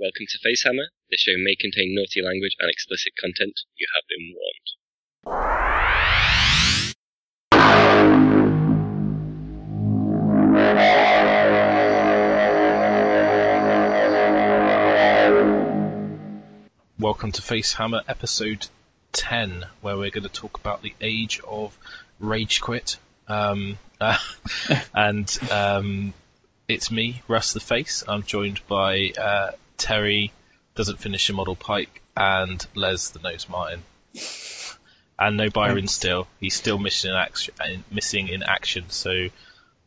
Welcome to Facehammer. This show may contain naughty language and explicit content. You have been warned. Welcome to Facehammer episode 10, where we're going to talk about the age of Rage Quit. Um, uh, and um, it's me, Russ the Face. I'm joined by uh, Terry, doesn't finish a model pike, and Les the Nose Martin. And no Byron still. He's still missing in action, missing in action so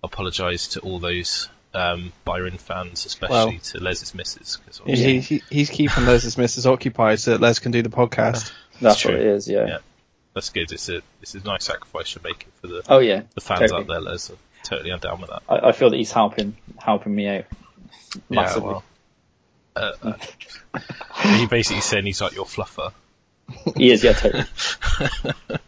apologise to all those um, Byron fans, especially Well- to Les's missus. 'cause He, obviously- he, he's keeping Les's missus occupied so that Les can do the podcast. That's true. what it is, yeah. Yeah. That's good. It's a it's a nice sacrifice you're making for the Oh yeah, the fans totally. out there, Les. I'm totally I'm down with that. I, I feel that he's helping helping me out massively. Yeah, well, uh, he basically saying he's like your fluffer. He is, yeah, totally.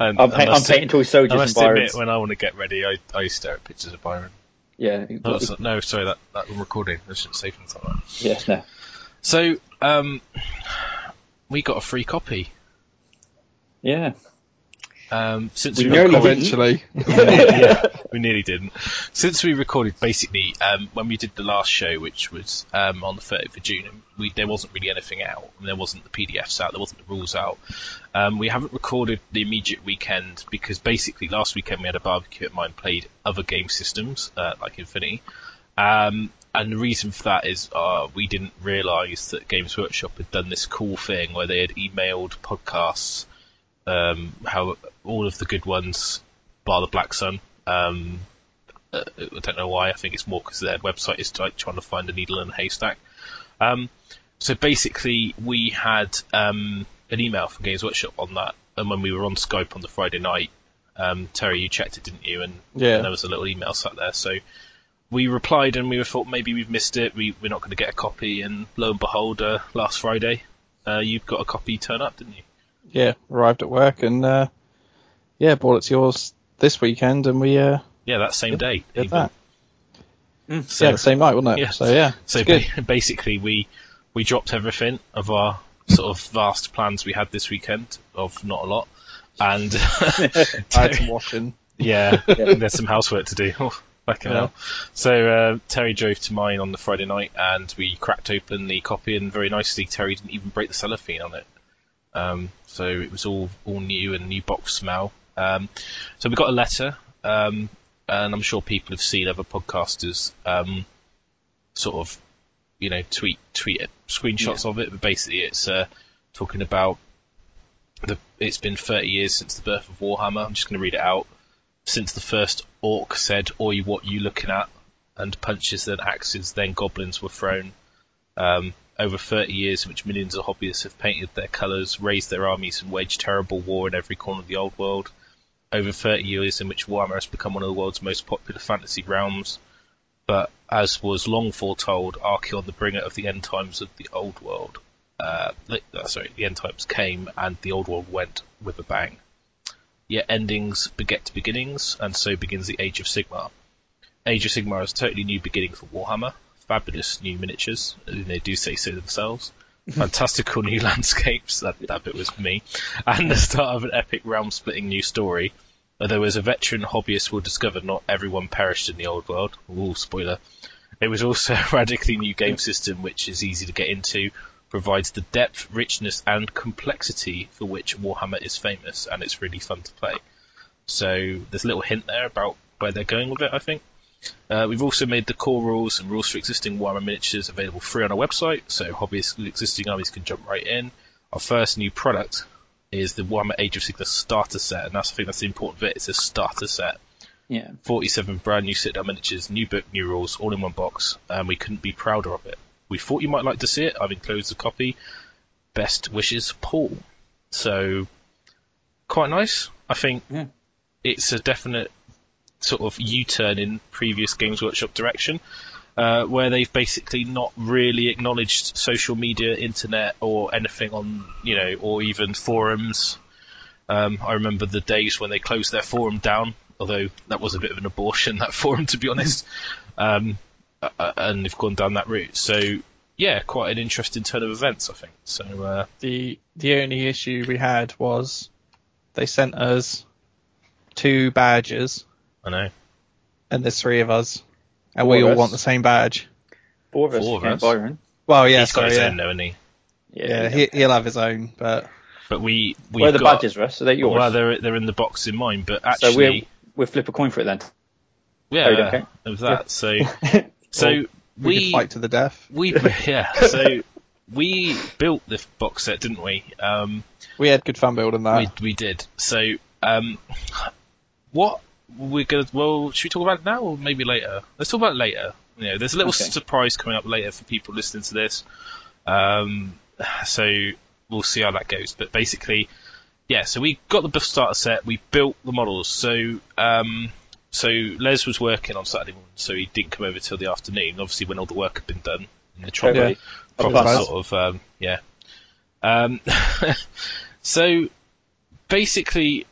And I'm, I pay- I'm painting toy I soldiers and must admit, when I want to get ready, I, I stare at pictures of Byron. Yeah, No, not- no, sorry, that, that I'm recording. I shouldn't say things like that. yeah, no. So, um, we got a free copy. Yeah. Um, since We we, nearly recorded, Eventually. yeah, we nearly didn't. Since we recorded, basically, um, when we did the last show, which was um, on the 30th of June, we, there wasn't really anything out. And there wasn't the PDFs out. There wasn't the rules out. Um, we haven't recorded the immediate weekend because basically last weekend we had a barbecue at mine, played other game systems uh, like Infinity. Um, and the reason for that is uh, we didn't realise that Games Workshop had done this cool thing where they had emailed podcasts um, how all of the good ones, bar the Black Sun. Um, uh, I don't know why. I think it's more because their website is like trying to find a needle in a haystack. Um, so basically, we had um, an email from Games Workshop on that, and when we were on Skype on the Friday night, um, Terry, you checked it, didn't you? And, Yeah. and there was a little email sat there. So we replied, and we were thought maybe we've missed it. We, we're not going to get a copy, and lo and behold, uh, last Friday, uh, you've got a copy turn up, didn't you? Yeah, arrived at work and, uh, yeah, brought it to yours this weekend and we, uh, Yeah, that same day. did even. that. So, yeah, the same night, wasn't it? Yeah. So yeah, so good. ba- basically, we we dropped everything of our sort of vast plans we had this weekend of not a lot, and I had some washing. yeah, Yeah. there's some housework to do. Fucking Yeah. hell. So uh, Terry drove to mine on the Friday night, and we cracked open the copy, and very nicely, Terry didn't even break the cellophane on it. Um, so it was all all new and new box smell. Um, so we got a letter, um, and I'm sure people have seen other podcasters um, sort of, you know, tweet tweet it, screenshots of it. But basically, it's uh, talking about the. It's been 30 years since the birth of Warhammer. I'm just going to read it out. Since the first orc said, "Oi, what you looking at?" and punches, then axes, then goblins were thrown. Um, over 30 years in which millions of hobbyists have painted their colours, raised their armies, and waged terrible war in every corner of the old world. Over 30 years in which Warhammer has become one of the world's most popular fantasy realms. But as was long foretold, Archaon, the bringer of the end times of the old world, uh, uh, sorry, the end times came and the old world went with a bang. Yet endings beget beginnings, and so begins the Age of Sigmar. Age of Sigmar is a totally new beginning for Warhammer. Fabulous new miniatures, they do say so themselves. Fantastical new landscapes, that, that bit was me. And the start of an epic realm splitting new story. Although as a veteran hobbyist will discover not everyone perished in the old world. Ooh, spoiler. It was also a radically new game system which is easy to get into, provides the depth, richness and complexity for which Warhammer is famous, and it's really fun to play. So there's a little hint there about where they're going with it, I think. Uh, we've also made the core rules and rules for existing Warhammer miniatures available free on our website, so hobbyists with existing armies can jump right in. Our first new product is the Warhammer Age of Sigmar starter set, and that's I think that's the important bit. It's a starter set. Yeah. 47 brand new sit-down miniatures, new book, new rules, all in one box, and we couldn't be prouder of it. We thought you might like to see it. I've enclosed a copy. Best wishes, Paul. So, quite nice. I think Yeah. it's a definite sort of U-turn in previous Games Workshop direction, uh, where they've basically not really acknowledged social media, internet, or anything on, you know, or even forums. Um, I remember the days when they closed their forum down, although that was a bit of an abortion, that forum, to be honest. um, uh, uh, and they've gone down that route. So yeah, quite an interesting turn of events, I think. So uh, The the only issue we had was they sent us two badges, I know. and there's three of us, and Four we all us. want the same badge. Four of us. Four of yeah, us. Byron. Well, yeah, He's got his yeah, own, though, hasn't he? yeah, he, he'll have his own, but But we we Where are the got, badges, Russ? Are they yours? Well, they're they're in the box in mine, but actually, so actually, we'll we'll flip a coin for it then. yeah, Oh, you of that. So so we, we fight to the death. we yeah. So we built this box set, didn't we? Um, We had good fun building that. we we did. So um, what we're gonna well, should we talk about it now or maybe later? Let's talk about it later. You know, there's a little Okay. surprise coming up later for people listening to this. Um, so we'll see how that goes. But basically, yeah. So we got the starter set. We built the models. So um, so Les was working on Saturday morning, so he didn't come over till the afternoon. Obviously, when all the work had been done in the trolley Okay. proper sort of um, yeah. Um, so basically,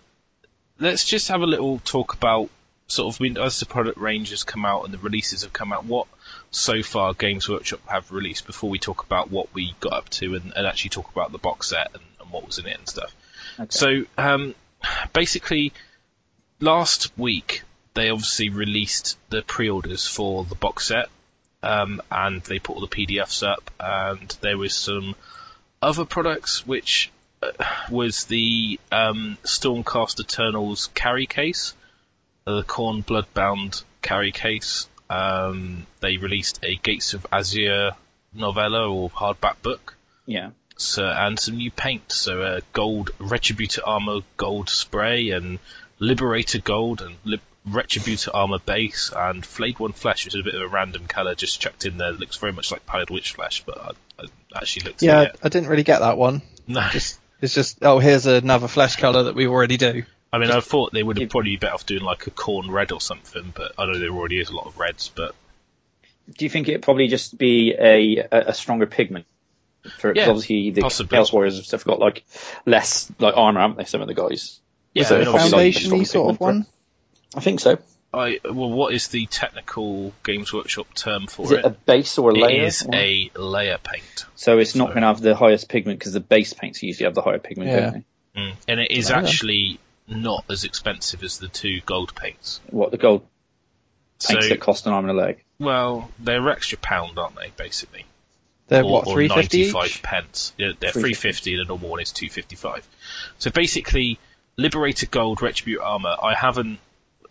let's just have a little talk about sort of when- as the product range has come out and the releases have come out. What so far Games Workshop have released before we talk about what we got up to and, and actually talk about the box set and, and what was in it and stuff. Okay. So um, basically, last week they obviously released the pre-orders for the box set, um, and they put all the PDFs up, and there was some other products which was the um, Stormcast Eternals carry case, uh, the Khorne Bloodbound carry case. Um, they released a Gates of Azyr novella or hardback book Yeah. so, and some new paint. So, uh, gold Retributor armor gold spray and Liberator gold and Lib- Retributor armor base and Flayed One flesh, which is a bit of a random color just chucked in there. It looks very much like Pallid Wych flesh, but I, I actually looked yeah, at it. I didn't really get that one. No, It's just oh, here's another flesh color that we already do. I mean, I thought they would have probably be better off doing like a Khorne red or something, but I know there already is a lot of reds, but Do you think it'd probably just be a a, a stronger pigment? For Yeah, obviously the possibly. Chaos Warriors and stuff got like less like armor, haven't they? Some of the guys. yeah, So I mean, obviously, like, Foundation-y sort of one. I think so. I, well, what is the technical Games Workshop term for Is it? it a base or a layer? It is or- a layer paint. So it's not so- going to have the highest pigment because the base paints usually have the higher pigment, Yeah. don't they? Mm. And it is actually not as expensive as the two gold paints. What the gold So, paints that cost an arm and a leg? well, they're extra pound, aren't they? Basically, They're or, what or three fifty pence. Yeah, they're 350. fifty. The normal one is two fifty five. So basically, Liberator Gold Retribute Armor. I haven't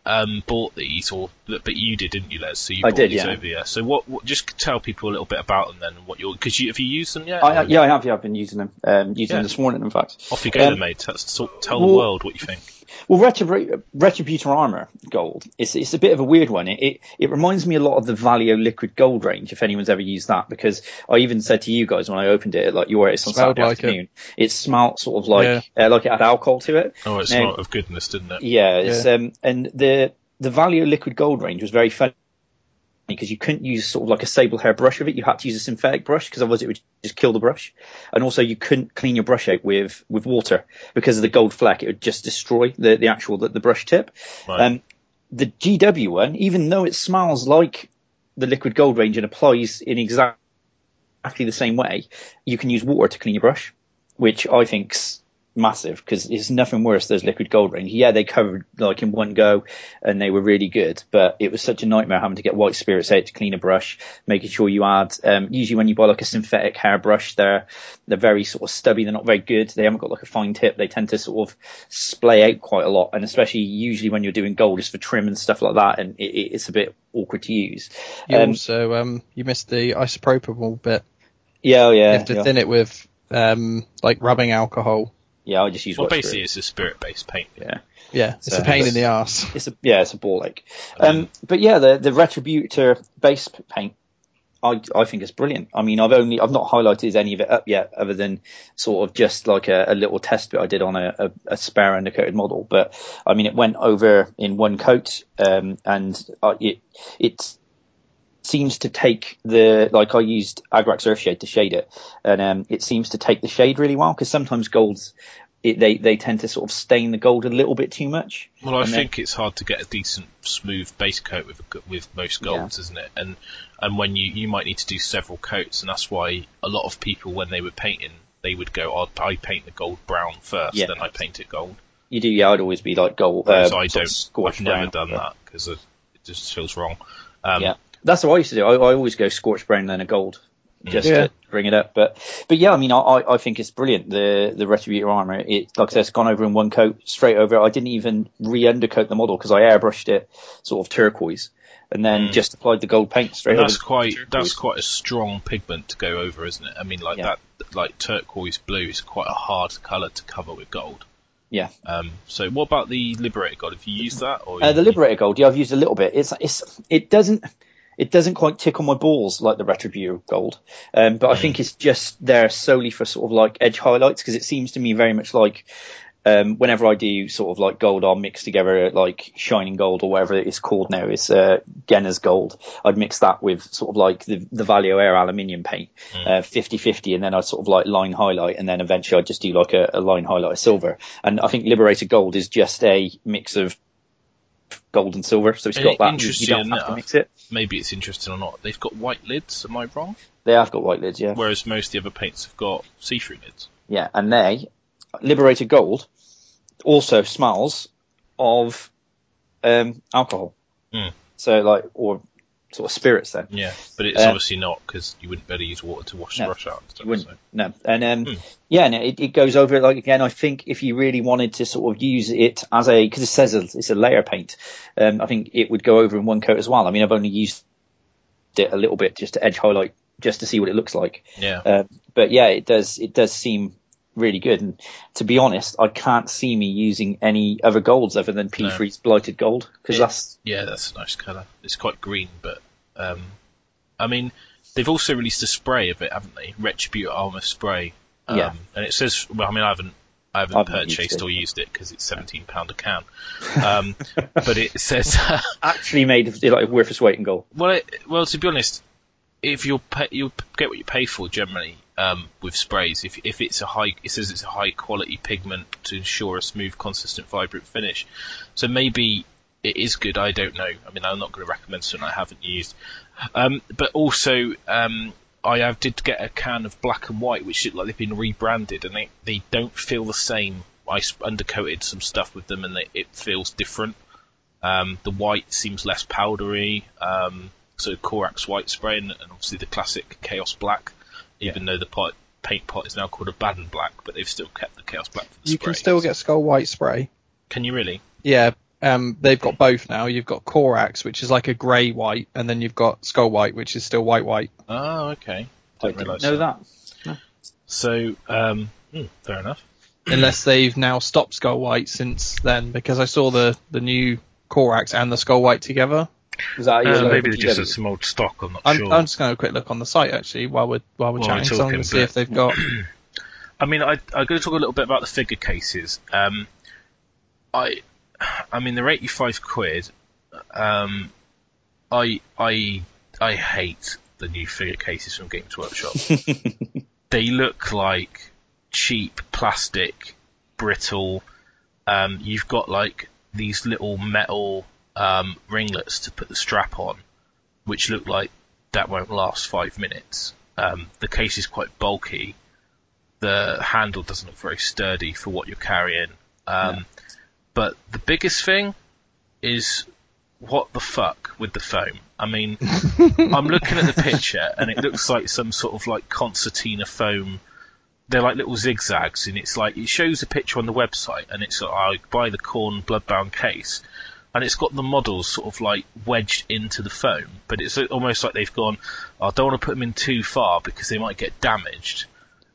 um, bought these, or but you did, didn't you, Les? So you I bought did, these yeah. over here. So what, what? Just tell people a little bit about them then, and what you're because you have you used them yet? I, yeah, I have. Yeah, I've been using them. Um, using Yeah. them this morning, in fact. Off you go, Um, then, mate. Tell, tell the well- world what you think. Well, Retribu- Retributor Armor Gold, it's, it's a bit of a weird one. It, it it reminds me a lot of the Vallejo Liquid Gold range, if anyone's ever used that, because I even said to you guys when I opened it, like you were, it's on Smelled Saturday like it. afternoon. It. smelled sort of like uh, like it had alcohol to it. Oh, it Now- smelled of goodness, didn't it? Yeah, it's, um, and the the Vallejo Liquid Gold range was very funny because you couldn't use sort of like a sable hair brush with it. You had to use a synthetic brush because otherwise it would just kill the brush. And also you couldn't clean your brush out with, with water because of the gold fleck. It would just destroy the, the actual, the, the brush tip. Right. Um, the GW one, even though it smells like the liquid gold range and applies in exact- exactly the same way, you can use water to clean your brush, which I think's massive because it's nothing worse those liquid gold range. Yeah, they covered like in one go and they were really good, but it was such a nightmare having to get white spirits out to clean a brush, making sure you add, um, usually when you buy like a synthetic hair brush, they're, they're very sort of stubby. They're not very good. They haven't got like a fine tip. They tend to sort of splay out quite a lot. And especially usually when you're doing gold, just for trim and stuff like that. And it, it, it's a bit awkward to use. You Um, also um you missed the isopropyl bit. yeah, oh, You yeah, have to yeah. thin it with um like rubbing alcohol. Yeah, I just use Well, white basically, spirit. it's a spirit-based paint. Yeah. Yeah, it's So a pain in the ass. It's a yeah, it's a ball ache. Um, but yeah, the the Retributor base paint, I I think is brilliant. I mean, I've only I've not highlighted any of it up yet, other than sort of just like a, a little test bit I did on a, a, a spare undercoated model. But I mean, it went over in one coat, um, and uh, it it seems to take the like I used Agrax Earthshade to shade it, and um, it seems to take the shade really well because sometimes golds it, they they tend to sort of stain the gold a little bit too much. Well, I And then- think it's hard to get a decent smooth base coat with with most golds, isn't it? And and when you you might need to do several coats, and that's why a lot of people when they were painting, they would go, oh, I paint the gold brown first, Yeah. then I paint it gold. You do, yeah. I'd always be like gold. Uh, I don't. I've never brown. done that because it just feels wrong. Um, yeah, that's what I used to do. I, I always go scorched brown then a gold, just Yeah. to bring it up. But but yeah, I mean, I, I I think it's brilliant. The the Retributor armor. It like I said, it's gone over in one coat straight over. I didn't even re-undercoat the model because I airbrushed it sort of turquoise, and then Mm. just applied the gold paint straight And over. that's quite turquoise. that's quite a strong pigment to go over, isn't it? I mean, like Yeah. that, like turquoise blue is quite a hard colour to cover with gold. Yeah. Um, so what about the Liberator Gold? Have you used that? Or Uh, the Liberator Gold, yeah, I've used a little bit. It's it's it doesn't it doesn't quite tickle my balls like the Retributor Gold, um, but I think it's just there solely for sort of like edge highlights because it seems to me very much like. Um, whenever I do sort of like gold, I'll mix together like shining gold or whatever it's called now. It's uh, Gehenna's gold. I'd mix that with sort of like the, the Vallejo Air aluminium paint, uh, 50-50, and then I'd sort of like line highlight, and then eventually I'd just do like a, a line highlight of silver. And I think Liberator Gold is just a mix of gold and silver, so it's Uh, got that. You, you don't have to mix it. maybe it's interesting or not. They've got white lids. Am I wrong? They have got white lids, yeah, Whereas most of the other paints have got see-through lids. yeah, and they Liberated Gold also smells of um, alcohol. Hmm. So like or sort of spirits then. Yeah, but it's Uh, obviously not because you wouldn't better use water to wash the No, brush out. Stuff, You wouldn't. so. No. And um, Hmm. yeah, and it, it goes over it like again. I think if you really wanted to sort of use it as a because it says it's a layer paint, um, I think it would go over in one coat as well. I mean, I've only used it a little bit just to edge highlight, just to see what it looks like. Yeah. Uh, but yeah, it does. It does seem really good. And to be honest, I can't see me using any other golds other than P3's blighted gold because that's Yeah, that's a nice colour. It's quite green, but um, I mean, they've also released a spray of it, haven't they? Retributor Armor Spray. Um, Yeah. And it says, well, I mean, I haven't, I haven't I've not purchased it. or used it because it's seventeen pound a can. Um, but it says, actually made of, like worth its weight in gold. well, it, well, to be honest, if you'll pay, you'll get what you pay for generally um, with sprays. If if it's a high, it says it's a high quality pigment to ensure a smooth, consistent, vibrant finish. So maybe it is good. I don't know. I mean, I'm not going to recommend something I haven't used. Um, but also, um, I have did get a can of black and white, which look like they've been rebranded, and they they don't feel the same. I undercoated some stuff with them, and they, it feels different. Um, the white seems less powdery. Um, so Corax white spray, and, and obviously the classic Chaos Black. Even though the pot, paint pot is now called Abaddon Black, but they've still kept the Chaos Black for the You spray. can still get Skull White spray. Can you really? Yeah, um, they've got both now. You've got Corax, which is like a grey white, and then you've got Skull White, which is still white white. Oh, okay. I Don't didn't realise know that. that. So, um, hmm, fair enough. Unless they've now stopped Skull White since then, because I saw the the new Corax and the Skull White together. Was that Uh, maybe they just GW? some old stock. I'm not I'm, sure. I'm just going to have a quick look on the site actually while we're while we're While we're chatting. so I'm talking, going to see if they've got. I mean, I, I'm going to talk a little bit about the figure cases. Um, I, I mean, they're 85 quid. Um, I, I, I hate the new figure cases from Games Workshop. they look like cheap plastic, brittle. Um, you've got like these little metal um, ringlets to put the strap on, which look like that won't last five minutes. Um, the case is quite bulky the handle doesn't look very sturdy for what you're carrying. Um, But the biggest thing is what the fuck with the foam. I mean, I'm looking at the picture and it looks like some sort of like concertina foam. They're like little zigzags, and it's like it shows a picture on the website, and it's like I buy the Khorne Bloodbound case, and it's got the models sort of like wedged into the foam, but it's almost like they've gone, "Oh, I don't want to put them in too far because they might get damaged.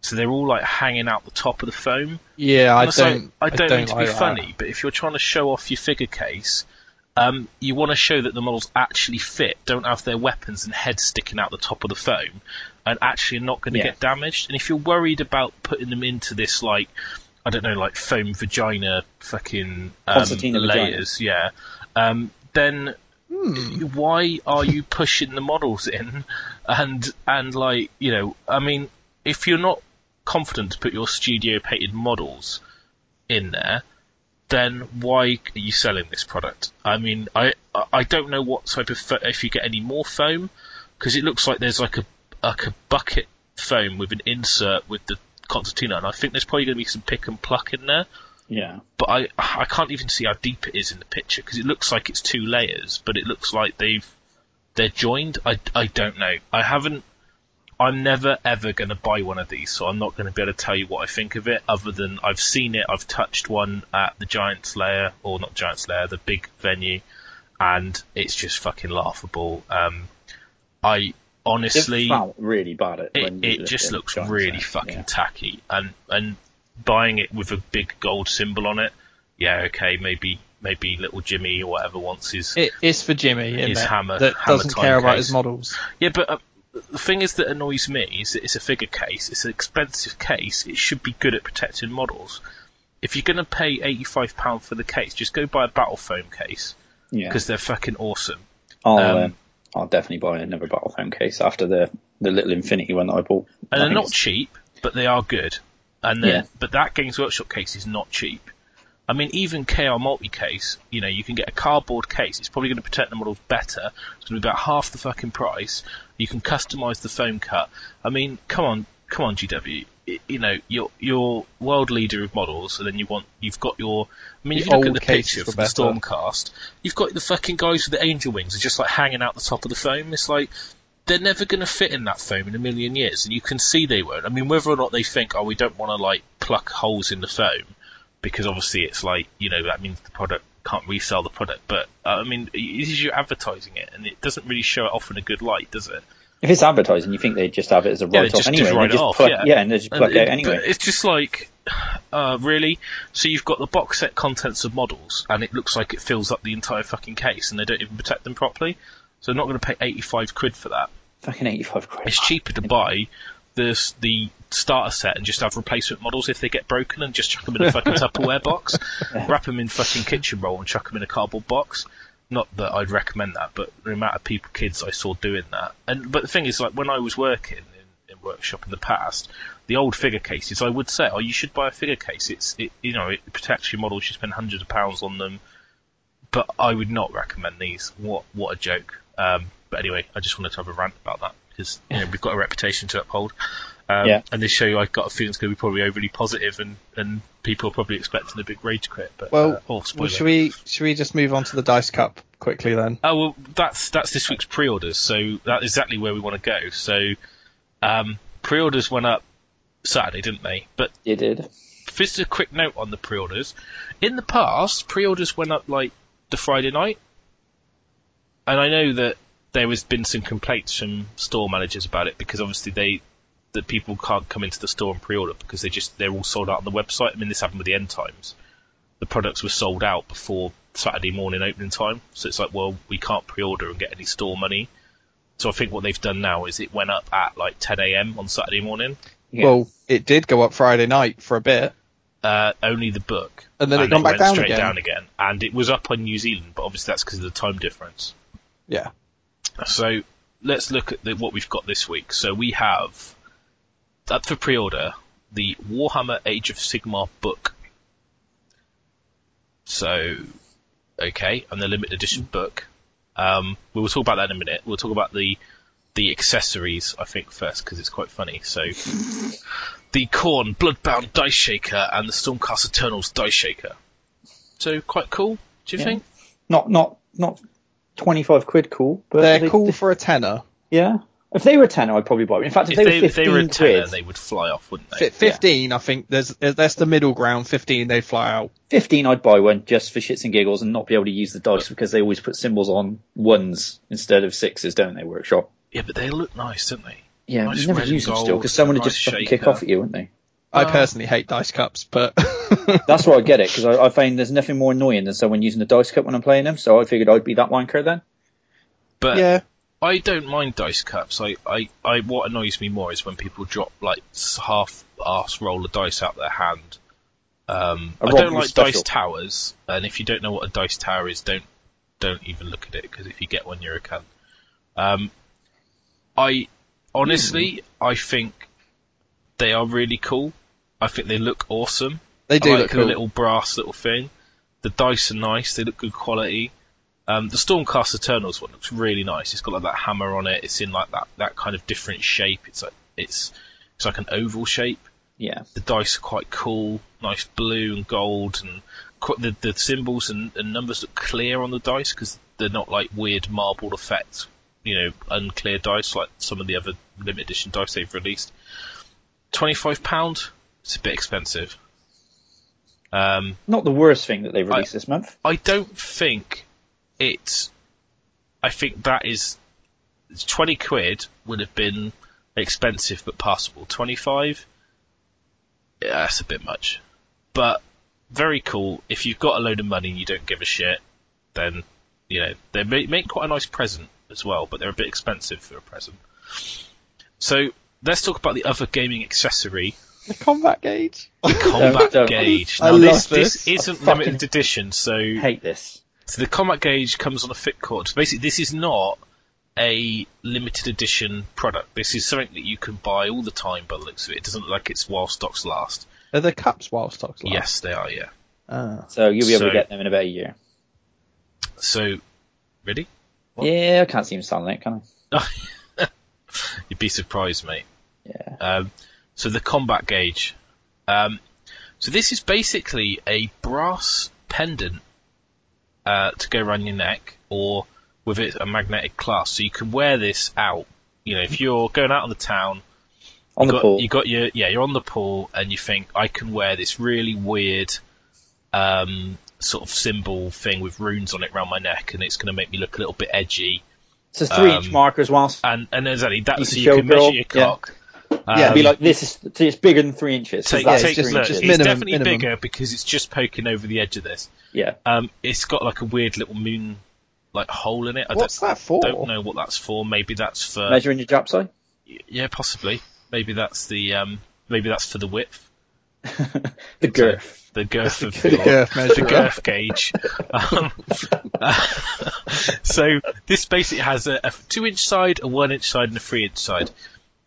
So they're all like hanging out the top of the foam. Yeah, I it's like, don't. I don't, mean to be like that. funny, but if you're trying to show off your figure case, um, you want to show that the models actually fit, don't have their weapons and heads sticking out the top of the foam, and actually are not going to Yeah. get damaged. And if you're worried about putting them into this like, I don't know, like foam vagina fucking um, Concertina vagina. layers, yeah, um, then why are you pushing the models in and and like you know i mean if you're not confident to put your studio painted models in there, then why are you selling this product? I mean, I I don't know what type of fo- if you get any more foam because it looks like there's like a like a bucket foam with an insert with the concertina, and I think there's probably going to be some pick and pluck in there. Yeah. But I I can't even see how deep it is in the picture because it looks like it's two layers, but it looks like they've they're joined. I I don't know. I haven't. I'm never ever going to buy one of these, so I'm not going to be able to tell you what I think of it. Other than I've seen it, I've touched one at the Giants Slayer, or not Giants Slayer, the big venue, and it's just fucking laughable. Um, I honestly, it really bad at it, when you it looked just looks really there. fucking Yeah. tacky, and and buying it with a big gold symbol on it, yeah, okay, maybe maybe little Jimmy or whatever wants his It is for Jimmy, isn't His hammer- that hammer doesn't time care about his models. Yeah, but uh, the thing is that annoys me is that it's a figure case. It's an expensive case. It should be good at protecting models. If you're going to pay £85 for the case, just go buy a battle foam case Yeah. because they're fucking awesome. I'll, um, uh, I'll definitely buy another battle foam case after the the little Infinity one that I bought. And I they're not it's- cheap, but they are good. And then, Yeah. but that Games Workshop case is not cheap. I mean, even KR multi case, you know, you can get a cardboard case. It's probably going to protect the models better. It's going to be about half the fucking price. You can customize the foam cut. I mean, come on, come on, GW. You know, you're you're world leader of models, and then you want you've got your. I mean, The if you look at the picture from the. Stormcast, you've got the fucking guys with the angel wings are just like hanging out the top of the foam. It's like they're never going to fit in that foam in a million years, and you can see they won't. I mean, whether or not they think, oh, we don't want to like pluck holes in the foam, because obviously it's like you know that means the product can't resell the product. But uh, I mean, it is you're advertising it, and it doesn't really show it off in a good light, does it? If it's advertising, you think they'd just have it as a Yeah, write just- off anyway. just write they it just off, pluck, yeah. and they just And pluck it- anyway. It's just like, uh, really? So you've got the box set contents of models, and it looks like it fills up the entire fucking case, and they don't even protect them properly. So they're not going to pay 85 quid for that. Fucking 85 quid. It's cheaper to buy the the starter set and just have replacement models if they get broken and just chuck them in a fucking Tupperware box, wrap them in fucking kitchen roll and chuck them in a cardboard box. Not that I'd recommend that, but the amount of people, kids I saw doing that. And but the thing is, like when I was working in, in workshop in the past, the old figure cases, I would say, oh, you should buy a figure case. It's it, you know, it protects your models. You spend hundreds of pounds on them, but I would not recommend these. What what a joke. Um, but anyway, I just wanted to have a rant about that because you know we've got a reputation to uphold. Um, Yeah. And this show, I've got a feeling it's going to be probably overly positive, and, and people are probably expecting a big rage quit. But Well, uh, oh, Well, should we should we just move on to the dice cup quickly then? Oh well, that's that's this week's pre-orders, so that's exactly where we want to go. So, um, pre-orders went up Saturday, didn't they? But You did. just a quick note on the pre-orders. In the past, pre-orders went up like the Friday night, and I know that there has been some complaints from store managers about it because obviously they that people can't come into the store and pre-order because they just they're all sold out on the website. I mean, this happened with the end times. The products were sold out before Saturday morning opening time, so it's like, well, we can't pre-order and get any store money. So I think what they've done now is it went up at like 10 a.m. on Saturday morning. Yeah. Well, it did go up Friday night for a bit, Uh, only the book, and then it and gone back went down straight again. down again. And it was up on New Zealand, but obviously that's because of the time difference. Yeah. So let's look at the, what we've got this week. So we have up for pre-order the Warhammer Age of Sigmar book. So okay, and the limited edition book. Um, we will talk about that in a minute. We'll talk about the the accessories, I think, first because it's quite funny. So the Khorne Bloodbound Dice Shaker and the Stormcast Eternals Dice Shaker. So quite cool. Do you Yeah. think? Not not not 25 quid cool, but They're they- cool they- for a tenner. yeah. If they were a tenner, I'd probably buy it. In fact, if, If they, they, were if 15 they were a tenner, quid, they would fly off, wouldn't they? Fi- Fifteen, I think. There's that's the middle ground. Fifteen, they'd fly out. 15 I'd buy one just for shits and giggles and not be able to use the dice because they always put symbols on ones instead of sixes, don't they, Workshop? Yeah, but they look nice, don't they? Yeah, Nice you never red use them still because someone would nice just fucking kick off at you, wouldn't they? I Uh, personally hate dice cups, but That's why I get it because I, I find there's nothing more annoying than someone using the dice cup when I'm playing them. So I figured I'd be that wanker then. But yeah, I don't mind dice cups. I, I, I, what annoys me more is when people drop like half-ass roll of dice out their hand. Um, I don't like special. dice towers, and if you don't know what a dice tower is, don't don't even look at it because if you get one, you're a cunt. Um, I honestly, I think they are really cool. I think they look awesome. They do I like look cool. little brass little thing. The dice are nice. They look good quality. Um, the Stormcast Eternals one looks really nice. It's got like that hammer on it. It's in like that, that kind of different shape. It's like it's it's like an oval shape. Yeah. The dice are quite cool, nice blue and gold, and qu- the the symbols and, and numbers look clear on the dice because they're not like weird marbled effect, you know, unclear dice like some of the other limited edition dice they've released. Twenty five pound. It's a bit expensive. Um, Not the worst thing that they've released this month. I don't think it's. I think that is twenty quid would have been expensive but passable. Twenty five, yeah, that's a bit much, but very cool. If you've got a load of money and you don't give a shit, then you know they make, make quite a nice present as well, but they're a bit expensive for a present. So let's talk about the other gaming accessory The combat gauge. The combat gauge. Now, this, love this. this isn't limited edition, so Hate this. So the combat gauge comes on a fit cord. Basically, this is not a limited edition product. This is something that you can buy all the time by the looks of it. It doesn't look like it's while stocks last. Are the cups while stocks last? Yes, they are, yeah. Ah. So you'll be able So- to get them in about a year. So, ready? What? Yeah, I can't see him selling it, can I? You'd be surprised, mate. Yeah. Um, so the combat gauge. Um, so this is basically a brass pendant uh, to go around your neck, or with it a magnetic clasp. So you can wear this out. You know, if you're going out on the town, On you the got, pool. You got your yeah, you're on the pool, and you think I can wear this really weird, um, sort of symbol thing with runes on it around my neck, and it's going to make me look a little bit edgy. It's a three inch um, markers whilst And and exactly that, You so you can measure your cock. Yeah, Um, be like this is it's bigger than three inches. 'cause Take, that's take, just- three look, just it's inches. minimum- definitely minimum. bigger because it's just poking over the edge of this. Yeah. Um, it's got like a weird little moon like hole in it. I What's don't, that for? don't know what that's for. Maybe that's for Measuring your jap side. yeah, possibly. Maybe that's the um, maybe that's for the width, the girth. the girth of The your, girth the girth gauge. Um, so this basically has a, a two inch side, a one inch side, and a three inch side.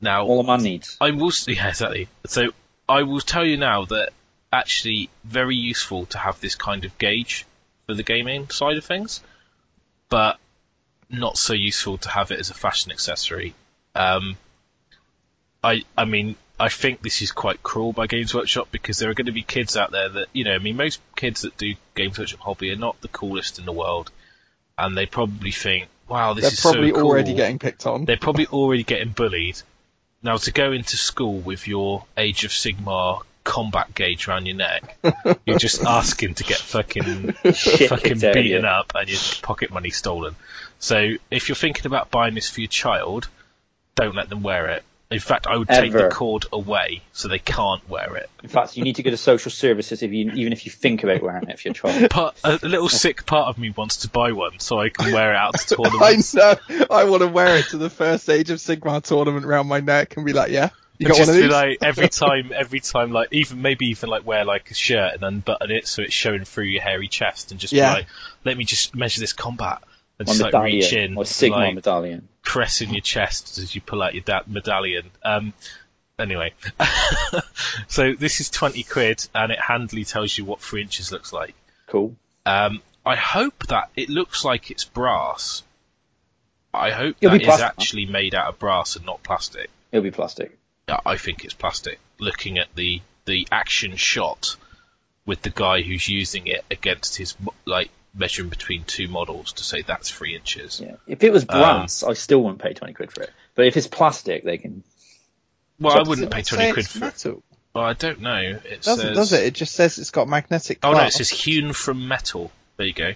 Now All a man needs. I will yeah exactly. So I will tell you now that actually very useful to have this kind of gauge for the gaming side of things, but not so useful to have it as a fashion accessory. Um, I I mean I think this is quite cruel by Games Workshop because there are going to be kids out there that you know I mean most kids that do Games Workshop hobby are not the coolest in the world, and they probably think wow this They're is probably so cool. already getting picked on. They're probably already getting bullied. Now to go into school with your Age of Sigmar combat gauge around your neck, you're just asking to get fucking fucking kicked out of beaten you. up and your pocket money stolen. So if you're thinking about buying this for your child, don't let them wear it. In fact, I would take the cord away so they can't wear it. In fact, you need to go to social services if you even if you think about wearing it for your child. But a little sick part of me wants to buy one so I can wear it out to tournaments. I tournaments. know. I want to wear it to the first Age of Sigmar tournament around my neck and be like, yeah, you got just one of be these. like every time, every time, like even maybe even like wear like a shirt and unbutton it so it's showing through your hairy chest, and just Yeah. be like, let me just measure this combat, and just like reach in, or Sigmar like medallion. Pressing your chest as you pull out your da- medallion. Um, anyway, so this is twenty quid, and it handily tells you what three inches looks like. Cool. Um, I hope that it looks like it's brass. I hope It'll that be actually made out of brass and not plastic. It'll be plastic. Yeah, I think it's plastic. Looking at the the action shot with the guy who's using it against his like measuring between two models to say that's three inches. Yeah. If it was Um, brass, I still wouldn't pay twenty quid for it. But if it's plastic, they can. Well, So I wouldn't pay twenty quid it's for it. metal? Well, I don't know. It Doesn't says, does it? It just says it's got magnetic. Oh no, it clasp. says hewn from metal. There you go. Uh,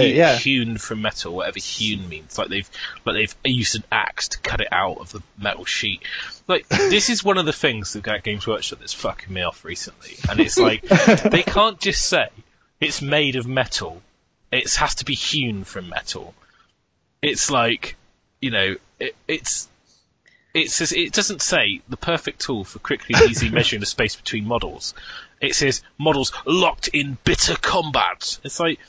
Hewn, yeah. hewn from metal, whatever hewn means. Like they've, like they've used an axe to cut it out of the metal sheet. Like this is one of the things that Games Workshop that's fucking me off recently. And it's like they can't just say it's made of metal. It has to be hewn from metal. It's like, you know, it, it's. It says it doesn't say the perfect tool for quickly and easily measuring the space between models. It says models locked in bitter combat. It's like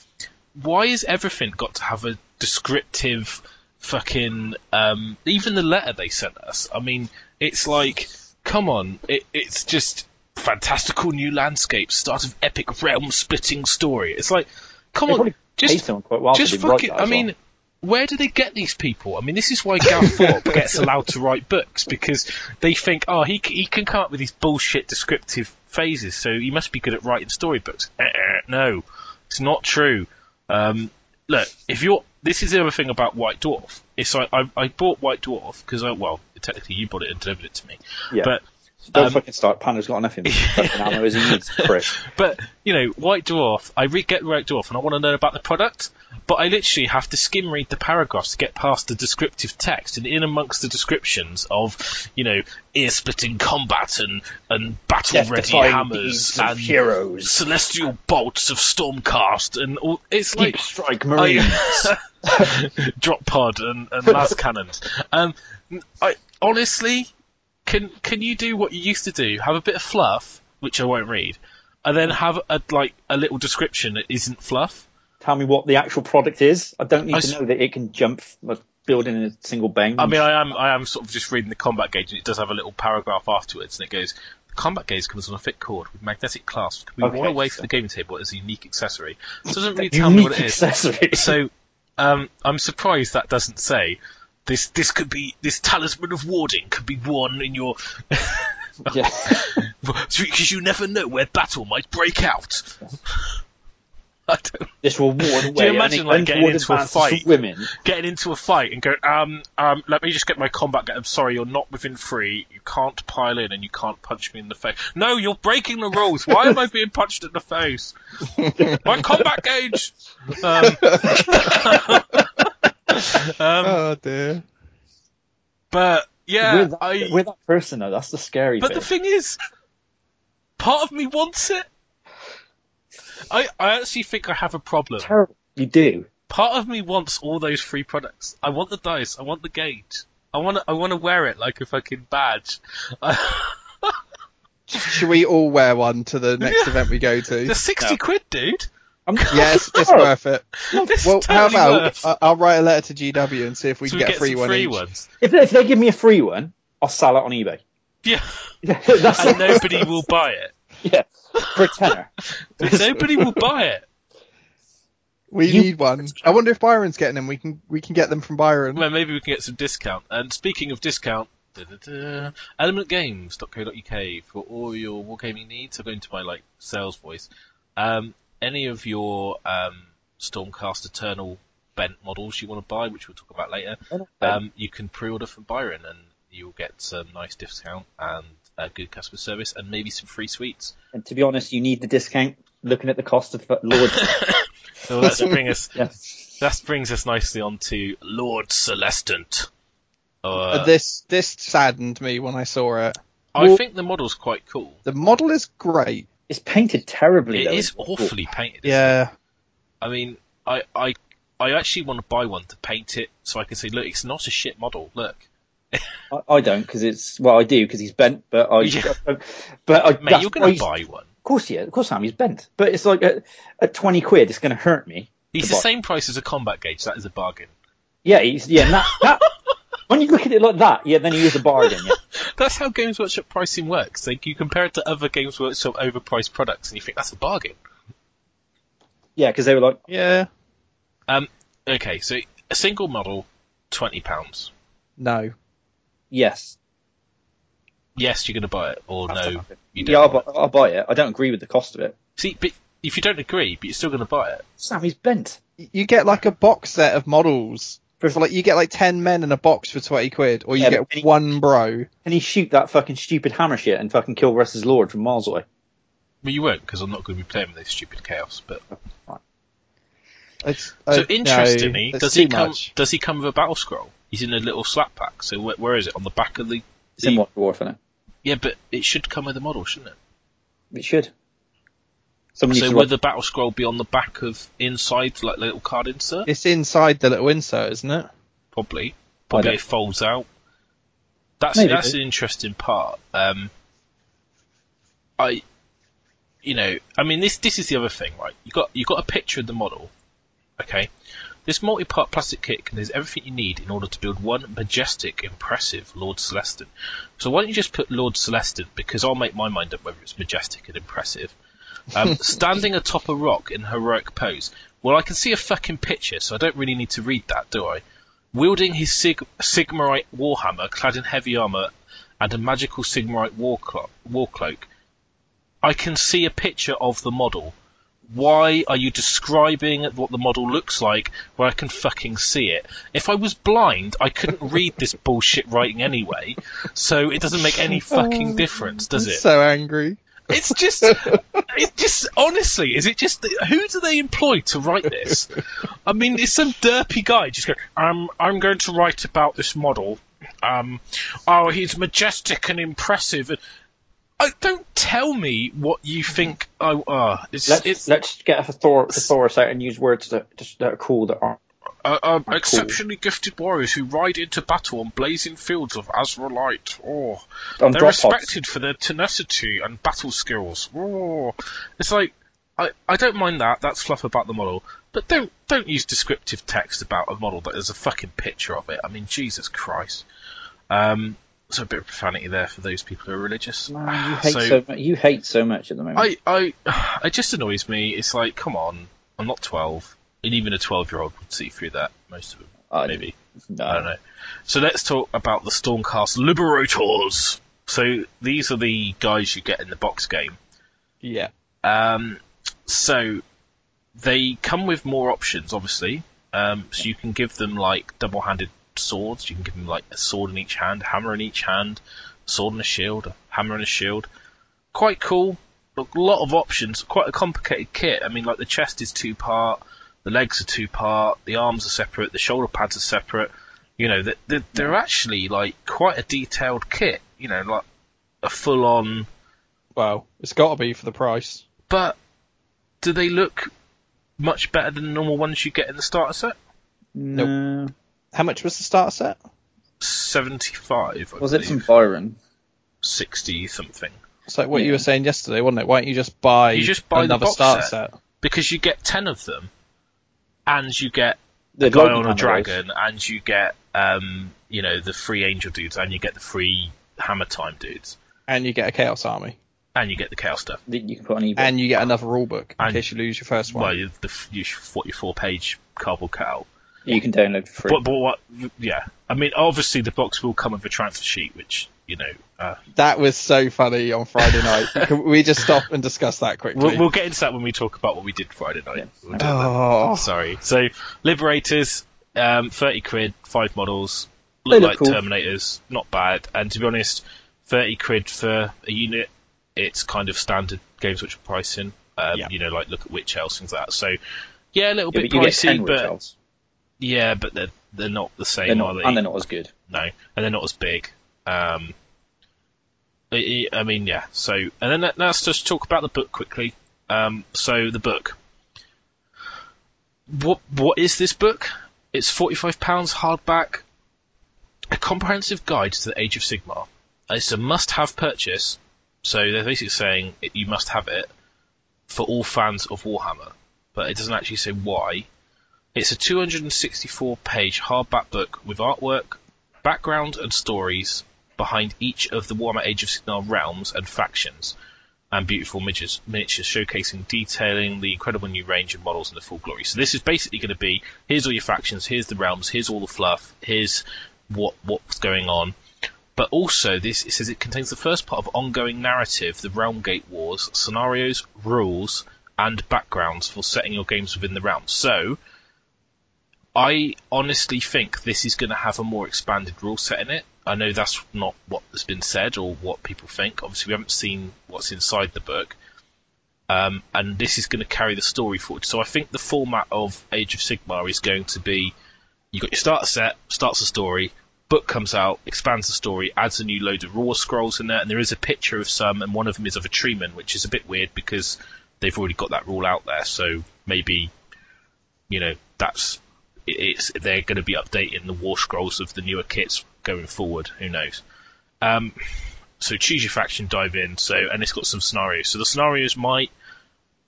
why has everything got to have a descriptive fucking um even the letter they sent us i mean it's like come on it, it's just fantastical new landscape, start of epic realm splitting story. It's like, come They on, just someone quite well just fucking. I as well. mean, where do they get these people? I mean, this is why Gav Thorpe gets allowed to write books because they think, oh, he he can come up with these bullshit descriptive phases, so he must be good at writing storybooks. Uh-uh, no, it's not true. Um, look, if you're this is the other thing about White Dwarf. It's like I, I bought White Dwarf because I well, technically you bought it and delivered it to me, yeah. but Don't um, fucking start. Panda's got enough in fucking ammo as he needs. Prick. But you know, White Dwarf, I re- get White Dwarf, and I want to know about the product. But I literally have to skim read the paragraphs to get past the descriptive text, and in amongst the descriptions of, you know, ear-splitting combat and and battle-ready hammers and heroes. celestial bolts of Stormcast, and all, it's Deep like strike marines. drop pod and, and las cannons. Um, I honestly, can can you do what you used to do? Have a bit of fluff, which I won't read, and then have a like a little description that isn't fluff. Tell me what the actual product is. I don't need I to s- know that it can jump, uh, build in a single bang. I mean, I am I am sort of just reading the combat gauge, and it does have a little paragraph afterwards, and it goes. The combat gauge comes on a thick cord with magnetic clasps. Can be worn Okay, away so- from the gaming table as a unique accessory. It doesn't really tell me what it is. accessory. So, um, I'm surprised that doesn't say this. This could be this talisman of warding could be worn in your yeah. because you never know where battle might break out. I don't, This will ward away. you imagine, like, getting into a fight? Women. getting into a fight and going, um, um, let me just get my combat. Get, I'm sorry, you're not within three. You can't pile in, and you can't punch me in the face. No, you're breaking the rules. Why am I being punched in the face? my combat gauge. Um, um, Oh dear. but yeah, we're, that, I. we're that person though. That's the scary But bit. the thing is, part of me wants it. I, I actually think I have a problem. Terrible. You do. Part of me wants all those free products. I want the dice. I want the gauge. I want to. I want to wear it like a fucking badge. Should we all wear one to the next Yeah. event we go to? They're sixty No. quid, dude. I'm, Yes, it's worth it. This Well, is how totally about worth. I- I'll write a letter to GW and see if we so can we get a free some one free each. ones. If, if they give me a free one, I'll sell it on eBay. Yeah, That's and nobody will buy it. yeah, for a tenner. Nobody will buy it. We You- need one. I wonder if Byron's getting them. We can we can get them from Byron. Well, maybe we can get some discount. And speaking of discount, da-da-da, elementgames.co.uk for all your wargaming needs. I'm going to my like sales voice. Um, any of your um, Stormcast Eternal bent models you want to buy, which we'll talk about later, um, you can pre-order from Byron, and you'll get some nice discount and a good customer service, and maybe some free sweets. and to be honest, you need the discount. Looking at the cost of Lord, So let's bring us. yeah. That brings us nicely on to Lord Celestant. Uh, Uh, this this saddened me when I saw it. I well- think the model's quite cool. The model is great. It's painted terribly. It though. is awfully painted. isn't it? Yeah, I mean, I, I, I actually want to buy one to paint it so I can say, look, it's not a shit model. Look, I, I don't because it's well, I do because he's bent, but I, Yeah. Um, but I, mate, that's you're going to buy one. Of course, yeah, of course, I am. He's bent, but it's like at, at twenty quid, it's going to hurt me. He's the buy. same price as a combat gauge. That is a bargain. Yeah, he's yeah. and That, that when you look at it like that, yeah, then he is a bargain. Yeah. That's how Games Workshop pricing works. Like you compare it to other Games Workshop overpriced products, and you think that's a bargain. Yeah, because they were like, yeah. Um, okay, so a single model, twenty pounds. No. yes, Yes, you're going to buy it, or That's no, not- yeah, I'll, don't. I'll buy it. I don't agree with the cost of it. See, but if you don't agree, but you're still going to buy it. Sam, he's bent. You get like a box set of models. For like you get like ten men in a box for twenty quid, or you Yeah, get he- one bro. Can he shoot that fucking stupid hammer shit and fucking kill Russ's Lord from miles away? Well, you won't, because I'm not going to be playing with this stupid chaos. But It's, so uh, interestingly, it's does he come? much. Does he come with a battle scroll? He's in a little slap pack. So where, where is it? On the back of the. It's in the White Dwarf, isn't yeah, but it should come with a model, shouldn't it? It should. Someone needs So to would the battle scroll be on the back of inside, like the little card insert? It's inside the little insert, isn't it? Probably. Probably it folds out. That's Maybe. that's an interesting part. Um, I, you know, I mean this this is the other thing, right? You got you got a picture of the model, okay, This multi-part plastic kit contains everything you need in order to build one majestic, impressive Lord Celestant. So why don't you just put Lord Celestant, because I'll make my mind up whether it's majestic and impressive. Um, standing atop a rock in heroic pose. Well, I can see a fucking picture, so I don't really need to read that, do I? Wielding his Sig- Sigmarite warhammer, clad in heavy armor and a magical Sigmarite war, clo- war cloak. I can see a picture of the model. Why are you describing what the model looks like where I can fucking see it? If I was blind, I couldn't read this bullshit writing anyway, so it doesn't make any fucking difference, does I'm it? So angry. It's just, it just honestly, is it just who do they employ to write this? I mean, it's some derpy guy just going, um, I'm going to write about this model. Um, oh, he's majestic and impressive. And, uh, don't tell me what you think. Oh, uh, it's, Let's it's let's get a thesaurus out and use words that, that are cool that aren't. Uh, um, exceptionally gifted warriors who ride into battle on blazing fields of Azyrite. Oh, On they're pods. respected for their tenacity and battle skills. Oh, it's like I, I don't mind that. That's fluff about the model, but don't don't use descriptive text about a model that is a fucking picture of it. I mean, Jesus Christ. Um, so a bit of profanity there for those people who are religious. You hate So- so, much. You hate so much at the moment. I, I, it just annoys me. It's like, come on, I'm not 12, and even a 12 year old would see through that. Most of them, I- maybe. no. I don't know. So let's talk about the Stormcast Liberators. So these are the guys you get in the box game. Yeah. Um, so they come with more options, obviously. Um, so you can give them like double-handed swords. You can give them like a sword in each hand, hammer in each hand, sword and a shield, hammer and a shield. Quite cool. Look, a lot of options. Quite a complicated kit. I mean, like the chest is two part, the legs are two part, the arms are separate, the shoulder pads are separate. You know, they're, they're, they're actually like quite a detailed kit. You know, like a full-on Well, it's got to be for the price. but do they look much better than the normal ones you get in the starter set? No. How much was the starter set? 75, I Was it from Byron? 60 something. It's like what you were saying yesterday, wasn't it? Why don't you just buy, You just buy another starter set. set? Because you get 10 of them, and you get The a guy on a Hammer dragon, and you get, um, you know, the free angel dudes, and you get the free hammer time dudes, And you get a Chaos Army. and you get the chaos stuff. You can put on eBay. And you get another rulebook in And- case you lose your first one. Well, you, the, you, what your four page cardboard cutout. you can download for free. But, but what, yeah. I mean, obviously the box will come with a transfer sheet, which, you know, uh, That was so funny on Friday night. Can we just stop and discuss that quickly? We'll, we'll get into that when we talk about what we did Friday night. We'll oh, Sorry. So, Liberators, um, 30 quid, five models, look look like cool. Terminators, not bad. And to be honest, 30 quid for a unit, it's kind of standard Games Which pricing. Um, Yeah. You know, like look at Witch Elves, things like that. So, yeah, a little Yeah, bit but you get pricey, 10 but Witch yeah, but they're they're not the same, They're are not, they? and they're not as good. No, and they're not as big. Um, I, mean, yeah. So, and then let- let's just talk about the book quickly. Um, so the book. What what is this book? It's forty five pounds hardback. A comprehensive guide to the Age of Sigmar. It's a must have purchase. So they're basically saying it, you must have it for all fans of Warhammer, but it doesn't actually say why. It's a 264 page hardback book with artwork, background, and stories behind each of the Warhammer Age of Sigmar realms and factions, and beautiful miniatures, miniatures showcasing detailing the incredible new range of models in the full glory. So this is basically going to be here's all your factions, here's the realms, here's all the fluff, here's what what's going on. But also, this it says it contains the first part of ongoing narrative, the Realmgate Wars, scenarios, rules, and backgrounds for setting your games within the realm. So, I honestly think this is going to have a more expanded rule set in it. I know that's not what has been said or what people think. Obviously, we haven't seen what's inside the book. Um, and this is going to carry the story forward. So I think the format of Age of Sigmar is going to be you got your starter set, starts a story, book comes out, expands the story, adds a new load of war scrolls in there, and there is a picture of some, and one of them is of a treeman, which is a bit weird because they've already got that rule out there. So maybe, you know, that's it's they're going to be updating the war scrolls of the newer kits going forward. Who knows? Um, so choose your faction, dive in. So and it's got some scenarios. So the scenarios might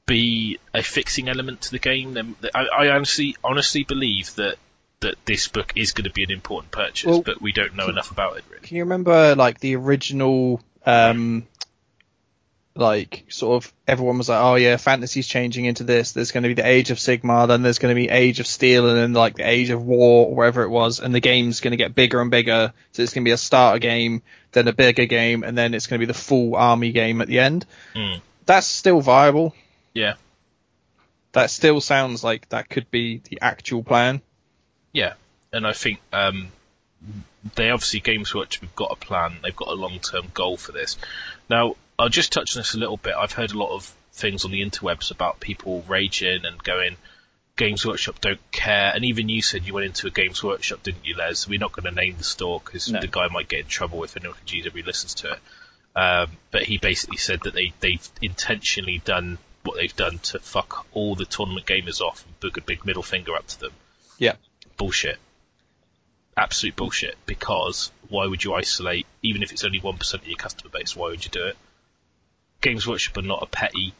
be a fixing element to the game. Then I, I honestly honestly believe that that this book is going to be an important purchase, Well, but we don't know enough about it really. Can you remember like the original, um, like sort of everyone was like, oh yeah, fantasy's changing into this. There's going to be the Age of Sigmar, then there's going to be Age of Steel, and then like the Age of War, or wherever it was, and the game's going to get bigger and bigger. So it's going to be a starter game, then a bigger game, and then it's going to be the full army game at the end. Mm. That's still viable. Yeah. That still sounds like that could be the actual plan. Yeah, and I think um, they obviously Games Workshop have got a plan. They've got a long term goal for this. Now, I'll just touch on this a little bit. I've heard a lot of things on the interwebs about people raging and going, Games Workshop don't care. And even you said you went into a Games Workshop, didn't you, Les? We're not going to name the store because No. the guy might get in trouble if anyone from GW listens to it. Um, but he basically said that they, they've intentionally done what they've done to fuck all the tournament gamers off and book a big middle finger up to them Yeah. bullshit. Absolute bullshit. Because why would you isolate, even if it's only 1% of your customer base, why would you do it? Games Workshop are not a petty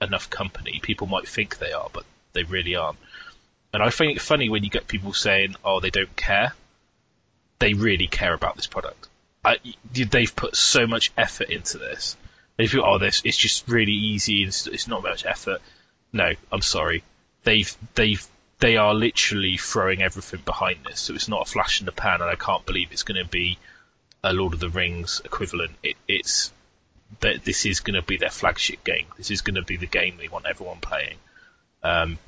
enough company. People might think they are, but they really aren't. And I find it funny when you get people saying, oh, they don't care. They really care about this product. I, they've put so much effort into this. They feel, oh, this it's just really easy. It's, it's not much effort. No, I'm sorry. They've they've they are literally throwing everything behind this. So it's not a flash in the pan, and I can't believe it's going to be a Lord of the Rings equivalent. It, it's that this is going to be their flagship game. This is going to be the game they want everyone playing. Um,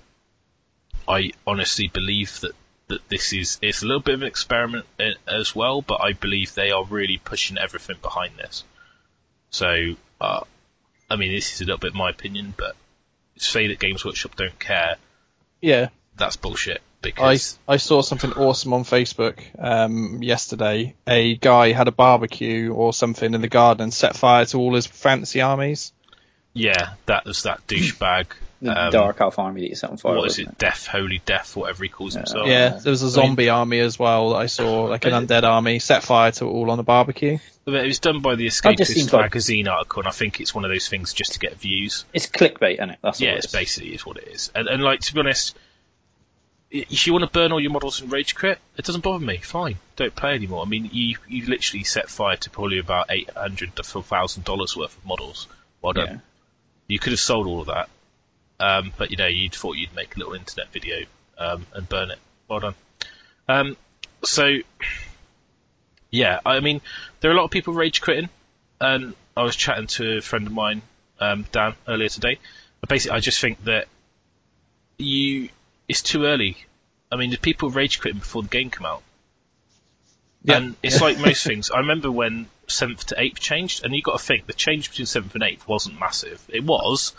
I honestly believe that that this is it's a little bit of an experiment uh, as well, but I believe they are really pushing everything behind this. So, uh, I mean, this is a little bit my opinion, but say that Games Workshop don't care, Yeah, that's bullshit. I, Because I saw something awesome on Facebook um, yesterday. A guy had a barbecue or something in the garden and set fire to all his fancy armies. yeah, that was that douchebag. The um, Dark Elf army that you set on fire. What is wasn't it? Death, Holy Death, whatever he calls himself. yeah, there was a zombie army as well that I saw, like an undead army, set fire to it all on a barbecue. It was done by the That Escapist seems like- magazine article, and I think it's one of those things just to get views. It's clickbait, isn't it? That's yeah, it's it is. basically is what it is. And, and like to be honest, i- if you want to burn all your models in Rage Crit, it doesn't bother me. Fine, don't play anymore. I mean, you you literally set fire to probably about eight hundred to thousand dollars worth of models. Well done. Yeah. You could have sold all of that, um, but you know you thought you'd make a little internet video um, and burn it. Well done. Um, so yeah, I mean there are a lot of people rage quitting, and I was chatting to a friend of mine, um, Dan, earlier today. But basically, I just think that you it's too early. I mean, the people rage quitting before the game come out. Yeah. And it's like most things. I remember when seventh to eighth changed, and you got to think the change between seventh and eighth wasn't massive. It was,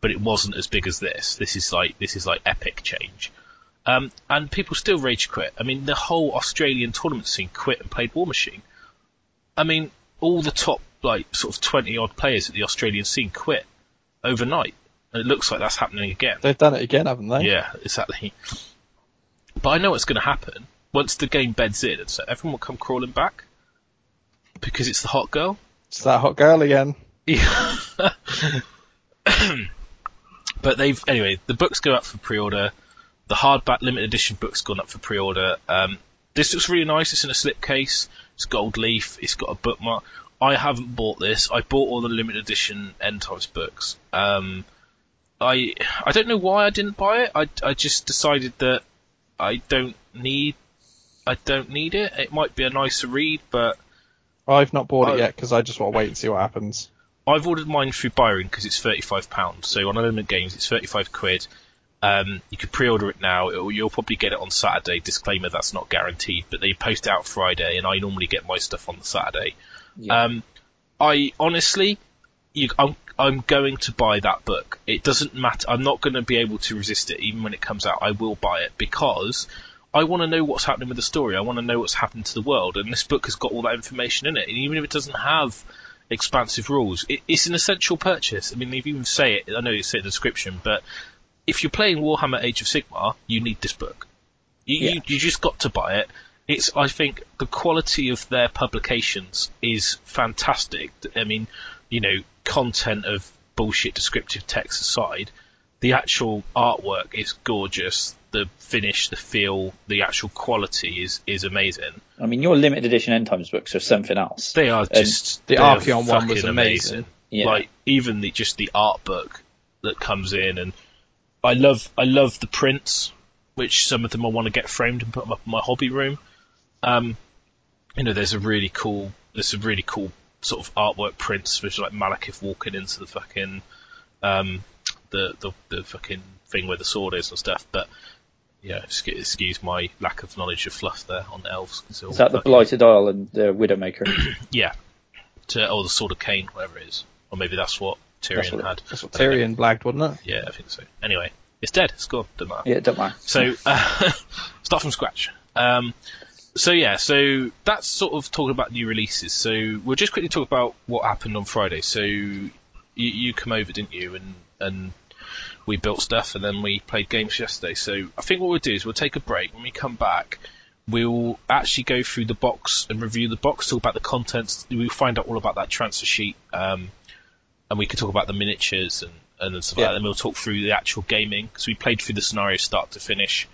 but it wasn't as big as this. This is like this is like epic change. Um, and people still rage quit. I mean, the whole Australian tournament scene quit and played Warmachine. I mean, all the top like sort of twenty odd players at the Australian scene quit overnight, it looks like that's happening again. They've done it again, haven't they? Yeah, exactly. But I know what's going to happen once the game beds in, so everyone will come crawling back because it's the hot girl. It's that hot girl again. Yeah. but they've anyway. The books go up for pre-order. The hardback limited edition book's gone up for pre-order. Um, this looks really nice. It's in a slipcase. It's gold leaf. It's got a bookmark. I haven't bought this. I bought all the limited edition End Times books. Um, I I don't know why I didn't buy it. I I just decided that I don't need I don't need it. It might be a nicer read, but I've not bought Oh. it yet because I just want to wait and see what happens. I've ordered mine through Byron because it's thirty-five pounds. So on Element Games, it's thirty-five quid. Um, you could pre-order it now. It'll, you'll probably get it on Saturday. Disclaimer: that's not guaranteed, but they post out Friday, and I normally get my stuff on the Saturday. Yeah. Um, I honestly, you, I'm, I'm going to buy that book. It doesn't matter. I'm not going to be able to resist it, even when it comes out. I will buy it because I want to know what's happening with the story. I want to know what's happened to the world, and this book has got all that information in it. And even if it doesn't have expansive rules, it, it's an essential purchase. I mean, they even say it. I know you say it in the description, but if you're playing Warhammer Age of Sigmar, you need this book. You, you, you just got to buy it. It's, I think, the quality of their publications is fantastic. I mean, you know, content of bullshit descriptive text aside, the actual artwork is gorgeous. The finish, the feel, the actual quality is is amazing. I mean, your limited edition end times books are something else. They are just the they Archaon one was fucking amazing. Yeah. Like even the just the art book that comes in, and I love I love the prints, which some of them I want to get framed and put them up in my hobby room. Um, you know, there's a really cool there's a really cool sort of artwork prints, which like Malekith walking into the fucking um the the the fucking thing where the sword is and stuff, but. Yeah, excu- excuse my lack of knowledge of fluff there on the elves. Is that the Blighted Isle and the Widowmaker? yeah. To, or the Sword of Khaine, whatever it is. Or maybe that's what Tyrion That's what- had. That's what Tyrion blagged, wasn't it? Yeah, I think so. Anyway, it's dead. It's gone. Doesn't matter. yeah, don't matter. So, uh, start from scratch. Um, so yeah, so that's sort of talking about new releases. So we'll just quickly talk about what happened on Friday. So you, you come over, didn't you? And and we built stuff, and then we played games yesterday. So I think what we'll do is we'll take a break. When we come back, we'll actually go through the box and review the box, talk about the contents. We'll find out all about that transfer sheet, um, and we can talk about the miniatures and and stuff like that. And we'll talk through the actual gaming because we played through the scenario start to finish.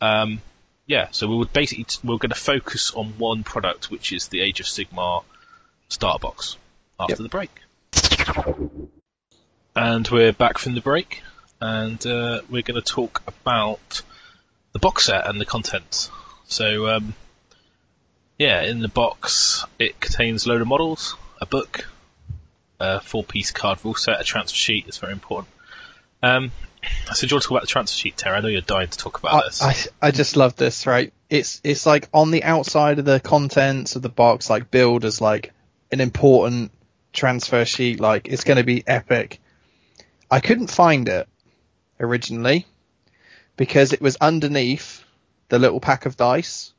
Um, yeah, so we would basically we're going to focus on one product, which is the Age of Sigmar starter box. After Yep. the break, and we're back from the break, and uh, we're going to talk about the box set and the contents. So, um, yeah, in the box it contains a load of models, a book, a four-piece card rule set, a transfer sheet. It's very important. Um, so, do you want to talk about the transfer sheet, Terry? I know you're dying to talk about I, this. I I just love this, right? It's it's like on the outside of the contents of the box, like billed as like an important transfer sheet, like it's going to be epic. I couldn't find it originally because it was underneath the little pack of dice.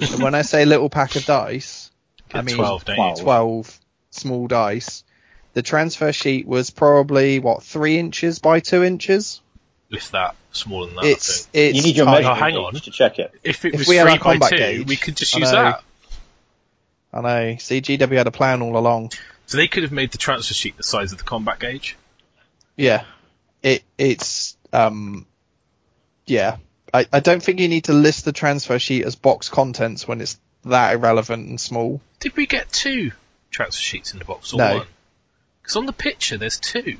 and when I say little pack of dice, I mean 12, 12. 12 small dice. The transfer sheet was probably what three inches by two inches. If that, smaller than that. I It's think. it's you need your tiny. measurement Oh, hang gauge on. to check it. If it if was we had three our by combat two, gauge, we could just I use know. that. I know. See, GW had a plan all along. So they could have made the transfer sheet the size of the combat gauge. Yeah, it it's um, yeah. I I don't think you need to list the transfer sheet as box contents when it's that irrelevant and small. Did we get two transfer sheets in the box or No. one? Because on the picture there's two.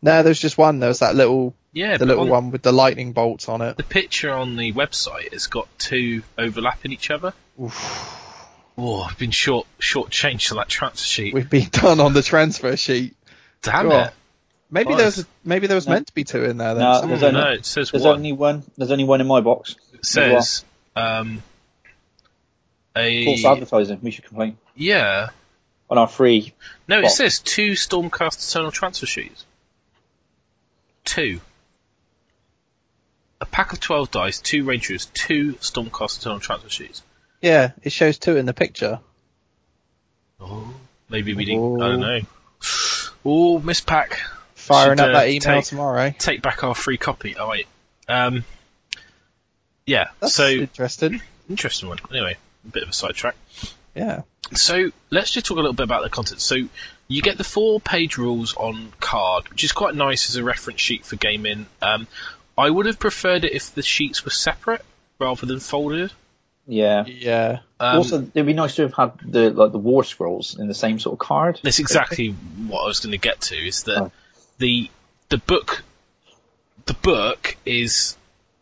No, there's just one. There's that little Yeah, the little on one with the lightning bolts on it. the picture on the website has got two overlapping each other. Oh, I've been short short changed to that transfer sheet. We've been done on the transfer sheet. Damn Sure. it! Maybe Nice. there was maybe there was No. meant to be two in there. Then. No, there's only- no, it says There's one. only one. There's only one in my box. It says um, a False advertising. We should complain yeah. On our free. No, it says two Stormcast Eternal transfer sheets. Two. A pack of 12 dice, two Rangers, two Stormcast Eternal transfer sheets. yeah, it shows two in the picture. Oh, maybe we didn't. I Oh. don't know. Oh, Miss Pack. Firing Should, up uh, that email take- tomorrow. Take back our free copy. Oh, wait. Um, yeah, That's so, interesting. interesting one. Anyway, a bit of a sidetrack. Yeah. So let's just talk a little bit about the content. So you get the four page rules on card, which is quite nice as a reference sheet for gaming. Um, I would have preferred it if the sheets were separate rather than folded. Yeah. Yeah. Um, also, it'd be nice to have had the like the war scrolls in the same sort of card. that's exactly what I was going to get to. Is that Oh. the the book the book is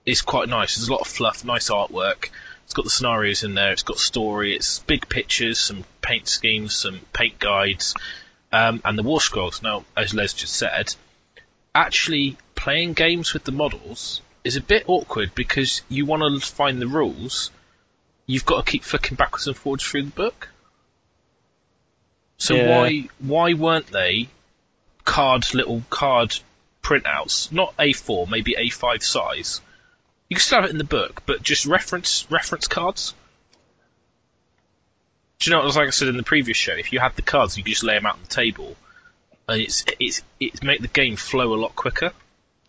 is quite nice. There's a lot of fluff, nice artwork. It's got the scenarios in there. It's got story. It's big pictures, some paint schemes, some paint guides, um, and the war scrolls. Now, as Les just said, actually playing games with the models is a bit awkward because you want to find the rules. You've got to keep flicking backwards and forwards through the book. So Yeah. why why weren't they card little card printouts, not A4, maybe A5 size? You can still have it in the book, but just reference reference cards. Do you know what like I said in the previous show? If you had the cards, you could just lay them out on the table, and it's it's it's make the game flow a lot quicker.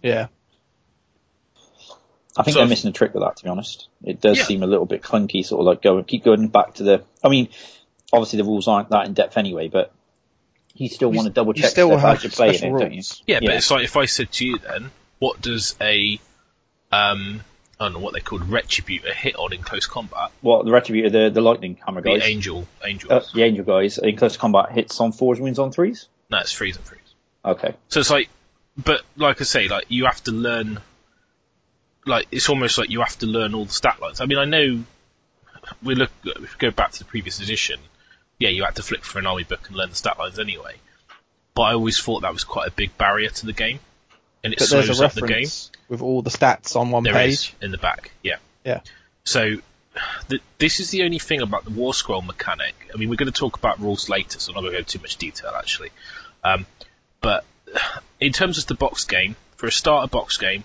Yeah. I think So- they're missing a trick with that. To be honest, it does Yeah. seem a little bit clunky. Sort of like going, keep going back to the. I mean, obviously the rules aren't that in depth anyway, but You still You- want to double you check still have as you're playing it, special don't you? rules. Yeah, but it's like if I said to you then, what does a um I don't know what they called retributor hit on in close combat? What the retributor, the the lightning hammer guys, The angel angels. uh, the angel guys in close combat hits on fours, wins on threes. no, it's freeze and freeze. Okay. So it's like, but like I say, like you have to learn. Like it's almost like you have to learn all the stat lines. I mean, I know we look. If we go back to the previous edition, yeah, you had to flip for an army book and learn the stat lines anyway. But I always thought that was quite a big barrier to the game, and it But there's a up the game. reference with all the stats on one There page. in the back, yeah. Yeah. So th- this is the only thing about the war scroll mechanic. I mean, we're going to talk about rules later, so I'm not going to go into too much detail actually. Um, but in terms of the box game, for a starter box game,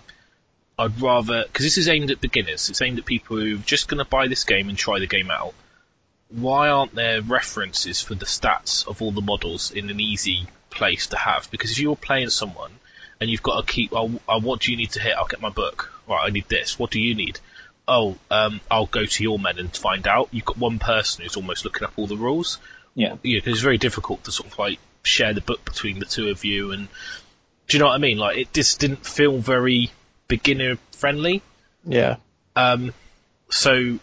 I'd rather because this is aimed at beginners. It's aimed at people who are just going to buy this game and try the game out. Why aren't there references for the stats of all the models in an easy place to have? Because if you're playing someone and you've got to keep, oh, what do you need to hit? I'll get my book. Right, I need this. What do you need? Oh, um, I'll go to your men and find out. You've got one person who's almost looking up all the rules. Yeah. Yeah, 'cause it's very difficult to sort of like share the book between the two of you. And do you know what I mean? Like, it just didn't feel very beginner friendly. Yeah. Um, so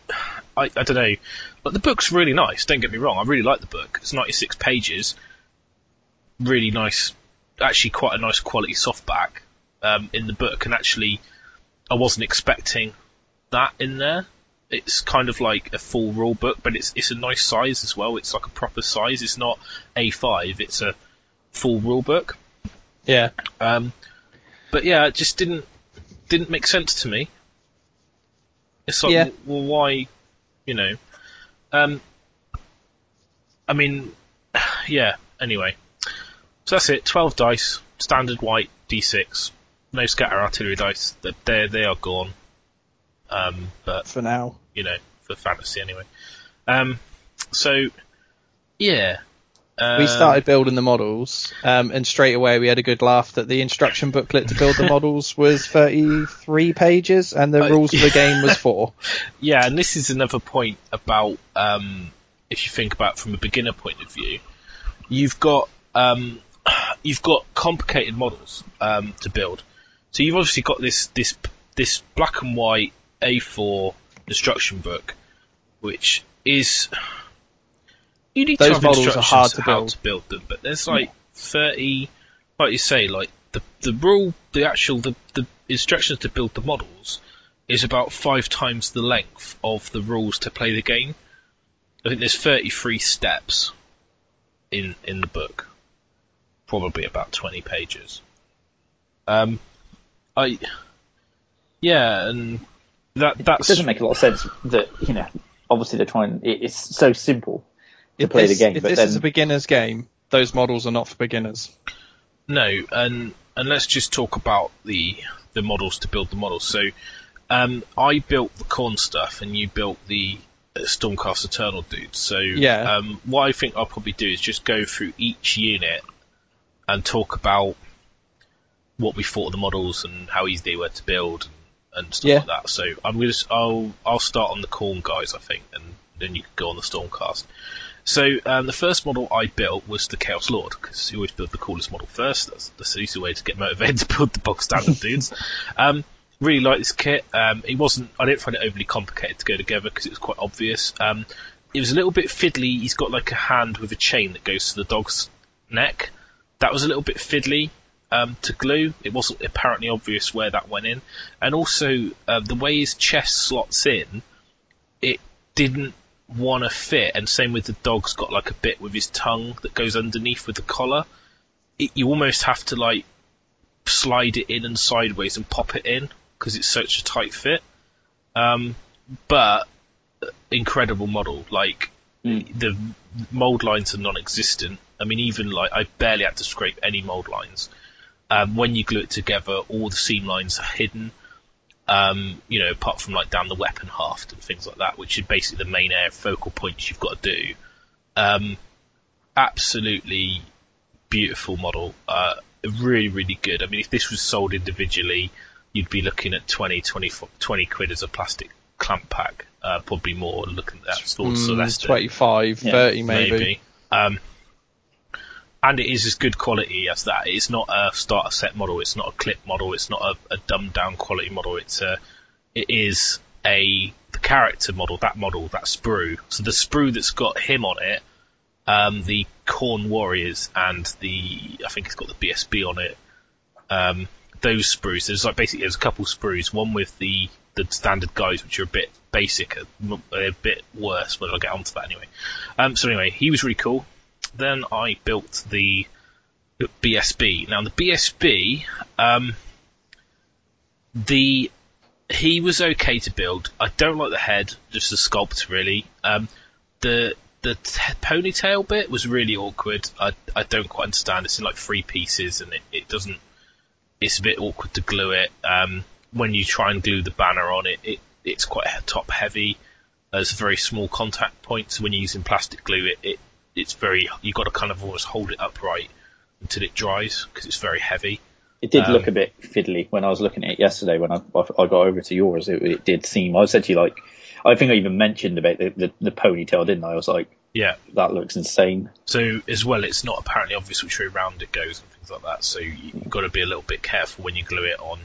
I, I don't know. But the book's really nice. Don't get me wrong. I really like the book. It's 96 pages. Really nice. Actually, quite a nice quality softback um, in the book. And actually, I wasn't expecting that in there. It's kind of like a full rule book, but it's it's a nice size as well. It's like a proper size. It's not A5. It's a full rule book. Yeah. Um, but yeah, it just didn't didn't make sense to me. It's like, Yeah. well, why, you know? Um, I mean, yeah. Anyway, so that's it. Twelve dice, standard white d6, no scatter artillery dice. They they they are gone. Um, but For now. you know, for fantasy anyway. Um, so yeah. Um, we started building the models, um, and straight away we had a good laugh that the instruction booklet to build the models was 33 pages, and the Uh, rules of the game was four. Yeah, and this is another point about um, if you think about it from a beginner point of view, you've got um, you've got complicated models um, to build. So you've obviously got this this this black and white A4 instruction book, which is you need Those to have models are hard to how build. to build them, but there's like thirty, like you say, like the the rule, the actual the, the instructions to build the models is about five times the length of the rules to play the game. I think there's 33 steps in in the book, probably about 20 pages. Um, I, yeah, and that It doesn't make a lot of sense that you know. Obviously, they're trying. It, it's so simple to If play this, the game, if but this then is a beginner's game, those models are not for beginners. No, and and let's just talk about the the models to build the models. So, um, I built the Khorne stuff, and you built the uh, Stormcast Eternal dudes. So, Yeah. um, what I think I'll probably do is just go through each unit and talk about what we thought of the models and how easy they were to build and, and stuff Yeah. like that. So, I'm gonna I'll I'll start on the Khorne guys, I think, and then you can go on the Stormcast. So um, the first model I built was the Chaos Lord because you always build the coolest model first. That's, that's the easy way to get motivated to build the box standard dudes. Um, really like this kit. Um, it wasn't. I didn't find it overly complicated to go together because it was quite obvious. Um, it was a little bit fiddly. He's got like a hand with a chain that goes to the dog's neck. That was a little bit fiddly um, to glue. It wasn't apparently obvious where that went in, and also uh, the way his chest slots in, it didn't want to fit. And same with the dog's got like a bit with his tongue that goes underneath with the collar. It, you almost have to like slide it in and sideways and pop it in because it's such a tight fit. Um, but uh, incredible model. Like the mold lines are non-existent. I mean, even like I barely had to scrape any mold lines. Um, when you glue it together, all the seam lines are hidden. Um, you know, apart from like down the weapon haft and things like that, which are basically the main air focal points you've got to do. Um, absolutely beautiful model. Uh, really, really good. I mean, if this was sold individually, you'd be looking at 20, 20, 20 quid as a plastic clamp pack. Uh, probably more looking at that Mm, Celeste. 25, Yeah, 30 maybe. Um, and it is as good quality as that. It's not a starter set model. It's not a clip model. It's not a, a dumbed down quality model. It's a, it is a the character model. That model, that sprue. So the sprue that's got him on it, um, the Khorne Warriors and the I think it's got the BSB on it. Um, those sprues. There's like basically there's a couple sprues. One with the the standard guys, which are a bit basic, a, a bit worse, but I'll get onto that anyway. Um, so anyway, he was really cool. Then I built the BSB. Now the BSB, um, the he was okay to build. I don't like the head, just the sculpt really. Um, the the t- ponytail bit was really awkward. I I don't quite understand. It's in like three pieces, and it, it doesn't. It's a bit awkward to glue it. Um, when you try and glue the banner on it, it it's quite top heavy. There's a very small contact point, so when you're using plastic glue, it, it it's very you've got to kind of almost hold it upright until it dries because it's very heavy. It did Um, look a bit fiddly when I was looking at it yesterday. When I I got over to yours, it, it did seem. I said to you like, I think I even mentioned about the, the, the ponytail, didn't I? I was like, Yeah. that looks insane. So as well, it's not apparently obvious which way round it goes and things like that. So you- you've got to be a little bit careful when you glue it on.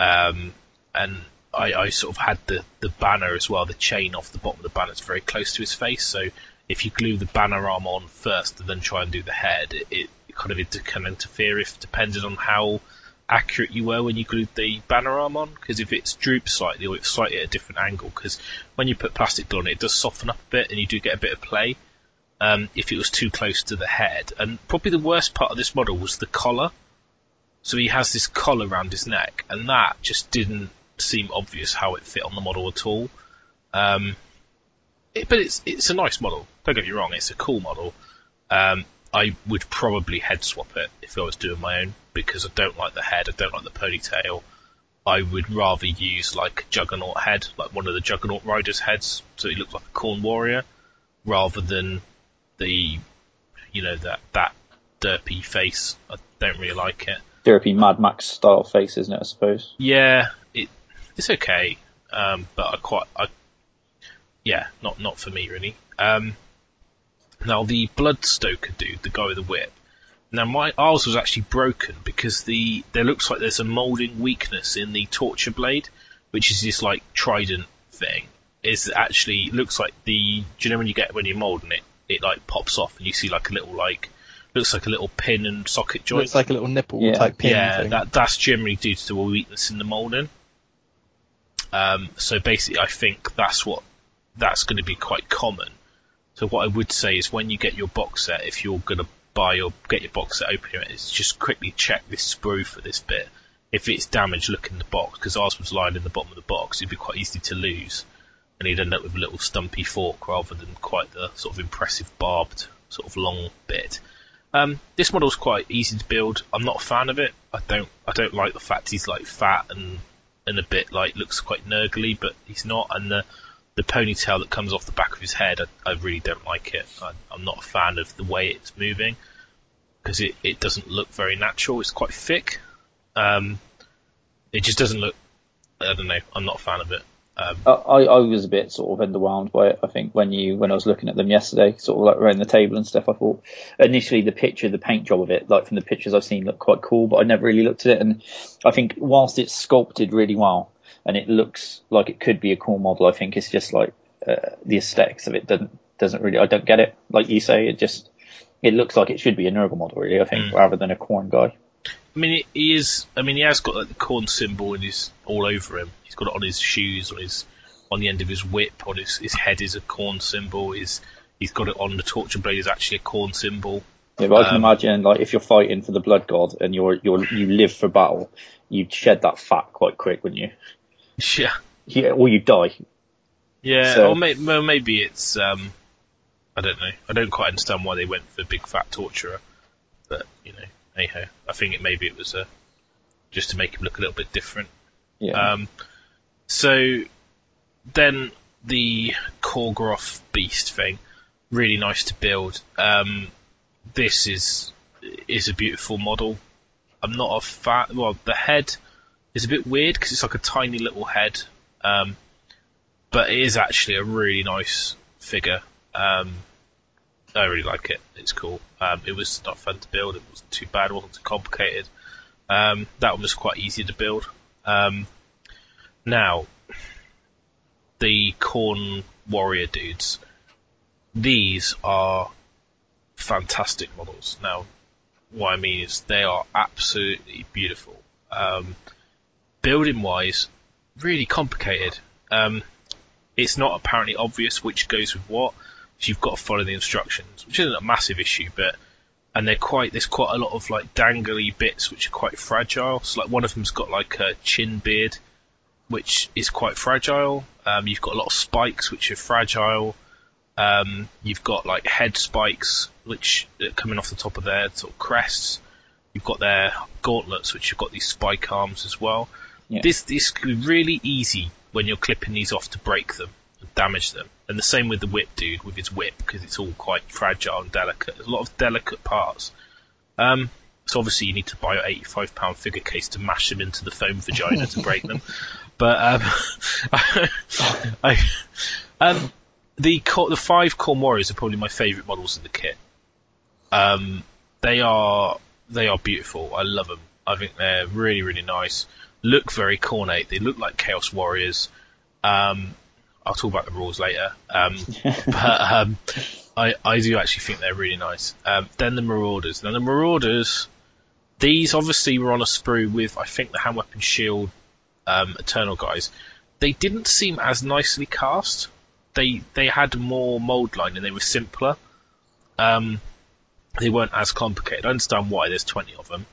Um, and I, I sort of had the, the banner as well. The chain off the bottom of the banner is very close to his face. So if you glue the banner arm on first and then try and do the head, it, it kind of can interfere if depending on how accurate you were when you glued the banner arm on. Because if it's drooped slightly or it's slightly at a different angle, because when you put plastic glue on it, it does soften up a bit and you do get a bit of play um, if it was too close to the head. And probably the worst part of this model was the collar. So he has this collar around his neck, and that just didn't seem obvious how it fit on the model at all. Um, it, but it's it's a nice model. Don't get me wrong, it's a cool model. Um, I would probably head swap it if I was doing my own because I don't like the head, I don't like the ponytail. I would rather use like a Juggernaut head, like one of the Juggernaut Riders heads, so it looks like a Khorne Warrior, rather than the, you know, that that derpy face. I don't really like it. Derpy Mad Max style face, isn't it? I suppose. Yeah, it it's okay, um, but I quite I yeah, not not for me really. Um, now the Bloodstoker dude, the guy with the whip. Now my ours was actually broken because the there looks like there's a molding weakness in the torture blade, which is this like trident thing. Is actually looks like the do you know when you get when you're molding it, it like pops off and you see like a little like looks like a little pin and socket joint. Looks like a little nipple Yeah. type pin Yeah, thing. that that's generally due to a weakness in the molding. Um, so basically, I think that's what that's going to be quite common. So what I would say is when you get your box set, if you're to buy or get your box set, open it, is just quickly check this sprue for this bit. If it's damaged, look in the box because ours was lying in the bottom of the box. It'd be quite easy to lose, and you'd end up with a little stumpy fork rather than quite the sort of impressive barbed sort of long bit. Um, this model's quite easy to build. I'm not a fan of it. I don't I don't like the fact he's like fat and and a bit like looks quite nurgly, but he's not. And the the ponytail that comes off the back of his head, I, I really don't like it. I, I'm not a fan of the way it's moving because it, it doesn't look very natural. It's quite thick. Um, it just doesn't look. I don't know. I'm not a fan of it. Um, I, I I was a bit sort of underwhelmed by it. I think when you when I was looking at them yesterday, sort of like around the table and stuff, I thought initially the picture, the paint job of it, like from the pictures I've seen, looked quite cool, but I never really looked at it. And I think whilst it's sculpted really well and it looks like it could be a cool model, I think it's just like uh, the aesthetics of it doesn't doesn't really. I don't get it. Like you say, it just it looks like it should be a Nurgle model, really. I think Mm. rather than a Khorne guy. I mean, he is. I mean, he has got like the Khorne symbol in his all over him. He's got it on his shoes, on his on the end of his whip, on his his head is a Khorne symbol. His he's got it on the torture blade is actually a Khorne symbol. Yeah, but I can Um, imagine like if you're fighting for the blood god and you're you're you live for battle, you'd shed that fat quite quick, wouldn't you? Yeah, Yeah, or you die. yeah. So- or may, well, maybe it's. um I don't know. I don't quite understand why they went for big fat torturer, but you know, anyhow, I think it maybe it was a just to make him look a little bit different. Yeah. Um, so then the Khorgorath beast thing, really nice to build. Um, this is is a beautiful model. I'm not a fan. Well, the head is a bit weird because it's like a tiny little head, um, but it is actually a really nice figure. Um, I really like it. It's cool. Um, it was not fun to build. It wasn't too bad. It wasn't too complicated. Um, that one was quite easy to build. Um, now, the Khorne Warrior dudes. These are fantastic models. Now, what I mean is they are absolutely beautiful. Um, building wise, really complicated. Um, it's not apparently obvious which goes with what. So you've got to follow the instructions, which isn't a massive issue, but and they're quite there's quite a lot of like dangly bits which are quite fragile. So like one of them's got like a chin beard, which is quite fragile. Um, you've got a lot of spikes which are fragile. Um, you've got like head spikes which are coming off the top of their sort of crests. You've got their gauntlets which have got these spike arms as well. Yeah. This this could be really easy when you're clipping these off to break them and damage them. And the same with the whip dude with his whip because it's all quite fragile and delicate. There's a lot of delicate parts. Um, so obviously you need to buy an 85 pound figure case to mash them into the foam vagina to break them. But um, I, um, the the five core Warriors are probably my favourite models in the kit. Um, they are they are beautiful. I love them. I think they're really really nice. Look very Khornate. They look like Chaos Warriors. Um, I'll talk about the rules later. Um, but um, I I do actually think they're really nice. Um, then the Marauders. Now the Marauders, these obviously were on a sprue with I think the hand weapon shield um, Eternal guys. They didn't seem as nicely cast. They they had more mold line and they were simpler. Um, they weren't as complicated. I understand why. There's 20 of them.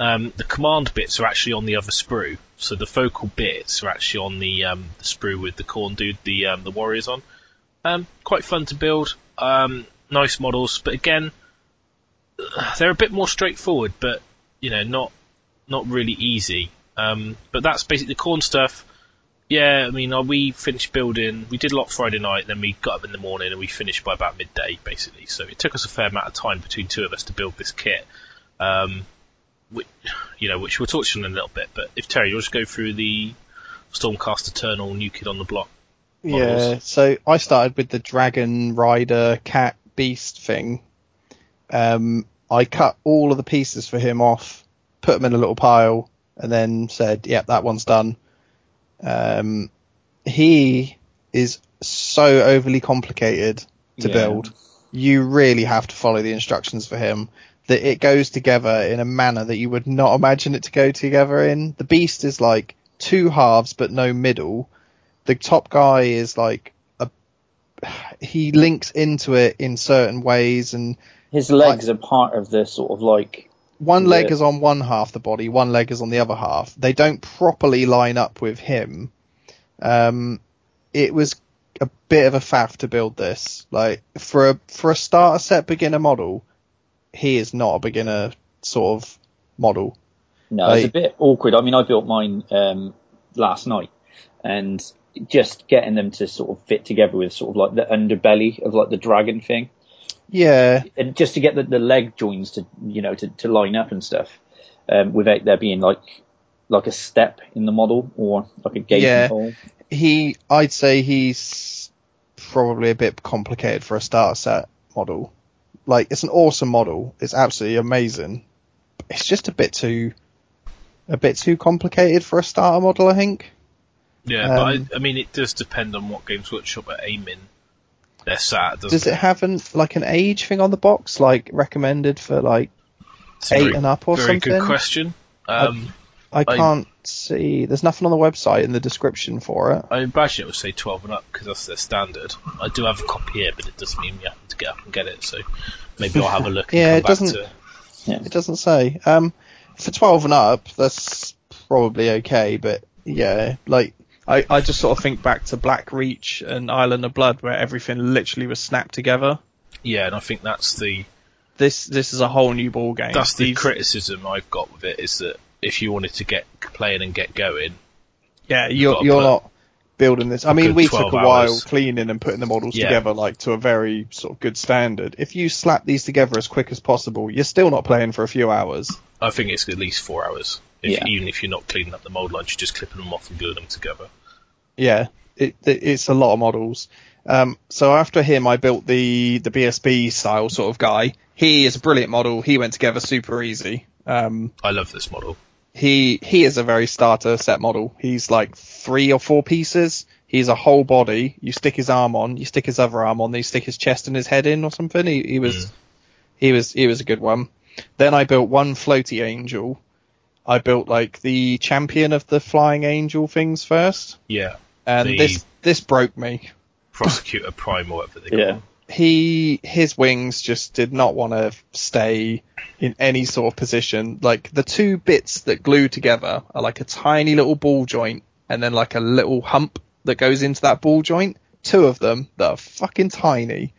Um, the command bits are actually on the other sprue, so the focal bits are actually on the, um, the sprue with the Khorne dude, the um, the warriors on. Um, quite fun to build. Um, nice models, but again, they're a bit more straightforward, but you know, not not really easy. Um, but that's basically the Khorne stuff. Yeah, I mean, uh, we finished building. We did a lot Friday night, then we got up in the morning and we finished by about midday, basically. So it took us a fair amount of time between two of us to build this kit. Um, which, you know, which we'll talk to in a little bit. But if Terry, you'll just go through the Stormcast Eternal new kid on the block. Yeah, so I started with the dragon rider cat beast thing. Um, I cut all of the pieces for him off, put them in a little pile, and then said, "Yep, that one's done." Um, he is so overly complicated to Yeah. build. You really have to follow the instructions for him. That it goes together in a manner that you would not imagine it to go together in. The beast is like two halves but no middle. The top guy is like a he links into it in certain ways and His legs are part of the sort of like one leg is on one half the body, one leg is on the other half. They don't properly line up with him. Um, it was a bit of a faff to build this. Like for a for a starter set beginner model, he is not a beginner sort of model. No, it's a bit awkward. I mean, I built mine um, last night, and just getting them to sort of fit together with sort of like the underbelly of like the dragon thing, Yeah, and just to get the, the leg joints to you know to, to line up and stuff, um, without there being like like a step in the model or like a gaping Yeah. hole. he I'd say he's probably a bit complicated for a starter set model. Like it's an awesome model. It's absolutely amazing. It's just a bit too a bit too complicated for a starter model, I think. Yeah, Um, but I, I mean, it does depend on what Games Workshop are aiming their sat. Doesn't Does it have an like an age thing on the box, like recommended for like eight very, and up or very something? good question. Um, I I- can't see. There's nothing on the website in the description for it. I imagine it would say 12 and up because that's their standard. I do have a copy here, but it doesn't mean you have to get up and get it. So maybe I'll have a look. And Yeah, come it back doesn't- To, It doesn't say. Um, for 12 and up, that's probably okay, but yeah, like, I, I just sort of think back to Black Reach and Island of Blood where everything literally was snapped together. yeah, and I think that's the This, this is a whole new ball game. that's the These- criticism I've got with it is that if you wanted to get playing and get going, Yeah, you're, you're not building this. I mean, we took a 12 while cleaning and putting the models Yeah. together, like, to a very sort of good standard. If you slap these together as quick as possible, you're still not playing for a few hours. I think it's at least four hours. If, Yeah. Even if you're not cleaning up the mold lines, you're just clipping them off and gluing them together. Yeah, it, it, it's a lot of models. Um, so after him, I built the the BSB style sort of guy. He is a brilliant model. He went together super easy. Um, I love this model. He he is a very starter set model. He's like three or four pieces. He's a whole body. You stick his arm on, you stick his other arm on, then you stick his chest and his head in or something. He, he was Mm. he was he was a good one. Then I built one floaty angel. I built like the champion of the flying angel things first, Yeah. and The- this this broke me. Prosecutor Prime or whatever they call Yeah. him. He his wings just did not want to stay in any sort of position. Like the two bits that glue together are like a tiny little ball joint and then like a little hump that goes into that ball joint. Two of them that are fucking tiny.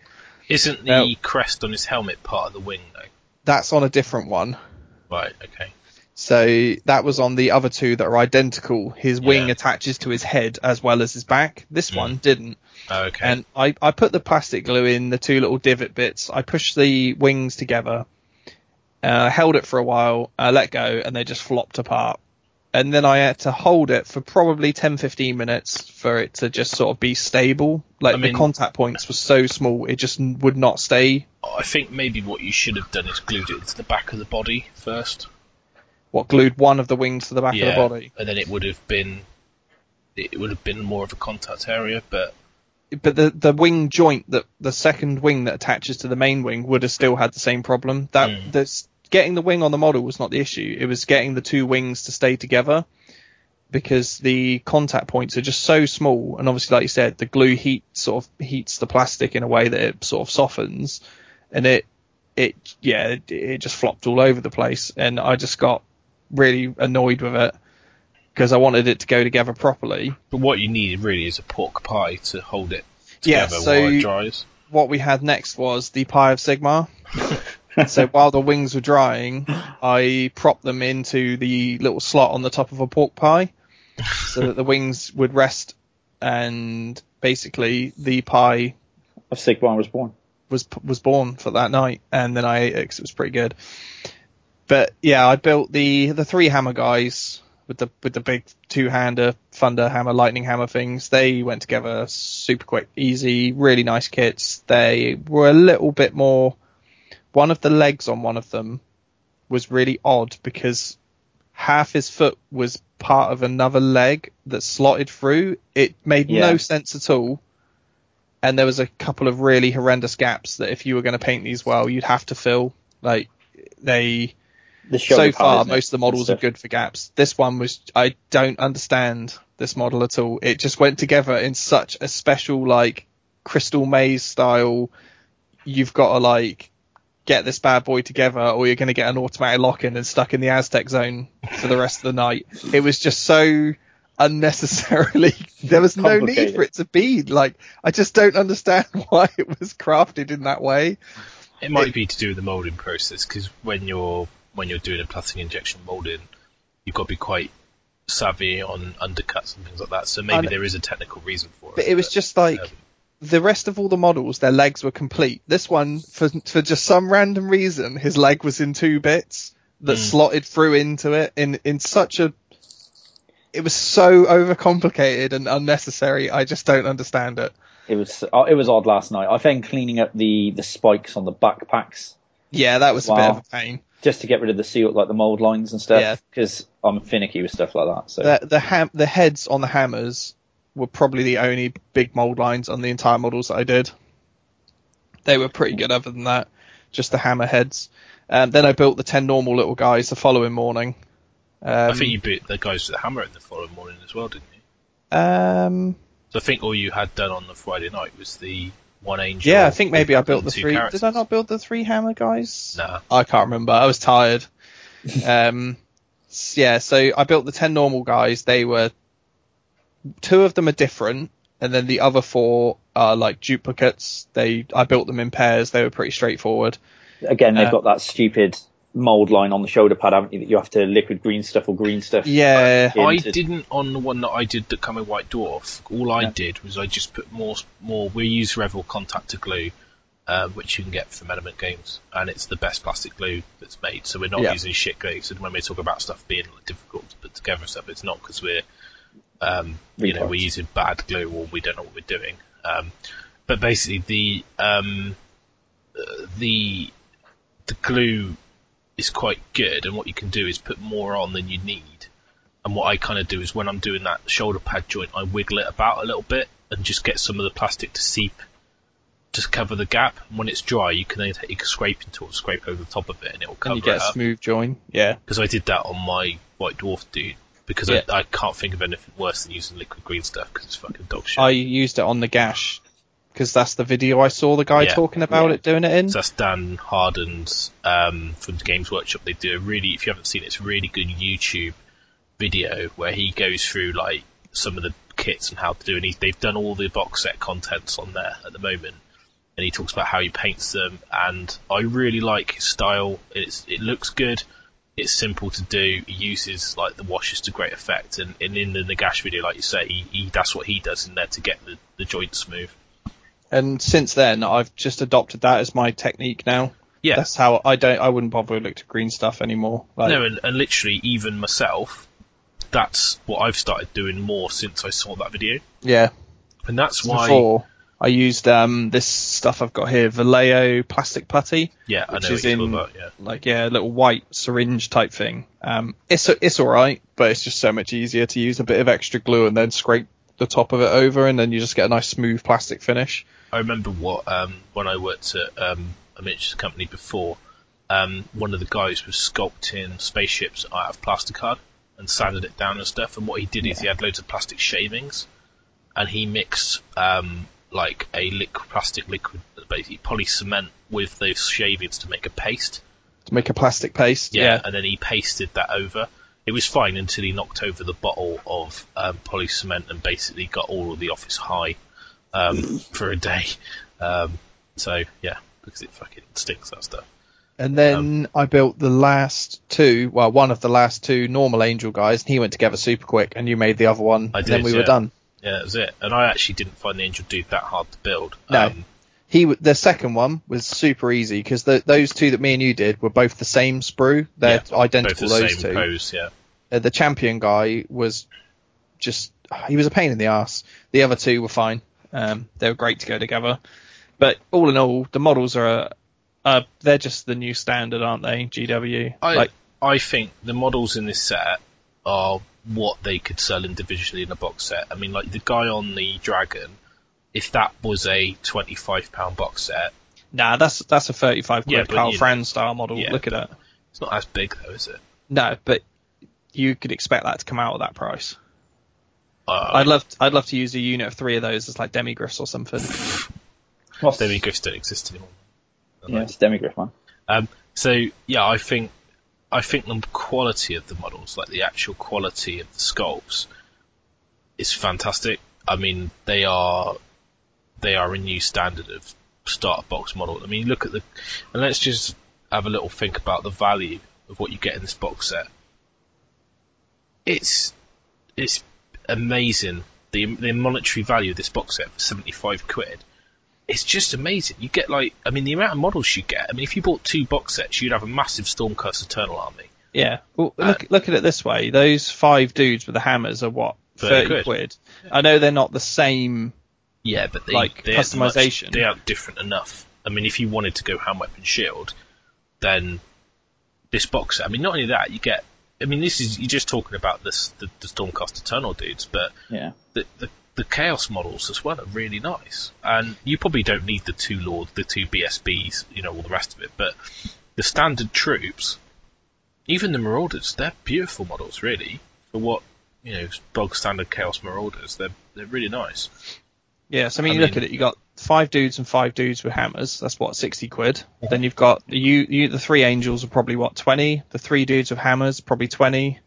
Isn't the No. crest on his helmet part of the wing though? That's on a different one. Right. Okay. So that was on the other two that are identical. His wing Yeah. attaches to his head as well as his back. This Mm. one didn't. Okay. And I, I put the plastic glue in the two little divot bits. I pushed the wings together, uh, held it for a while, uh, let go, and they just flopped apart. And then I had to hold it for probably 10, 15 minutes for it to just sort of be stable. Like I mean- the contact points were so small, it just would not stay. I think maybe what you should have done is glued it to the back of the body first. What glued one of the wings to the back yeah. of the body. And then it would have been it would have been more of a contact area, but But the, the wing joint that the second wing that attaches to the main wing would have still had the same problem. That Mm. that's getting the wing on the model was not the issue. It was getting the two wings to stay together because the contact points are just so small, and obviously, like you said, the glue heat sort of heats the plastic in a way that it sort of softens, and it it yeah it, it just flopped all over the place, and I just got really annoyed with it because I wanted it to go together properly. but what you need really is a pork pie to hold it Yeah, together so- while it dries. what we had next was the Pie of Sigmar. so while the wings were drying, I propped them into the little slot on the top of a pork pie so that the wings would rest and basically the pie Of Sigmar was born. was was born for that night and then I ate it because it was pretty good. But yeah, I built the the three hammer guys with the with the big two hander thunder hammer lightning hammer things. They went together super quick, easy, really nice kits. They were a little bit more. One of the legs on one of them was really odd because half his foot was part of another leg that slotted through. It made Yeah. no sense at all. And there was a couple of really horrendous gaps that if you were going to paint these well, you'd have to fill. Like they The so far pad, most of the models are good for gaps. This one was I don't understand this model at all. It just went together in such a special like crystal maze style. You've got to like get this bad boy together or you're going to get an automatic lock in and stuck in the Aztec zone for the rest of the night. It was just so unnecessarily there was no need for it to be like I just don't understand why it was crafted in that way. It might be to do with the molding process because when you're when you're doing a plastic injection molding, you've got to be quite savvy on undercuts and things like that. So maybe And- there is a technical reason for it. But it was just like um, the rest of all the models, their legs were complete. This one, for for just some random reason, his leg was in two bits that Mm. slotted through into it in in such a. It was so overcomplicated and unnecessary. I just don't understand it. It was uh, it was odd last night. I think cleaning up the the spikes on the backpacks Yeah, that was a bit of a pain. Just to get rid of the seal like the mold lines and Yeah. stuff because I'm finicky with stuff like that. So The the ham the heads on the hammers were probably the only big mold lines on the entire models that I did. They were pretty good. Other than that, just the hammer heads. And then I built the ten normal little guys the following morning. Um, I think you beat the guys with the hammer in the following morning as well, didn't you? Um, So I think all you had done on the Friday night was the one angel. yeah, I think maybe I built the three. characters. Did I not build the three hammer guys? No, I can't remember. I was tired. um, yeah, so I built the ten normal guys. They were two of them are different, and then the other four are like duplicates. They I built them in pairs. They were pretty straightforward. again, they've uh, got that stupid mold line on the shoulder pad, haven't you? That you have to liquid green stuff or green stuff. Yeah, I into- didn't on the one that I did that come in White Dwarf. All I Yeah. did was I just put more more. We use Revell Contacta glue, um, which you can get from Element Games, and it's the best plastic glue that's made. So we're not Yeah. using shit glue. So when we talk about stuff being difficult to put together stuff, it's not because we're um, you know we're using bad glue or we don't know what we're doing. Um, but basically the um, uh, the the glue is quite good, and what you can do is put more on than you need. And what I kind of do is when I'm doing that shoulder pad joint, I wiggle it about a little bit and just get some of the plastic to seep to cover the gap. And when it's dry, you can then take a scraping tool, scrape over the top of it, and it'll cover And you get a up. smooth join. Yeah. Because I did that on my white dwarf dude. Because Yeah. I, I can't think of anything worse than using liquid green stuff because it's fucking dog shit. I used it on the gash because that's the video I saw the guy Yeah. talking about Yeah. it doing it in. So that's Dan Harden's um, from the Games Workshop. They do a really, if you haven't seen it, it's a really good YouTube video where he goes through like some of the kits and how to do. And he, they've done all the box set contents on there at the moment, and he talks about how he paints them. And I really like his style. It's it looks good. It's simple to do. He uses like the washes to great effect. And, and in the Nagash video, like you say, he, he that's what he does in there to get the, the joint smooth. And since then, I've just adopted that as my technique now. Yeah. That's how I don't. I wouldn't bother with liquid green stuff anymore. Like, No, and, and literally, even myself, that's what I've started doing more since I saw that video. yeah. And that's why. Before I used um this stuff I've got here, Vallejo plastic putty, yeah, I which know is what you're in- about, yeah. like yeah, a little white syringe type thing. Um, it's it's all right, but it's just so much easier to use a bit of extra glue and then scrape the top of it over, and then you just get a nice smooth plastic finish. I remember what um, when I worked at um, a miniatures company before. Um, one of the guys was sculpting spaceships out of plasticard and sanded it down and stuff. And what he did is he had loads of plastic shavings, and he mixed um, like a liquid plastic liquid, basically poly cement with those shavings to make a paste. To make a plastic paste. Yeah, and then he pasted that over. It was fine until he knocked over the bottle of um, poly cement and basically got all of the office high um, for a day. Um, so yeah, because it fucking stinks that stuff. And then I built the last two, well, one of the last two normal angel guys, and he went together super quick, and you made the other one, I and then did, we were done. Yeah, that was it. And I actually didn't find the Angel Dude that hard to build. No. Um, He, the second one was super easy because those two that me and you did were both the same sprue. They're yeah, identical. both the those same two. pose. Yeah. Uh, the champion guy was just he was a pain in the ass. The other two were fine. Um, they were great to go together. But all in all, the models are uh, they're just the new standard, aren't they? GW. I like I think the models in this set are what they could sell individually in a box set. I mean, like the guy on the dragon, if that was a twenty-five pound box set, nah, that's that's a thirty-five quid Yeah, Karl Franz style model. Yeah, Look at that. it's not as big though, is it? No, but you could expect that to come out at that price. Uh, I'd love I'd love to use a unit of three of those as like demigryphs or something. What's Demigryphs don't exist anymore. Yeah, it's Demigryph one. Um, so yeah, I think I think the quality of the models, like the actual quality of the sculpts, is fantastic. I mean, they are they are a new standard of starter box model. I mean, look at the and let's just have a little think about the value of what you get in this box set. It's it's amazing the the monetary value of this box set for seventy five quid it's just amazing. You get like, I mean, the amount of models you get. I mean, if you bought two box sets, you'd have a massive Stormcast Eternal army. Yeah. Well, uh, look look at it this way. Those five dudes with the hammers are what 30 thirty quid. quid. I know they're not the same. Yeah, but they, Like, they aren't much- customization. they aren't different enough. I mean, if you wanted to go hand weapon shield, then this box set. I mean, not only that, you get. I mean, this is you're just talking about this the, the Stormcast Eternal dudes, but Yeah. the, the the Chaos models as well are really nice. And you probably don't need the two Lords, the two BSBs, you know, all the rest of it. But the standard troops, even the Marauders, they're beautiful models, really, for what you know, bog standard Chaos Marauders. They're they're really nice. Yes, I mean, I you look at it. You got five dudes and five dudes with hammers. That's what sixty quid. Then you've got the you, you the three angels are probably what twenty. The three dudes with hammers probably twenty.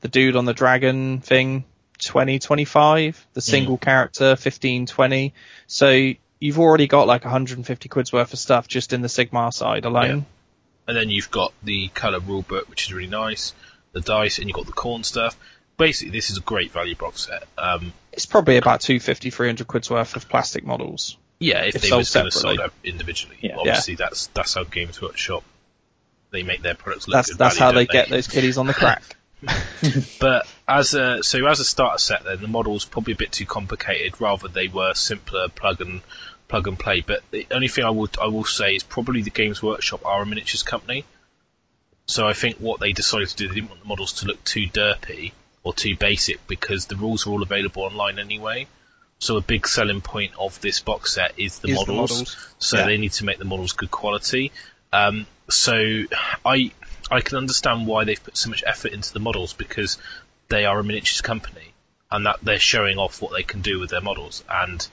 The dude on the dragon thing 20, 25. The single character 15, 20. So you've already got like 150 quid's worth of stuff just in the Sigmar side alone. And then you've got the colour rulebook, which is really nice. The dice, and you've got the Khorne stuff. Basically, this is a great value box set. Um, It's probably about 250, 300 quid's worth of plastic models. Yeah, if, If they were going to separately. sold out individually. Yeah. Obviously, that's that's how Games Workshop they make their products look That's that's value, how they don't get those kiddies on the crack. But as a so as a starter set, then the model's probably a bit too complicated. Rather, they were simpler plug and plug and play. But the only thing I would I will say is probably the Games Workshop are a miniatures company, so I think what they decided to do they didn't want the models to look too derpy or too basic because the rules are all available online anyway. So a big selling point of this box set is the Is the models. models. So Yeah. they need to make the models good quality. Um, so I I can understand why they've put so much effort into the models because they are a miniatures company and that they're showing off what they can do with their models and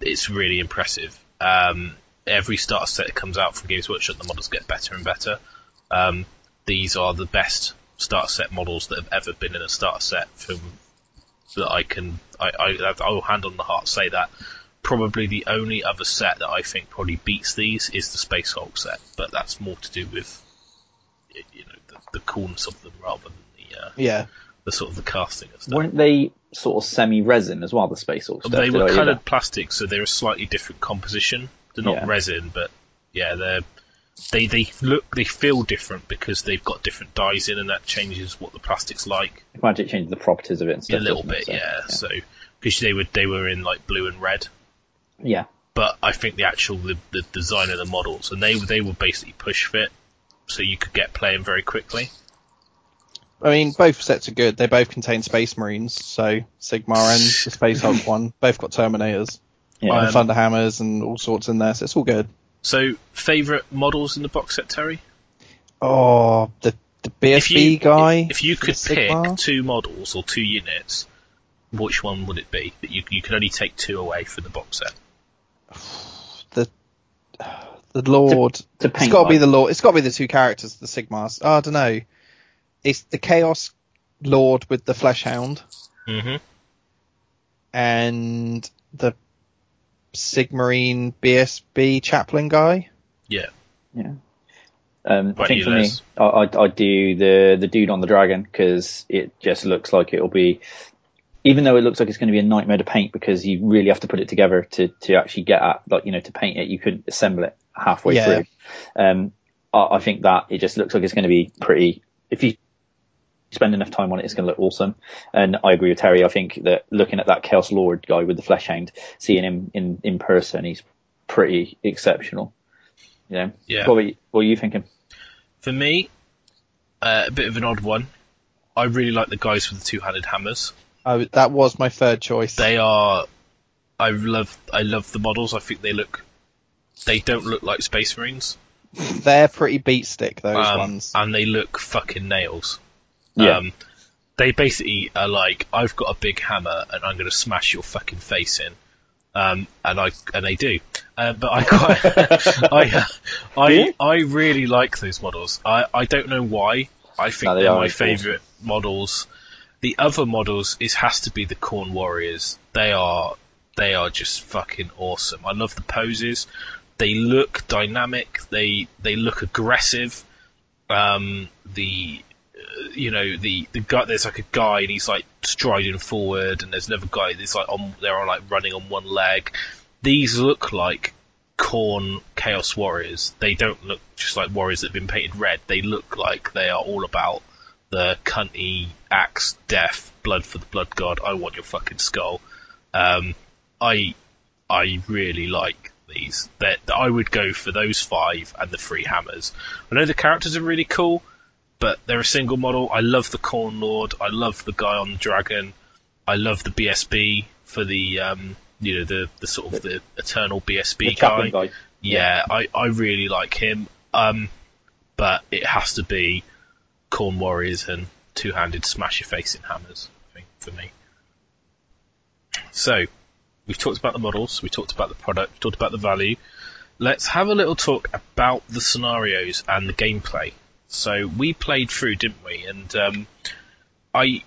it's really impressive. Um, every starter set that comes out from Games Workshop, the models get better and better. Um, these are the best starter set models that have ever been in a starter set from that I can I, I I will hand on the heart say that probably the only other set that I think probably beats these is the Space Hulk set, but that's more to do with you know the, the coolness of them rather than the uh, Yeah. the sort of the casting and stuff. Weren't they sort of semi-resin as well, the Space Hulk stuff? they were coloured plastic, so they're a slightly different composition. They're not Yeah. resin, but yeah, they're they they look they feel different because they've got different dyes in, and that changes what the plastic's like I imagine it changes the properties of it and stuff. a little bit. it? So, Yeah, so because they were they were in like blue and red, yeah. but I think the actual the, the design of the models and they they were basically push fit, so you could get playing very quickly. I mean, both sets are good. They both contain Space Marines, so Sigmar and the Space Hulk one both got Terminators, Yeah. Um, and Thunderhammers, and all sorts in there. So it's all good. So favorite models in the box set, Terry? Oh, the the If BSB you guy. if you could pick two models or two units, which one would it be? That you you can only take two away from the box set. the the Lord. to it's paint got to be the Lord. It's got to be the two characters, the Sigmars. Oh, I don't know. It's the Chaos Lord with the Flesh Hound Mm-hmm. and the Sigmarine BSB chaplain guy. Yeah. Yeah. Um, I think for me, I, I'd, I'd do the the dude on the dragon because it just looks like it'll be, even though it looks like it's going to be a nightmare to paint because you really have to put it together to to actually get at like you know to paint it. You couldn't assemble it halfway Yeah. through. Um, I, I think that it just looks like it's going to be pretty. If you spend enough time on it, it's going to look awesome. And I agree with Terry. I think that looking at that Chaos Lord guy with the flesh hound, seeing him in in person, he's pretty exceptional. You know, Yeah. what, were you, what are you thinking? For me, uh, a bit of an odd one. I really like the guys with the two-handed hammers. I, that was my third choice. They are. I love. I love the models. I think they look. They don't look like Space Marines. They're pretty beat stick. Those um, ones. and they look fucking nails. Yeah. Um, they basically are like, I've got a big hammer and I'm going to smash your fucking face in. Um, and I and they do. Uh, but I quite, I, uh, I? I really like those models. I, I don't know why. I think No, they they're my awesome. favourite models. The other models is has to be the Khorne Warriors. They are they are just fucking awesome. I love the poses. They look dynamic. They they look aggressive. Um, the you know the the guy there's like a guy and he's like striding forward and there's another guy that's like on they're on like running on one leg. These look like Khorne chaos warriors. They don't look just like warriors that have been painted red. They look like they are all about the cunty axe, death, blood for the blood god. I want your fucking skull. Um, I I really like these. That I would go for those five and the three hammers. I know the characters are really cool, but they're a single model. I love the Khorne Lord. I love the guy on the dragon. I love the BSB for the um, you know the the sort of the eternal BSB The guy. guy. Yeah, I, I really like him. Um, but it has to be Khorne Warriors and two handed smash your face in hammers, I think, for me. So, we've talked about the models, we talked about the product, we talked about the value. Let's have a little talk about the scenarios and the gameplay. So, we played through, didn't we? And um, I.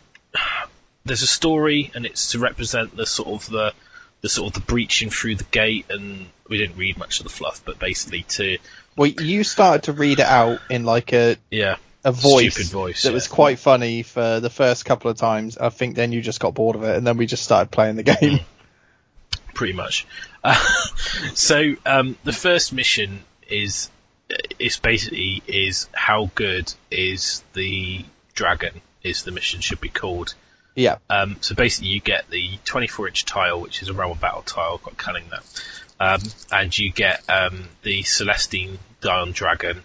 There's a story, and it's to represent the sort of the the sort of the breaching through the gate, and we didn't read much of the fluff, but basically to well, you started to read it out in like a yeah, a voice, Stupid voice, that yeah. was quite funny for the first couple of times. I think then you just got bored of it, and then we just started playing the game. pretty much. Uh, so um, the first mission is is basically is how good is the dragon is the mission should be called. Yeah. Um, so basically, you get the 24 inch tile, which is a realm of battle tile, quite cunning that. Um, and you get um, the Celestine Dion Dragon,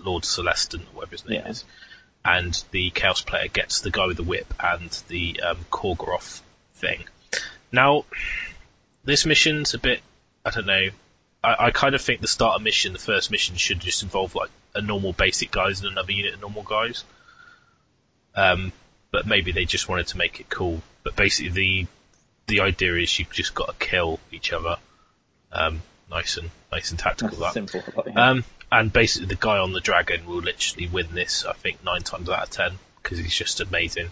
Lord Celestant, or whatever his name Yeah. is. And the Chaos player gets the guy with the whip and the um, Khorgorath thing. Now, this mission's a bit, I don't know. I, I kind of think the start starter mission, the first mission, should just involve like a normal basic guys and another unit of normal guys. Um, but maybe they just wanted to make it cool. But basically, the the idea is you've just got to kill each other. Um, nice and nice and tactical. That's that. simple. Yeah. Um, and basically, the guy on the dragon will literally win this. I think nine times out of ten because he's just amazing.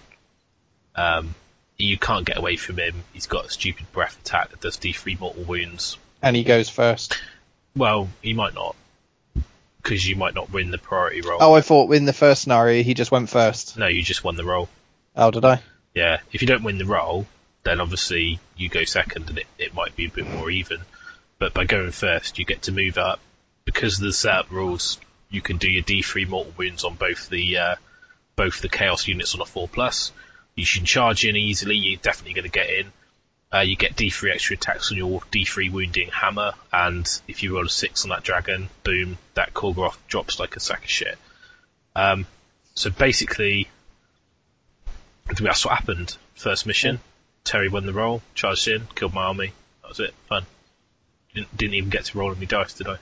Um, you can't get away from him. He's got a stupid breath attack that does D3 mortal wounds. And he goes first. Well, he might not because you might not win the priority roll. Oh, I thought in the first scenario he just went first. No, you just won the roll. Oh, did I? Yeah, if you don't win the roll, then obviously you go second and it, it might be a bit more even. But by going first, you get to move up. Because of the setup rules, you can do your D3 mortal wounds on both the uh, both the chaos units on a 4 plus. You can charge in easily, you're definitely going to get in. Uh, you get D3 extra attacks on your D3 wounding hammer, and if you roll a 6 on that dragon, boom, that Khorgorath drops like a sack of shit. Um, so basically, that's what happened. First mission, Terry won the roll, charged in, killed my army. That was it. Fun. Didn't, didn't even get to roll any dice, did I?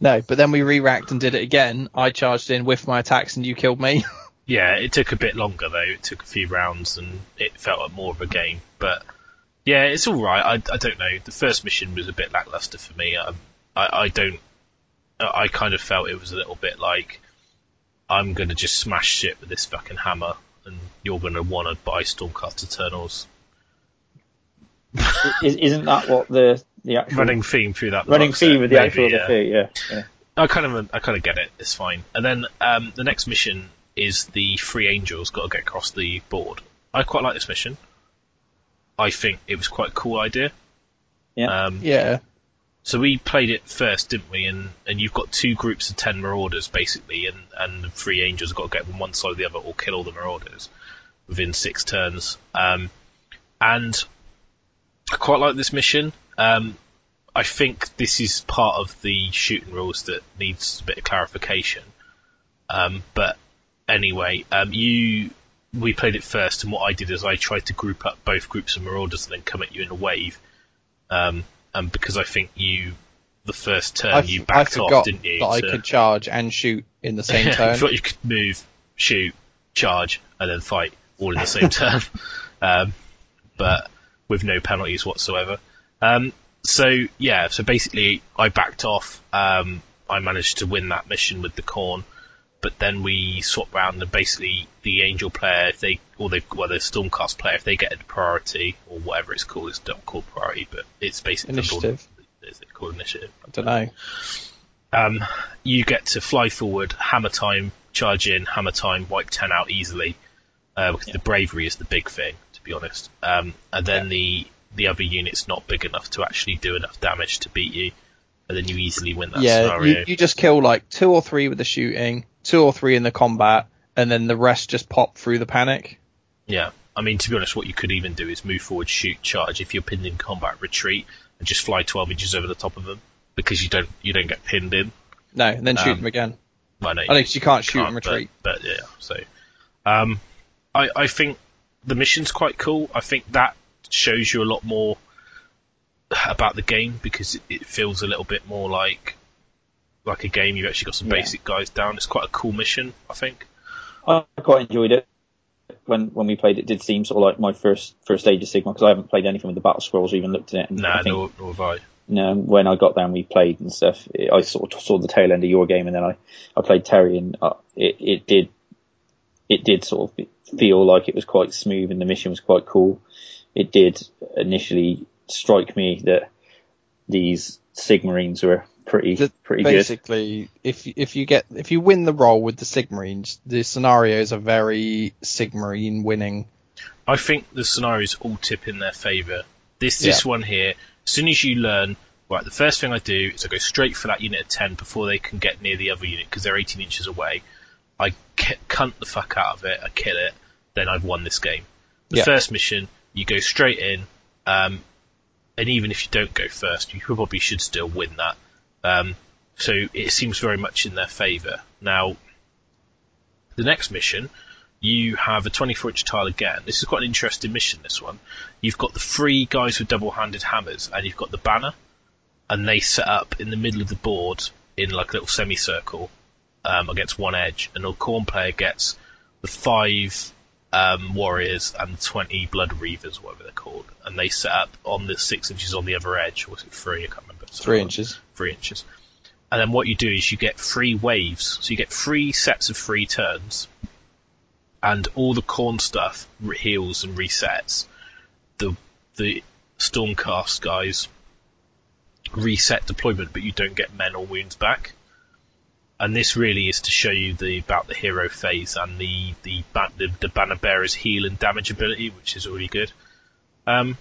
No, but then we re-racked and did it again. I charged in with my attacks and you killed me. Yeah, it took a bit longer though. It took a few rounds and it felt like more of a game. But yeah, it's all right. I, I don't know. The first mission was a bit lackluster for me. I, I, I don't. I kind of felt it was a little bit like I'm gonna just smash shit with this fucking hammer, and you're gonna want to buy Stormcast Eternals. Is, isn't that what the the actual Running theme through that. running box theme with the maybe, actual yeah. thing? Yeah. yeah. I kind of I kind of get it. It's fine. And then um, the next mission is the three angels got to get across the board. I quite like this mission. I think it was quite a cool idea. Yeah. Um, yeah. So we played it first, didn't we? And and you've got two groups of ten marauders basically, and and the three angels have got to get on one side or the other or kill all the marauders within six turns. Um, and I quite like this mission. Um, I think this is part of the shooting rules that needs a bit of clarification. Um, but anyway, um, you we played it first, and what I did is I tried to group up both groups of marauders and then come at you in a wave. Um, and because I think you, the first turn I, you backed off, didn't you? that I could charge and shoot in the same turn. thought you could move, shoot, charge, and then fight all in the same turn, um, but with no penalties whatsoever. Um, so yeah, so basically I backed off. Um, I managed to win that mission with the Khorne, but then we swap round and basically the angel player, if they or they well the stormcast player, if they get a priority or whatever it's called, it's not called priority, but it's basically Initiative. Is it called initiative? I don't know. um, you get to fly forward, hammer time, charge in, hammer time, wipe 10 out easily. Uh, because the bravery is the big thing, to be honest. Um, and then the, the other unit's not big enough to actually do enough damage to beat you. And then you easily win that yeah, scenario. you, you just kill like two or three with the shooting, two or three in the combat, and then the rest just pop through the panic. Yeah. I mean, to be honest, what you could even do is move forward, shoot, charge. If you're pinned in combat, retreat, and just fly 12 inches over the top of them. Because you don't, you don't get pinned in. No, and then shoot Um, them again. Well, no, I think you can't shoot can't, and retreat. But, but yeah, so um, I I think the mission's quite cool. I think that shows you a lot more about the game because it, it feels a little bit more like like a game. You've actually got some Yeah. basic guys down. It's quite a cool mission, I think. I quite enjoyed it when when we played. It did seem sort of like my first first stage of Sigmar because I haven't played anything with the battle scrolls or even looked at it. Nah, think, nor, nor have I. know, when I got there and we played and stuff, it, I sort of saw the tail end of your game, and then I, I played Terry, and uh, it it did it did sort of feel like it was quite smooth, and the mission was quite cool. It did initially strike me that these Sigmarines were pretty The- pretty good. Basically, if if you get if you win the role with the Sigmarines, the scenarios are very Sigmarine winning. I think the scenarios all tip in their favour. This this one here, as soon as you learn, right, the first thing I do is I go straight for that unit of ten before they can get near the other unit because they're 18 inches away. I c- cunt the fuck out of it, I kill it, then I've won this game. The Yeah. first mission, you go straight in, um, and even if you don't go first, you probably should still win that. Um, so it seems very much in their favour. Now, the next mission, you have a 24 inch tile again. This is quite an interesting mission, this one. You've got the three guys with double handed hammers, and you've got the banner, and they set up in the middle of the board in like a little semicircle um, against one edge, and the Khorne player gets the five um, warriors and 20 blood reavers, whatever they're called, and they set up on the six inches on the other edge, or was it three? I can't remember. Three inches. Three inches. And then what you do is you get three waves, so you get three sets of three turns, and all the Khorne stuff heals and resets. The the Stormcast guys reset deployment, but you don't get men or wounds back. And this really is to show you the about the hero phase and the the the, the banner bearer's heal and damage ability, which is really good. Um,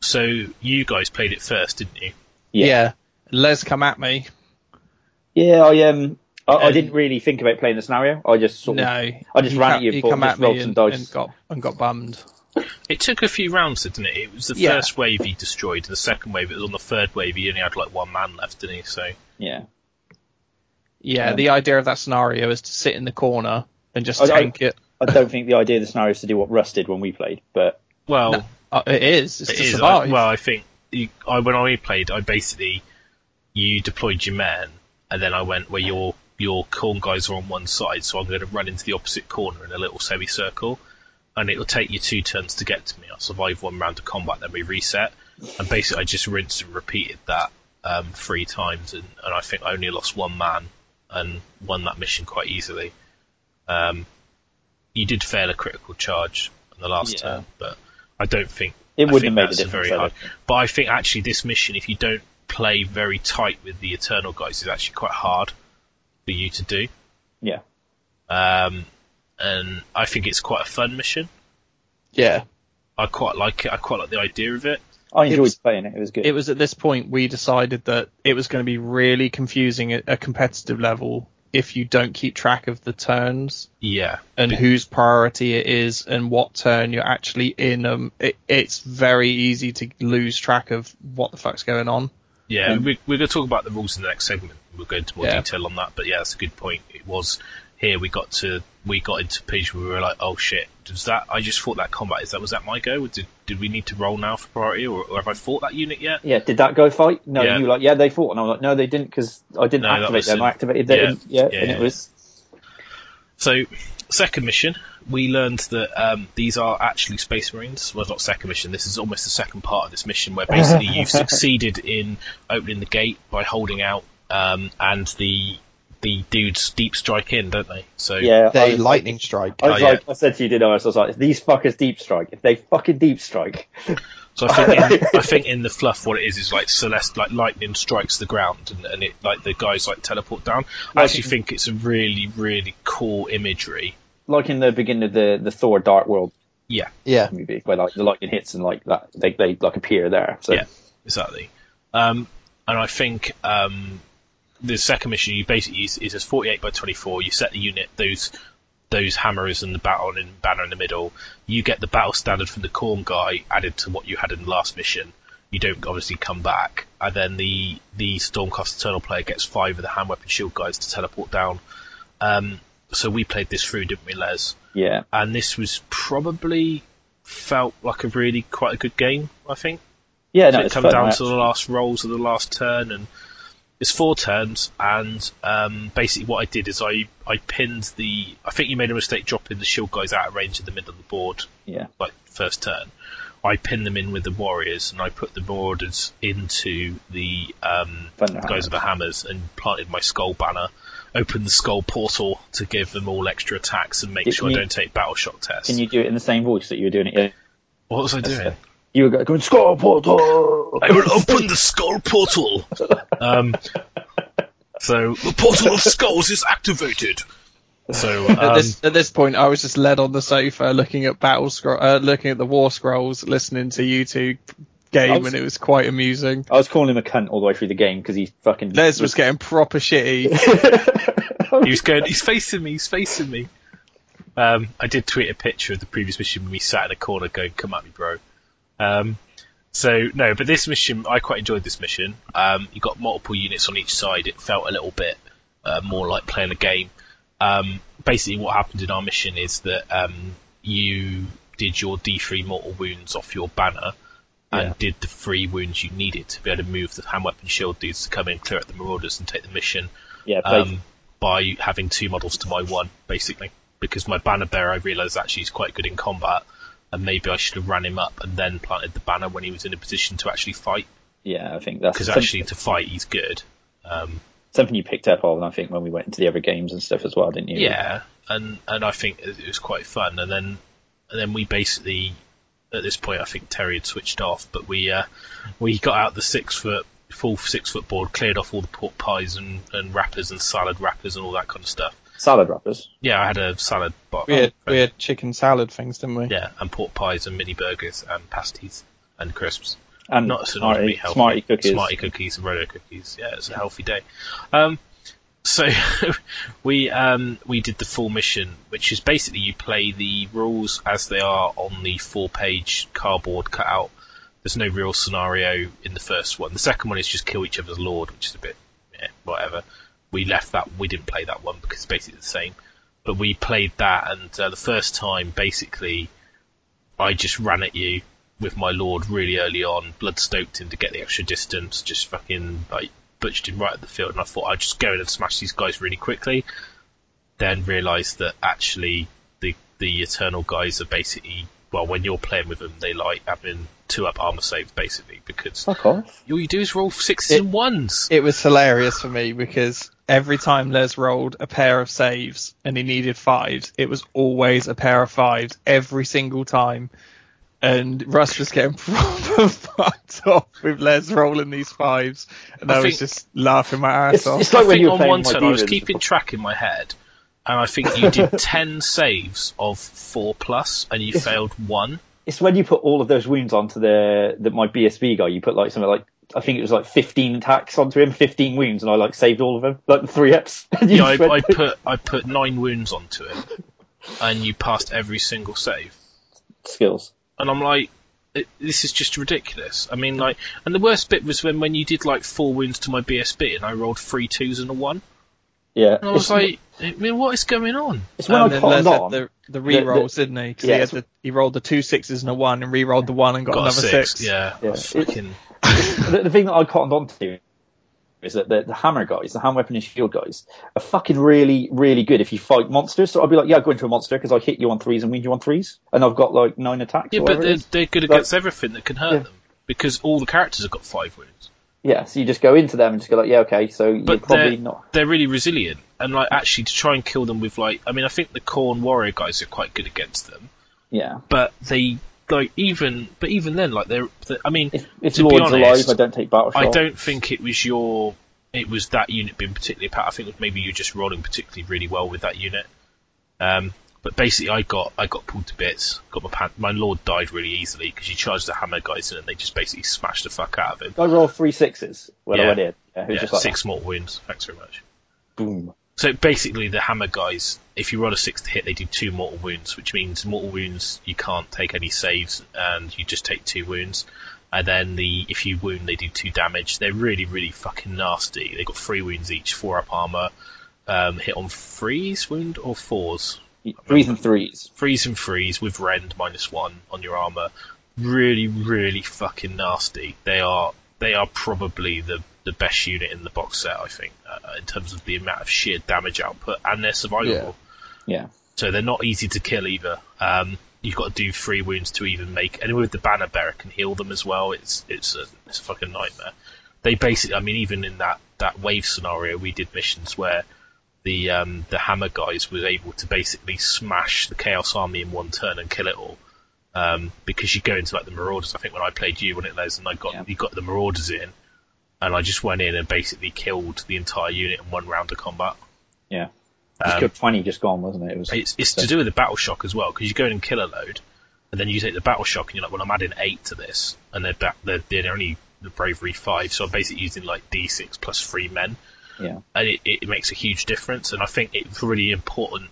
so you guys played it first, didn't you? Yeah. Yeah. Les come at me. Yeah, I um, I, I Um, didn't really think about playing the scenario. I just sort No, of, I just ran ca- at you, He thought, come just at rolled me some and, dice. and got and got bummed. It took a few rounds, didn't it? It was the Yeah. first wave he destroyed. The second wave, it was on the third wave. He only had like one man left, didn't he? So Yeah, Yeah, Um, the idea of that scenario is to sit in the corner and just I- I- tank it. I don't think the idea of the scenario is to do what Russ did when we played, but well, No, Uh, it is. It's it to is. I, well, I think you, I, when I played, I basically you deployed your men, and then I went where your your Khorne guys are on one side, so I'm going to run into the opposite corner in a little semicircle, and it'll take you two turns to get to me. I'll survive one round of combat, then we reset, and basically I just rinsed and repeated that um, three times, and, and I think I only lost one man and won that mission quite easily. Um, you did fail a critical charge on the last Yeah. turn, but I don't think it wouldn't think have made a that's difference. very I hard. But I think actually this mission, if you don't play very tight with the Eternal guys, is actually quite hard for you to do. Yeah, Um, and I think it's quite a fun mission. yeah, I quite like it. I quite like the idea of it. I enjoyed was- playing it. It was good. it was at this point we decided that it was going to be really confusing at a competitive level if you don't keep track of the turns Yeah, and whose priority it is and what turn you're actually in. Um, it, it's very easy to lose track of what the fuck's going on. yeah. Um, we, we're going to talk about the rules in the next segment. We'll go into more Yeah. detail on that. But yeah, that's a good point. It was here we got to we got into a page where we were like, oh shit, does that? I just thought that combat is that was that my go? Did did we need to roll now for priority, or, or have I fought that unit yet? yeah, did that go fight? No, Yeah. you were like, yeah, they fought, and I was like, no, they didn't because I didn't No, activate them. in- I activated them. yeah. and- Yeah, Yeah, and it was So, second mission, we learned that um, these are actually Space Marines. Well, not second mission. This is almost the second part of this mission, where basically you've succeeded in opening the gate by holding out, um, and the the dudes deep strike in, don't they? So yeah. I They was, lightning strike. I was Oh, yeah. like, I said to you, did I? I was like, these fuckers deep strike. If they fucking deep strike, So I think in, I think in the fluff, what it is is like Celeste, like lightning strikes the ground, and, and it like the guys like teleport down. I Like- actually think it's a really really cool imagery. like in the beginning of the the Thor Dark World Yeah, Yeah, movie, where like the lightning hits and like that, they they like appear there. So Yeah. exactly. Um, and I think um, the second mission you basically use is as 48 by 24. You set the unit those those hammers and the battle and banner in the middle. You get the battle standard from the Khorne guy added to what you had in the last mission. You don't obviously come back, and then the the Stormcast Eternal player gets five of the hand weapon shield guys to teleport down. Um, so we played this through, didn't we, Les? yeah, And this was probably felt like a really quite a good game. I think yeah. so it comes down to the last rolls of the last turn, and it's four turns. And um, basically, what I did is I I pinned the. I think you made a mistake dropping the shield guys out of range in the middle of the board, yeah, like first turn. I pinned them in with the warriors, and I put the marauders into the um, guys Hammers. with the hammers, and planted my skull banner. Opened the skull portal to give them all extra attacks and make Can sure you- I don't take battle shock tests. Can you do it in the same voice that you were doing it? What was I doing? You were going Skull Portal. I will open the skull portal. Um, so the portal of skulls is activated. So at um, this at this point, I was just led on the sofa, looking at battle scroll, uh, looking at the war scrolls, listening to you two game, was- and it was quite amusing. I was calling him a cunt all the way through the game because he fucking. Les was getting proper shitty. he was going. He's facing me. He's facing me. Um, I did tweet a picture of the previous mission when we sat in a corner going, "Come at me, bro." Um, so no, but this mission, I quite enjoyed this mission. Um, you got multiple units on each side. It felt a little bit uh, more like playing a game. Um, basically, what happened in our mission is that um, you did your D3 mortal wounds off your banner and Yeah. did the three wounds you needed to be able to move the hand weapon shield dudes to come in, clear out the marauders, and take the mission Yeah, um, by having two models to my one, basically. Because my banner bearer, I realised actually is quite good in combat, and maybe I should have ran him up and then planted the banner when he was in a position to actually fight. yeah, I think that's Because actually, to fight, he's good. Um, something you picked up on. I think when we went into the other games and stuff as well, didn't you? yeah, and and I think it was quite fun. And then and then we basically at this point, I think Terry had switched off, but we uh, we got out the six foot full six foot board, cleared off all the pork pies and, and wrappers and salad wrappers and all that kind of stuff. Salad wrappers. Yeah, I had a salad box. We had, we had chicken salad things, didn't we? Yeah, and pork pies and mini burgers and pasties and crisps. And Not so not Smarty, really healthy. Smarty cookies. Smarty cookies and Roto cookies. Yeah, it's a healthy day. Um, so we um, we did the full mission, which is basically you play the rules as they are on the four page cardboard cutout. There's no real scenario in the first one. The second one is just kill each other's lord, which is a bit yeah, whatever. We left that. We didn't play that one because it's basically the same. But we played that, and uh, the first time, basically, I just ran at you with my lord really early on, blood stoked him to get the extra distance, just fucking like butchered him right at the field, and I thought I'd just go in and smash these guys really quickly. Then realised that actually the the eternal guys are basically well, when you're playing with them, they like having two up armor saves basically because Fuck off. all you do is roll sixes It- and ones. It was hilarious for me because every time Les rolled a pair of saves and he needed fives, it was always a pair of fives every single time. And Russ was getting proper fucked off with Les rolling these fives, and I I, was think- just laughing my ass It's, off. it's like I when think you were on playing one my turn I was demons. keeping track in my head, and I think you did ten saves of four plus, and you failed one. It's when you put all of those wounds onto the, the my BSB guy. You put like something like I think it was like 15 attacks onto him, 15 wounds, and I like saved all of them, like the three you Yeah, I, I put I put nine wounds onto it, and you passed every single save. skills. And I'm like, it, this is just ridiculous. I mean, like, and the worst bit was when when you did like four wounds to my BSB, and I rolled three twos and a one, Yeah, and I was like, I mean, what is going on? it's when and I then cottoned on. the, the re-rolls, didn't he? 'Cause Yeah, he, had the, he rolled the two sixes and a one, and re-rolled the one and got, Got another six, six. yeah. Yeah. That's fucking. the, the thing that I cottoned on to is that the, the hammer guys, the hand weapon and shield guys, are fucking really, really good if you fight monsters. So I'll be like, yeah, go into a monster because I hit you on threes and win you on threes, and I've got like nine attacks. Yeah, but they're, they're good Like- against everything that can hurt Yeah. them because all the characters have got five wounds. yeah, so you just go into them and just go like, yeah, okay, so you're But probably they're, not. they're really resilient, and like actually to try and kill them with like, I mean, I think the Khorne Warrior guys are quite good against them, Yeah, but they like even, but even then, like they're, they I mean, if, if To be honest, alive, I don't take battle I don't think it was your, it was that unit being particularly. pa- I think maybe you're just rolling particularly really well with that unit. Um, but basically, I got I got pulled to bits. Got my pan- my lord died really easily because you charged the hammer guys in and they just basically smashed the fuck out of him. I rolled three sixes when I Yeah. went in. Yeah, Yeah, just like six more wounds. Thanks very much. boom. So basically, the hammer guys, if you roll a six to hit, they do two mortal wounds, which means mortal wounds you can't take any saves, and you just take two wounds. And then the if you wound, they do two damage. They're really, really fucking nasty. They got three wounds each, four up armor, um, hit on threes wound or fours. Threes and threes. Freeze and freeze with rend minus one on your armor. Really, really fucking nasty. They are they are probably the the best unit in the box set, I think, uh, in terms of the amount of sheer damage output, and they're survivable. Yeah. So they're not easy to kill either. Um, you've got to do three wounds to even make. And with the banner bearer can heal them as well. It's it's a it's a fucking nightmare. They basically, I mean, even in that that wave scenario, we did missions where the um, the hammer guys was able to basically smash the chaos army in one turn and kill it all. Um, because you go into like the marauders. I think when I played you when it Les and I got Yeah. you got the marauders in, and I just went in and basically killed the entire unit in one round of combat. Yeah. Just Um, got 20 just gone, wasn't it? It was. it's, it's to do with the battle shock as well, because you go in and kill a load, and then you take the battle shock, and you're like, well, I'm adding eight to this, and they're they're, they're only the bravery five, so I'm basically using like d6 plus three men, Yeah. and it, it makes a huge difference. And I think it's really important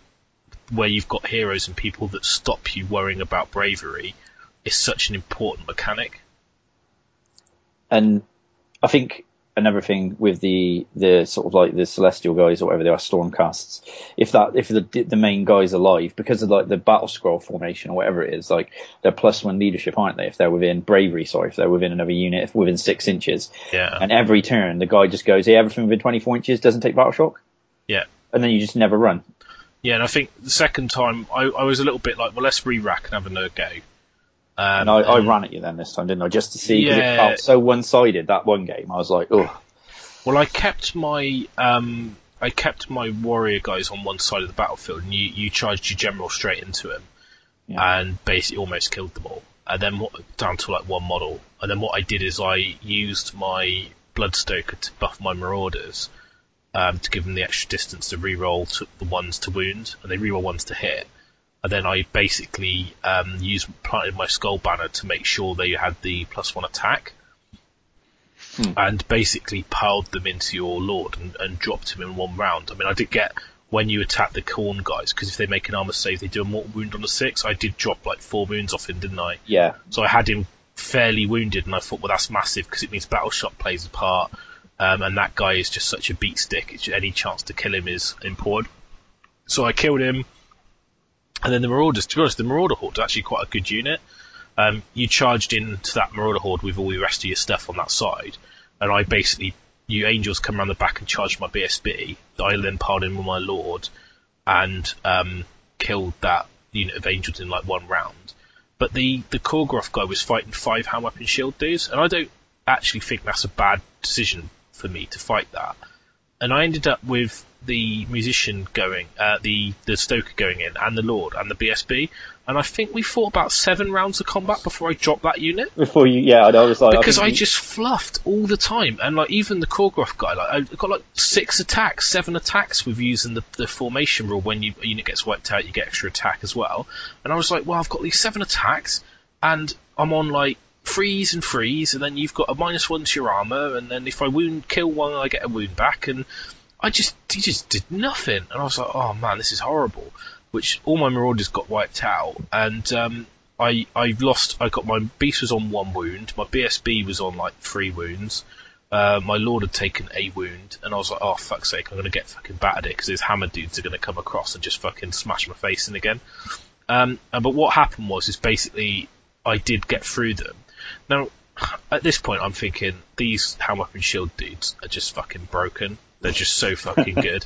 where you've got heroes and people that stop you worrying about bravery is such an important mechanic. And I think another thing with the the sort of like the celestial guys or whatever they are, stormcasts. If that if the the main guy's alive because of like the battle scroll formation or whatever it is, like they're plus one leadership, aren't they? If they're within bravery, sorry, if they're within another unit, if within six inches. Yeah. And every turn the guy just goes, hey, everything within twenty four inches doesn't take battle shock. Yeah. And then you just never run. Yeah, and I think the second time I, I was a little bit like, well, let's re-rack and have another go. Um, And I, I ran at you then this time, didn't I? Just to see because Yeah. it felt so one sided that one game. I was like, oh, Well, I kept my um, I kept my warrior guys on one side of the battlefield, and you, you charged your general straight into him, Yeah. and basically almost killed them all. And then what, down to like one model. And then what I did is I used my Bloodstoker to buff my Marauders, um, to give them the extra distance to reroll to the ones to wound, and they reroll ones to hit. And then I basically um, used planted my Skull Banner to make sure they had the plus one attack and basically piled them into your lord and, and dropped him in one round. I mean, I did get when you attack the Khorne guys because if they make an armor save, they do a mortal wound on the six. I did drop like four wounds off him, didn't I? yeah, So I had him fairly wounded, and I thought, well, that's massive because it means battle shock plays a part, um, and that guy is just such a beat stick. It's, any chance to kill him is important. So I killed him, and then the Marauders. To be honest, the Marauder Horde is actually quite a good unit. Um, you charged into that Marauder Horde with all the rest of your stuff on that side, and I basically, you Angels come around the back and charged my BSB. I then piled in with my Lord, and um, killed that unit of Angels in like one round. But the the Khorgorath guy was fighting five hand weapon shield dudes, and I don't actually think that's a bad decision for me to fight that. And I ended up with the musician going, uh, the the Stoker going in, and the Lord and the BSB, and I think we fought about seven rounds of combat before I dropped that unit before you, yeah, I was like, because I you- just fluffed all the time, and like even the Khorgorath guy, like I got like six attacks, seven attacks with using the, the formation rule. When you, a unit gets wiped out, you get extra attack as well. And I was like, well, I've got these seven attacks, and I'm on like freeze and freeze, and then you've got a minus one to your armor, and then if I wound kill one, I get a wound back, and I just he just did nothing, and I was like, oh man, this is horrible. Which all my marauders got wiped out, and um, I I lost. I got my beast was on one wound, my BSB was on like three wounds. Uh, my lord had taken a wound, and I was like, oh fuck's sake, I'm gonna get fucking battered because his hammer dudes are gonna come across and just fucking smash my face in again. Um, but what happened was, is basically I did get through them. Now, at this point, I'm thinking these hammer and shield dudes are just fucking broken. They're just so fucking good.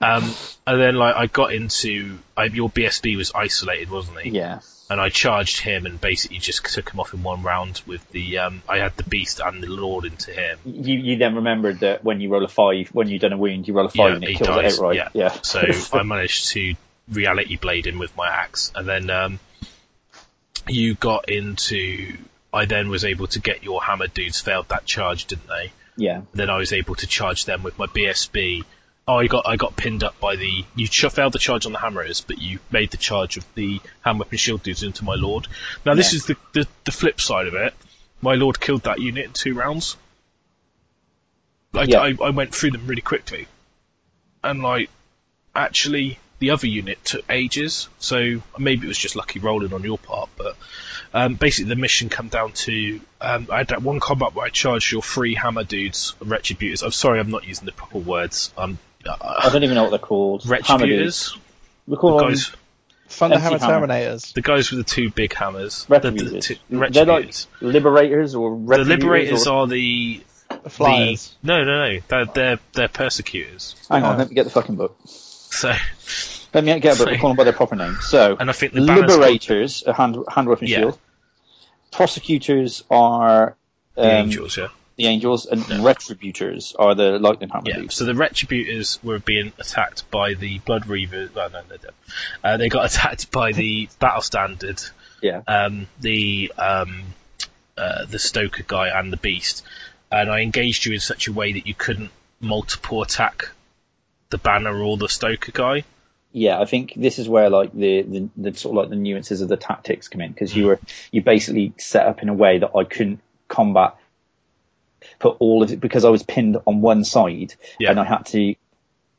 Um, and then like I got into I, your BSB was isolated, wasn't he? yeah, and I charged him and basically just took him off in one round with the um, I had the beast and the lord into him. you you then remembered that when you roll a five, when you've done a wound, you roll a five Yeah, and it he kills dies, it outright. yeah. Yeah, So I managed to reality blade him with my axe, and then um, you got into. I then was able to get your hammer dudes failed that charge, didn't they? yeah, Then I was able to charge them with my BSB. Oh, I got I got pinned up by the. You failed the charge on the hammerers, but you made the charge of the hand weapon shield dudes into my lord. Now this Yeah. is the, the the flip side of it. My lord killed that unit in two rounds. Like Yeah. I, I went through them really quickly, and like actually the other unit took ages. So maybe it was just lucky rolling on your part, but um, basically the mission come down to um, I had that one combat where I charged your three hammer dudes, retributors. I'm sorry, I'm not using the proper words. Um, I uh, don't even know what they're called. Hammer dudes. retributors, We the call them guys, Thunderhammer Hammer. Terminators. the guys with the two big hammers. The, the, retributors. They're like liberators or the liberators or... are the The Flyers. the no no no they're they're, they're persecutors. Hang on, let me get the fucking book. So Let me get a book. We call them by their proper name. So, and I think the banners- liberators, a hand hand weapon Yeah. shield. Prosecutors are the um, angels, yeah. the angels, and retributors are the lightning hammer Yeah, so the Retributors were being attacked by the Blood Reavers. Well, no, they're dead. Uh, they got attacked by the Battle Standard, Yeah. um, the um, uh, the Stoker guy, and the Beast. And I engaged you in such a way that you couldn't multiple attack the Banner or the Stoker guy. Yeah, I think this is where like the, the, the sort of like the nuances of the tactics come in because you were you basically set up in a way that I couldn't combat put all of it because I was pinned on one side Yeah. and I had to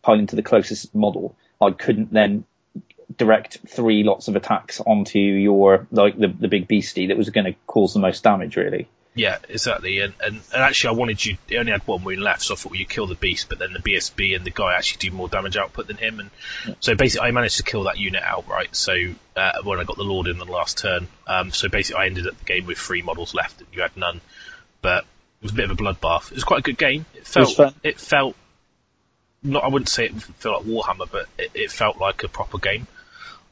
pile into the closest model. I couldn't then direct three lots of attacks onto your like the the big beastie that was going to cause the most damage, really. Yeah, exactly. And, and and actually, I wanted you. It only had one wound left, so I thought well, you kill the beast, but then the BSB and the guy actually do more damage output than him. And so basically, I managed to kill that unit outright. So uh, when I got the Lord in the last turn, um, so basically, I ended up the game with three models left, and you had none. But it was a bit of a bloodbath. It was quite a good game. It felt. fun. It felt. Not, I wouldn't say it felt like Warhammer, but it, it felt like a proper game.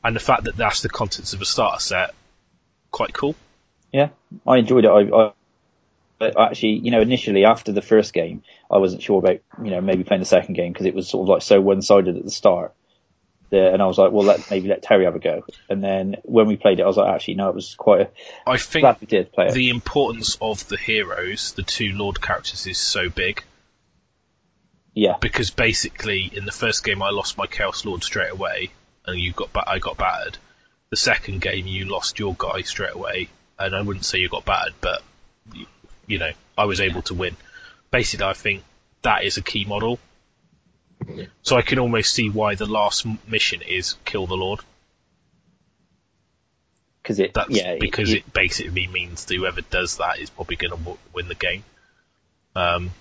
And the fact that that's the contents of a starter set, quite cool. Yeah, I enjoyed it. I, I actually, you know, initially after the first game, I wasn't sure about, you know, maybe playing the second game because it was sort of like so one-sided at the start. The, and I was like, well, let maybe let Terry have a go. And then when we played it, I was like, actually, no, it was quite. A, I think glad we did play it. the importance of the heroes, the two Lord characters, is so big yeah, because basically in the first game I lost my Chaos Lord straight away, and you got ba- I got battered. The second game you lost your guy straight away, and I wouldn't say you got battered, but you, you know I was able to win. Basically, I think that is a key model. So I can almost see why the last mission is kill the Lord. because it, That's yeah, because it, it basically means that whoever does that is probably going to w- win the game. Um,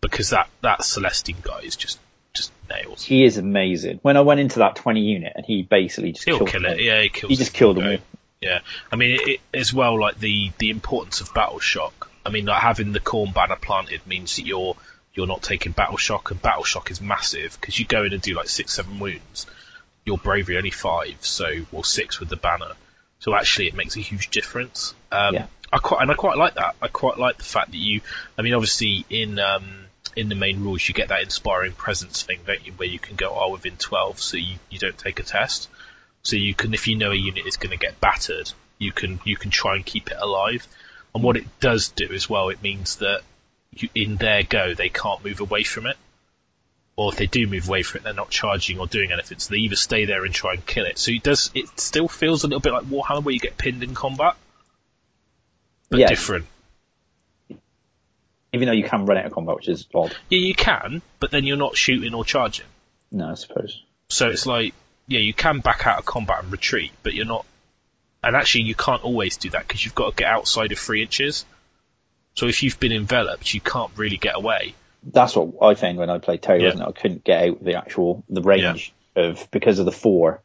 because that that Celestant guy is just just nails. he is amazing. When I went into that 20 unit and he basically just He'll killed kill them it. Yeah, he kills. He just killed them all. Yeah, I mean, it, it, as well, like the the importance of battle shock. I mean, like having the Khorne banner planted means that you're you're not taking battle shock, and battle shock is massive because you go in and do like six, seven wounds. Your bravery only five, so well six with the banner. So actually, it makes a huge difference. Um, Yeah. I quite and I quite like that. I quite like the fact that you. I mean, obviously in um, in the main rules, you get that inspiring presence thing, don't you, where you can go, oh, within twelve, so you, you don't take a test. So you can, if you know a unit is going to get battered, you can you can try and keep it alive. And what it does do as well, it means that you, in their go, they can't move away from it. Or if they do move away from it, they're not charging or doing anything. So they either stay there and try and kill it. So it does. It still feels a little bit like Warhammer, where you get pinned in combat, but Yeah. different. Even though you can run out of combat, which is odd. Yeah, you can, but then you're not shooting or charging. No, I suppose. So it's like, yeah, you can back out of combat and retreat, but you're not. And actually, you can't always do that because you've got to get outside of three inches. So if you've been enveloped, you can't really get away. That's what I found when I played Terry, Yeah. wasn't it? I couldn't get out the actual the range of because of the four,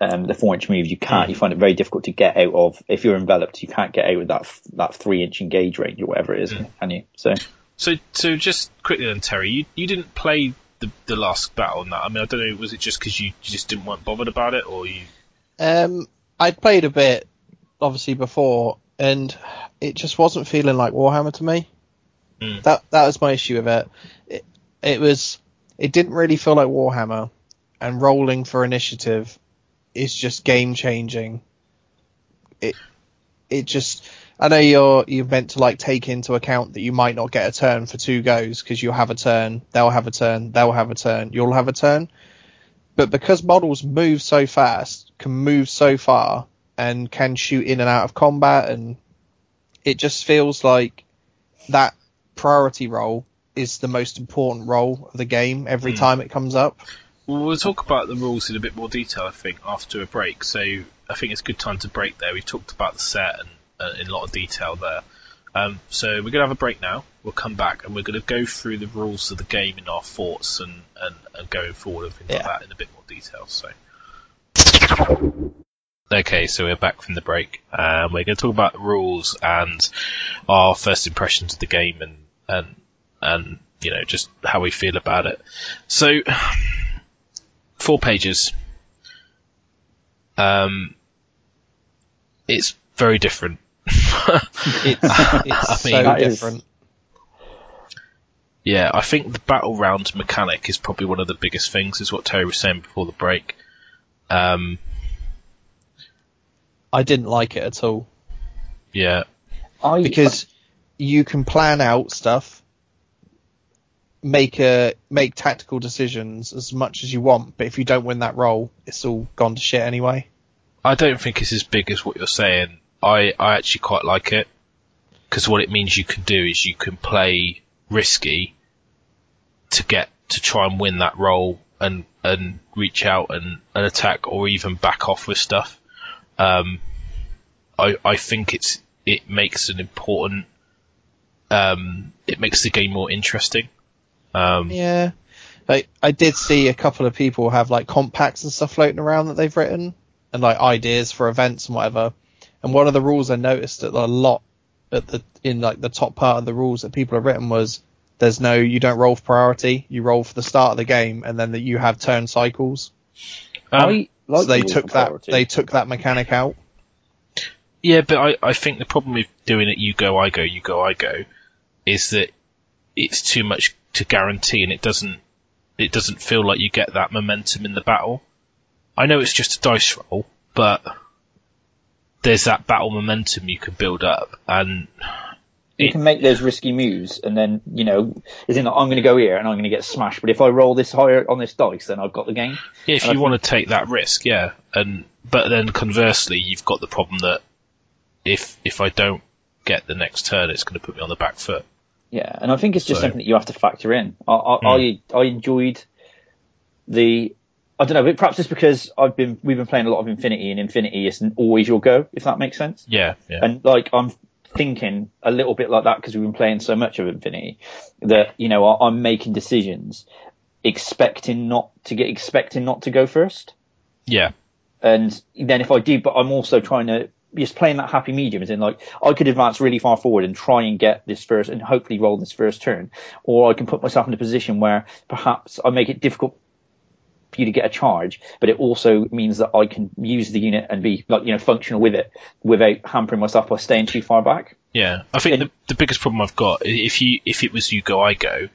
um, the four inch move. You can't. Mm. You find it very difficult to get out of if you're enveloped. You can't get out of that that three inch engage range or whatever it is, Mm. can you? So So, so just quickly then, Terry, you, you didn't play the the last battle on that. I mean, I don't know, was it just because you, you just didn't weren't bothered about it, or you? Um, I'd played a bit, obviously before, and it just wasn't feeling like Warhammer to me. Mm. That that was my issue with it. it. It was, it didn't really feel like Warhammer, and rolling for initiative is just game changing. It, it just, I know you're you're meant to like take into account that you might not get a turn for two goes because you'll have a turn, they'll have a turn, they'll have a turn, you'll have a turn but because models move so fast, can move so far, and can shoot in and out of combat, and it just feels like that priority role is the most important role of the game every Hmm. time it comes up. Well, we'll talk about the rules in a bit more detail, I think, after a break. So I think it's a good time to break there. We've talked about the set and uh, in a lot of detail there. Um, so we're going to have a break now. We'll come back and we're going to go through the rules of the game in our thoughts and, and, and going forward and things like that in a bit more detail. So. Okay, so we're back from the break. Um, we're going to talk about the rules and our first impressions of the game and, and, and, you know, just how we feel about it. So, four pages. Um, it's very different. It's, it's I mean, so that is- different. yeah, I think the battle round mechanic is probably one of the biggest things, is what Terry was saying before the break. Um, I didn't like it at all yeah, I because you can plan out stuff, make a make tactical decisions as much as you want, but if you don't win that role, it's all gone to shit anyway. I don't think it's as big as what you're saying. I, I actually quite like it because what it means you can do is you can play risky to get to try and win that role and and reach out and, and attack or even back off with stuff. Um, I I think it's it makes an important um, it makes the game more interesting. Um, Yeah. Like I did see a couple of people have like compacts and stuff floating around that they've written and like ideas for events and whatever. And one of the rules I noticed that a lot at the in like the top part of the rules that people have written was there's no you don't roll for priority, you roll for the start of the game and then that you have turn cycles. um, like so they took that priority. they took that mechanic out. Yeah, but I, I think the problem with doing it you go, I go, you go, I go is that it's too much to guarantee and it doesn't it doesn't feel like you get that momentum in the battle. I know it's just a dice roll, but there's that battle momentum you can build up and you can make those risky moves, and then you know, in like, I'm going to go here and I'm going to get smashed. But if I roll this higher on this dice, then I've got the game. Yeah, if And you want to take that risk, yeah. And but then conversely, you've got the problem that if if I don't get the next turn, it's going to put me on the back foot. Yeah, and I think it's just So- something that you have to factor in. I I, Hmm. I I enjoyed the. I don't know, but perhaps it's because I've been we've been playing a lot of Infinity, and Infinity isn't always your go, if that makes sense. Yeah, yeah, And like I'm thinking a little bit like that because we've been playing so much of Infinity that you know I, I'm making decisions expecting not to get expecting not to go first. yeah, And then if I do, but I'm also trying to just playing that happy medium, is in like I could advance really far forward and try and get this first and hopefully roll this first turn, or I can put myself in a position where perhaps I make it difficult for you to get a charge, but it also means that I can use the unit and be like you know functional with it without hampering myself by staying too far back. yeah. I think the the biggest problem I've got if you if it was you go, I go,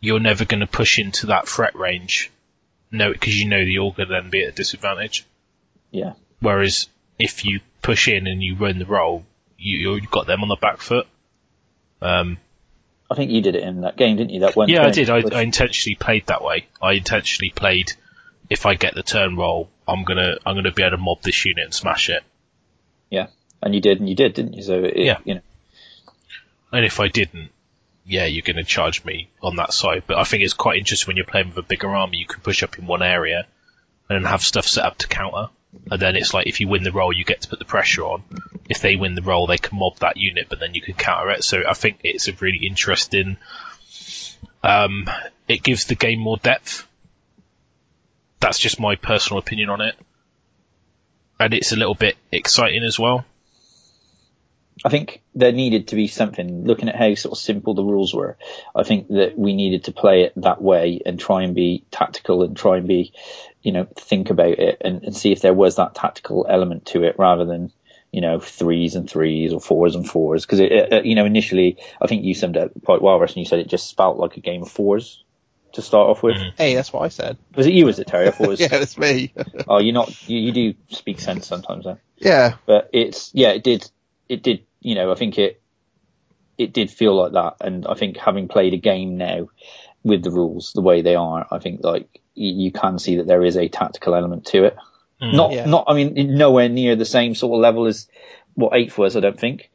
you're never going to push into that threat range, no, because you know the going to then be at a disadvantage. Yeah. Whereas if you push in and you run the roll, you you've got them on the back foot. Um, I think you did it in that game, didn't you? That one. Yeah, I did. I, I intentionally played that way. I intentionally played. If I get the turn roll, I'm gonna I'm gonna be able to mob this unit and smash it. yeah, and you did, and you did, didn't you? So it, Yeah. you know, And if I didn't, yeah, you're gonna charge me on that side. But I think it's quite interesting when you're playing with a bigger army. You can push up in one area and have stuff set up to counter. And then it's like if you win the roll, you get to put the pressure on. If they win the roll, they can mob that unit, but then you can counter it. So I think it's a really interesting. Um, it gives the game more depth. That's just my personal opinion on it, and it's a little bit exciting as well. I think there needed to be something. Looking at how sort of simple the rules were, I think that we needed to play it that way and try and be tactical and try and be, you know, think about it and, and see if there was that tactical element to it rather than, you know, threes and threes or fours and fours. Because you know, initially, I think you summed it up quite well, Russ, and you said it just felt like a game of fours to start off with. Mm-hmm. Hey, that's what I said. Was it you? Was it Terry? I thought it was. yeah, it's me. Oh, you're not. You, you do speak sense sometimes, then. yeah. but it's yeah, it did, it did. You know, I think it, it did feel like that, and I think having played a game now with the rules the way they are, I think like you, you can see that there is a tactical element to it. Mm. Not, Yeah. not. I mean, nowhere near the same sort of level as what eighth was. I don't think,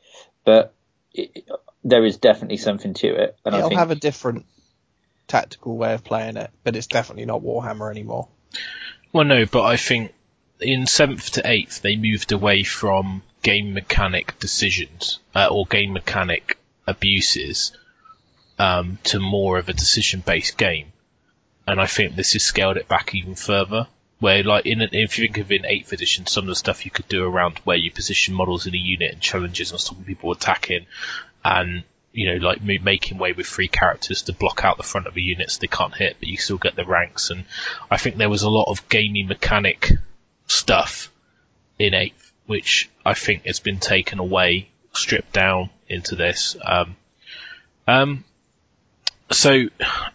but it, there is definitely something to it, and I It'll think have a different tactical way of playing it, but it's definitely not Warhammer anymore. Well, no, but I think in seventh to eighth they moved away from game mechanic decisions uh, or game mechanic abuses um, to more of a decision-based game, and I think this has scaled it back even further. Where, like, in if you think of in eighth edition, some of the stuff you could do around where you position models in a unit and challenges and stopping people attacking, and you know, like making way with three characters to block out the front of a unit so they can't hit, but you still get the ranks. And I think there was a lot of gamey mechanic stuff in eighth, which I think has been taken away, stripped down into this. Um, um, so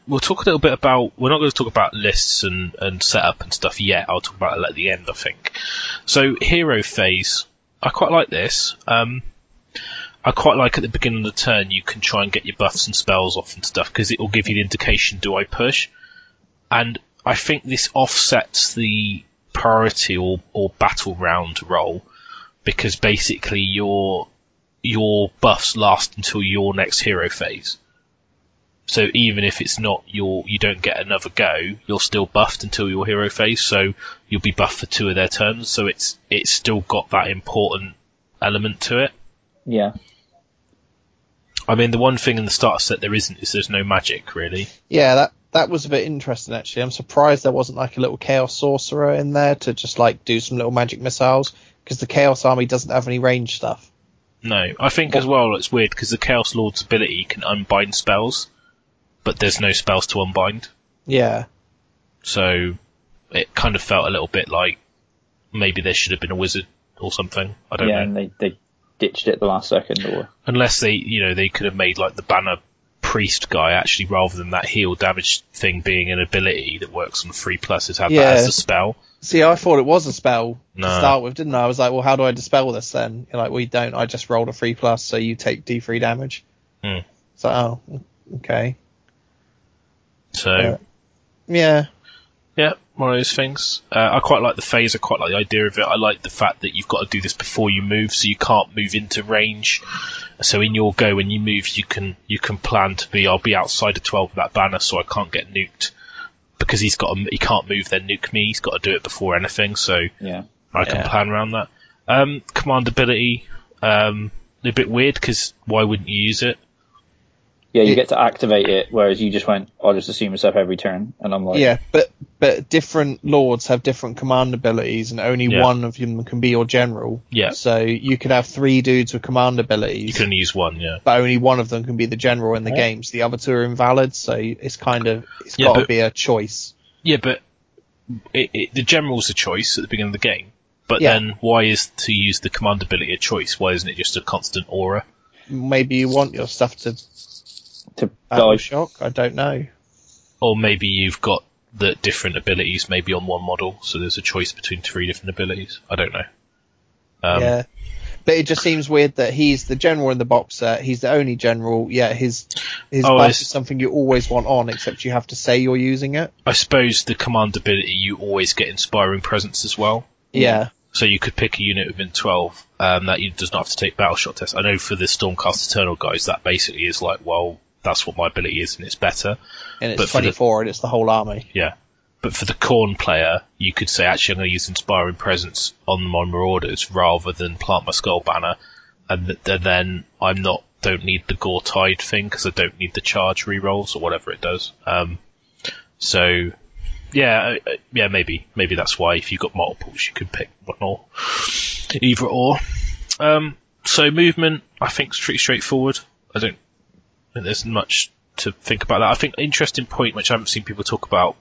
we'll talk a little bit about. We're not going to talk about lists and and setup and stuff yet. I'll talk about it at the end, I think. So hero phase, I quite like this. Um, I quite like at the beginning of the turn you can try and get your buffs and spells off and stuff because it will give you the indication do I push, and I think this offsets the priority or, or battle round roll because basically your your buffs last until your next hero phase. So even if it's not your, you don't get another go, you're still buffed until your hero phase. So you'll be buffed for two of their turns. So it's it's still got that important element to it. Yeah. I mean, the one thing in the starter set there isn't is there's no magic really. Yeah, that that was a bit interesting actually. I'm surprised there wasn't like a little chaos sorcerer in there to just like do some little magic missiles because the chaos army doesn't have any range stuff. No, I think as well it's weird because the Chaos Lord's ability can unbind spells, but there's no spells to unbind. Yeah, So it kind of felt a little bit like maybe there should have been a wizard or something. I don't Yeah, know. and they, they ditched it at the last second or Unless they, you know, they could have made like the banner priest guy actually rather than that heal damage thing being an ability that works on three pluses have Yeah. that as a spell. See, I thought it was a spell No. to start with, didn't I? I was like, well, how do I dispel this then? You're like, well, don't. I just rolled a three plus, so you take D3 damage. Hmm. So, oh, okay. So Uh, Yeah. Yeah, one of those things. Uh, I quite like the phase. I quite like the idea of it. I like the fact that you've got to do this before you move, so you can't move into range. So in your go, when you move, you can you can plan to be. I'll be outside of twelve of that banner, so I can't get nuked because he's got to, he can't move then nuke me. He's got to do it before anything, so yeah. I can Yeah. plan around that. Um, command ability, um, a bit weird because why wouldn't you use it? Yeah, you It- get to activate it, whereas you just went, I'll just assume myself every turn, and I'm like, Yeah, but but different lords have different command abilities, and only Yeah. one of them can be your general. Yeah. So you could have three dudes with command abilities. You can use one, yeah. but only one of them can be the general in the Yeah. games. The other two are invalid, so it's kind of it's Yeah, got to be a choice. Yeah, but it, it, the general's a choice at the beginning of the game. But Yeah. then, why is to use the command ability a choice? Why isn't it just a constant aura? Maybe you want your stuff to to battle die. shock. I don't know. Or maybe you've got the different abilities maybe on one model, so there's a choice between three different abilities. I don't know. Um, yeah. But it just seems weird that he's the general in the box set. He's the only general. Yeah, his his Oh, buff is something you always want on, except you have to say you're using it. I suppose the command ability you always get inspiring presence as well. Yeah, So you could pick a unit within 12 um, that you does not have to take battle shock tests. I know for the Stormcast Eternal guys, that basically is like, well, that's what my ability is and it's better. and But it's for the- 24, and it's the whole army. Yeah. But for the Khorne player, you could say, actually, I'm going to use Inspiring Presence on my Marauders rather than plant my Skull Banner. And, th- and then I'm not, don't need the Gore Tide thing because I don't need the charge rerolls or whatever it does. Um, so, yeah, uh, uh, yeah, maybe, maybe that's why if you've got multiples, you could pick one or either or. Um, so movement, I think is pretty straightforward. I don't there's much to think about that. I think an interesting point, which I haven't seen people talk about,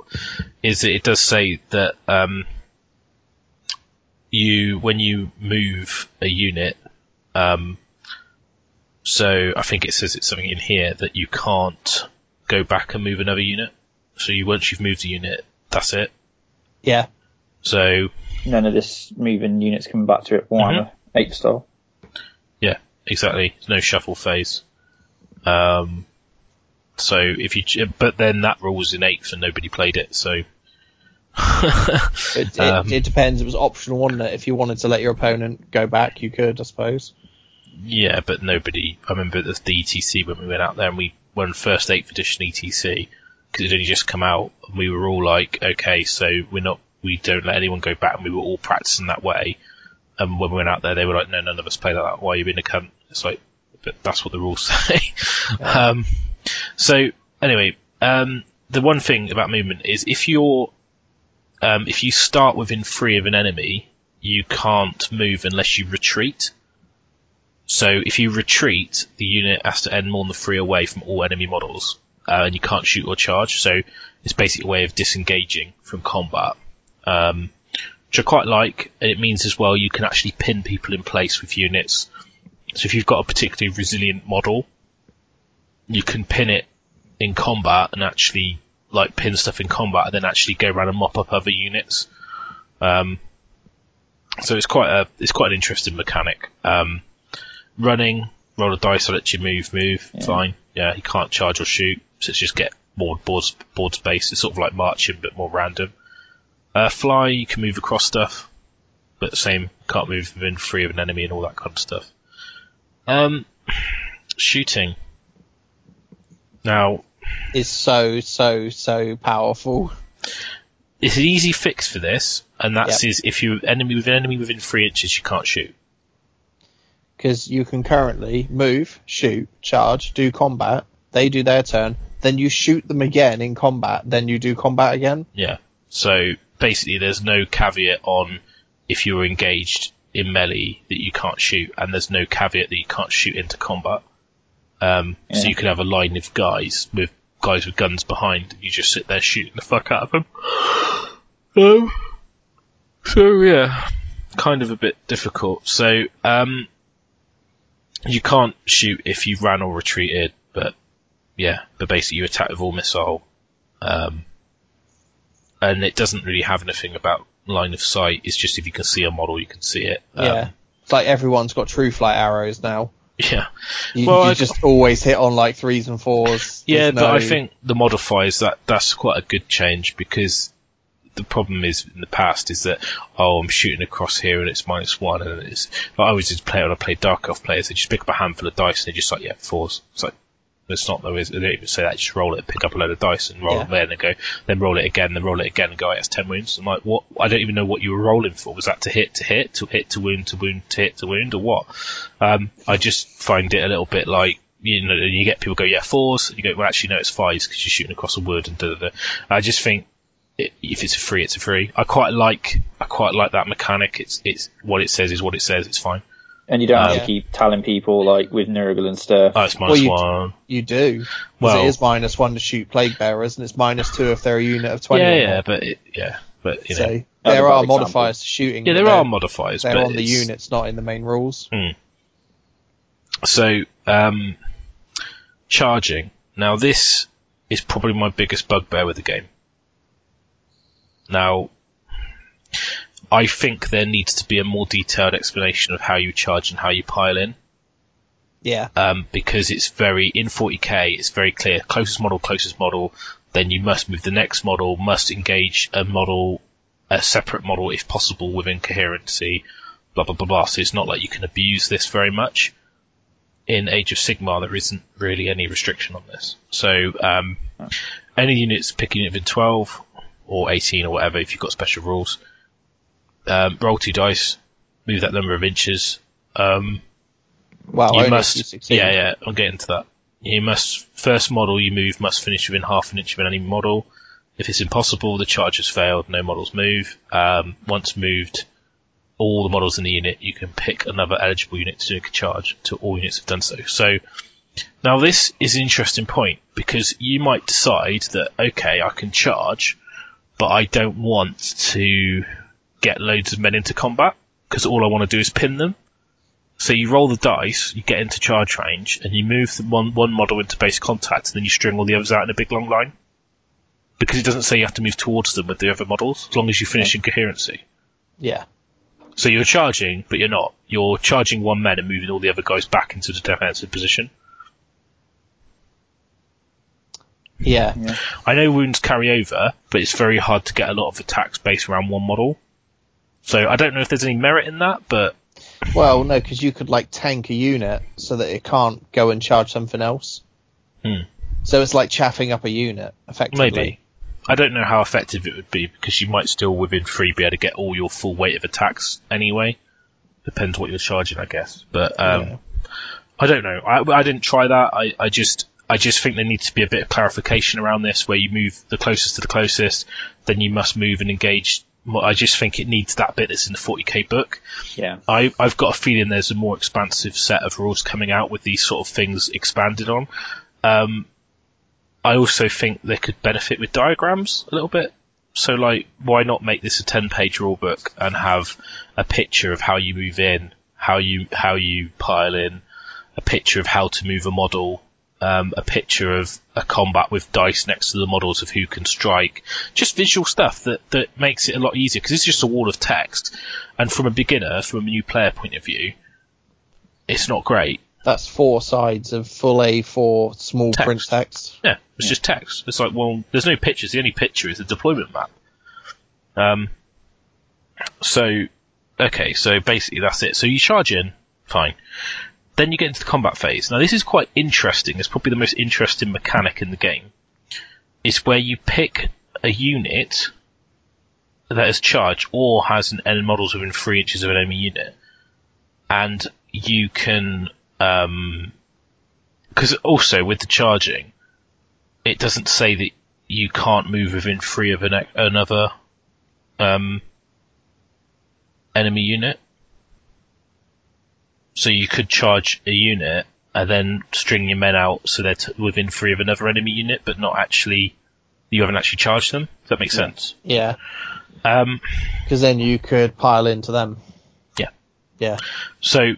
is that it does say that um, you when you move a unit, um, so I think it says it's something in here that you can't go back and move another unit. So you once you've moved a unit, that's it. Yeah, So None of this moving units coming back to it. Warhammer Mm-hmm. eight style. yeah, exactly. There's no shuffle phase. Um, so if you, ch- but then that rule was in eighth and nobody played it. So it, it, Um, it depends. It was optional, wasn't it? If you wanted to let your opponent go back, you could, I suppose. Yeah, but nobody. I remember the, the ETC when we went out there and we won first 8th edition ETC because it only just come out and we were all like, okay, so we're not, we don't let anyone go back and we were all practicing that way. And when we went out there, they were like, no, none of us play that. Why are you being a cunt? It's like, but that's what the rules say. um, so anyway, um, the one thing about movement is if you're, um, if you start within three of an enemy, you can't move unless you retreat. So if you retreat, the unit has to end more than three away from all enemy models, uh, and you can't shoot or charge. So it's basically a way of disengaging from combat, um, which I quite like. And it means as well you can actually pin people in place with units. So if you've got a particularly resilient model, you can pin it in combat and actually like pin stuff in combat, and then actually go around and mop up other units. Um, so it's quite a it's quite an interesting mechanic. Um, running, roll a dice, I'll let you move, move, Yeah. fine. Yeah, he can't charge or shoot, so it's just get more board, board space. It's sort of like marching, but more random. Uh, fly, you can move across stuff, but same, can't move within three of an enemy and all that kind of stuff. Um, shooting. Now, is so so so powerful. It's an easy fix for this, and that's is if you enemy with an enemy within three inches, you can't shoot. because you can currently move, shoot, charge, do combat. They do their turn, then you shoot them again in combat, then you do combat again. Yeah. So basically, there's no caveat on if you're engaged in melee that you can't shoot, and there's no caveat that you can't shoot into combat. Um, So you can have a line of guys with guys with guns behind, and you just sit there shooting the fuck out of them. Um, so yeah, kind of a bit difficult. So um, you can't shoot if you ran or retreated, but yeah, but basically you attack with all missile. Um, and it doesn't really have anything about line of sight. It's just if you can see a model, you can see it. Um, yeah, it's like everyone's got true flight arrows now. yeah, You, Well, you I- just always hit on like threes and fours. yeah. There's But I think the modifiers that that's quite a good change because the problem is in the past is that oh I'm shooting across here and it's minus one and it's like I always just play when I play Dark Elf players they just pick up a handful of dice and they're just like yeah fours. It's like it's not though. Is they don't say that. Just roll it, pick up a load of dice, and roll Yeah. it there, and then go. Then roll it again, then roll it again, and go. It's ten wounds. I'm like, what? I don't even know what you were rolling for. Was that to hit, to hit, to hit, to wound, to wound, to hit, to wound, or what? Um, I just find it a little bit like you know, you get people go, yeah, fours. You go, well, actually, no, it's fives because you're shooting across a wood and da da da. I just think it, if it's a free, it's a free. I quite like, I quite like that mechanic. It's it's what it says is what it says. It's fine. And you don't have to keep telling people like with Nurgle and stuff. Oh, it's minus you- one. you do. 'Cause Well- it is minus one to shoot plague bearers, and it's minus two if they're a unit of twenty. Yeah, or yeah, more. but it, yeah, but you know, So That's a there bad are example. modifiers to shooting. yeah, but there they're- are modifiers, They're but on the it's- units, not in the main rules. So, um, charging. Now, this is probably my biggest bugbear with the game. Now, I think there needs to be a more detailed explanation of how you charge and how you pile in, Yeah, um, because it's very in 40k. It's very clear: closest model, closest model. Then you must move the next model, must engage a model, a separate model if possible within coherency. Blah blah blah blah. So it's not like you can abuse this very much in Age of Sigmar, there isn't really any restriction on this. So um, any units pick a unit within 12 or 18 or whatever, if you've got special rules, um, roll two dice, move that number of inches. Um, well, you must, yeah, yeah, I'll get into that. You must first model you move must finish within half an inch of any model. If it's impossible, the charge has failed. No models move. Um, once moved, all the models in the unit, you can pick another eligible unit to do a charge until all units have done so. So now this is an interesting point because you might decide that okay, I can charge, but I don't want to get loads of men into combat because all I want to do is pin them. So you roll the dice, you get into charge range, and you move the one one model into base contact, and then you string all the others out in a big long line. Because it doesn't say you have to move towards them with the other models, as long as you finish in coherency. yeah, So you're charging, but you're not. You're charging one man and moving all the other guys back into the defensive position. yeah. I know wounds carry over, but it's very hard to get a lot of attacks based around one model. So I don't know if there's any merit in that, but Well, no, because you could like tank a unit so that it can't go and charge something else. Hmm. So it's like chaffing up a unit, effectively. maybe. I don't know how effective it would be because you might still within three be able to get all your full weight of attacks anyway. Depends what you're charging, I guess. But um, Yeah. I don't know. I, I didn't try that. I, I just I just think there needs to be a bit of clarification around this, where you move the closest to the closest, then you must move and engage. I just think it needs that bit that's in the 40k book. Yeah. I, I've got a feeling there's a more expansive set of rules coming out with these sort of things expanded on. Um, I also think they could benefit with diagrams a little bit. So, like, why not make this a ten-page rule book and have a picture of how you move in, how you how you pile in, a picture of how to move a model, um, a picture of a combat with dice next to the models of who can strike, just visual stuff that that makes it a lot easier because it's just a wall of text, and from a beginner, from a new player point of view, it's not great. That's four sides of full A4 small Text. print text. Yeah, it's just text. It's like, well, there's no pictures. The only picture is the deployment map. Um, so, okay, so basically that's it. So you charge in, fine. Then you get into the combat phase. Now this is quite interesting. It's probably the most interesting mechanic in the game It's where you pick a unit that is charged or has an enemy models within three inches of an enemy unit, and you can because also with the charging, it doesn't say that you can't move within three of an, another um, enemy unit. So you could charge a unit and then string your men out so they're t- within three of another enemy unit, but not actually you haven't actually charged them. Does that make sense? Yeah, Um, because then you could pile into them. Yeah. Yeah. So,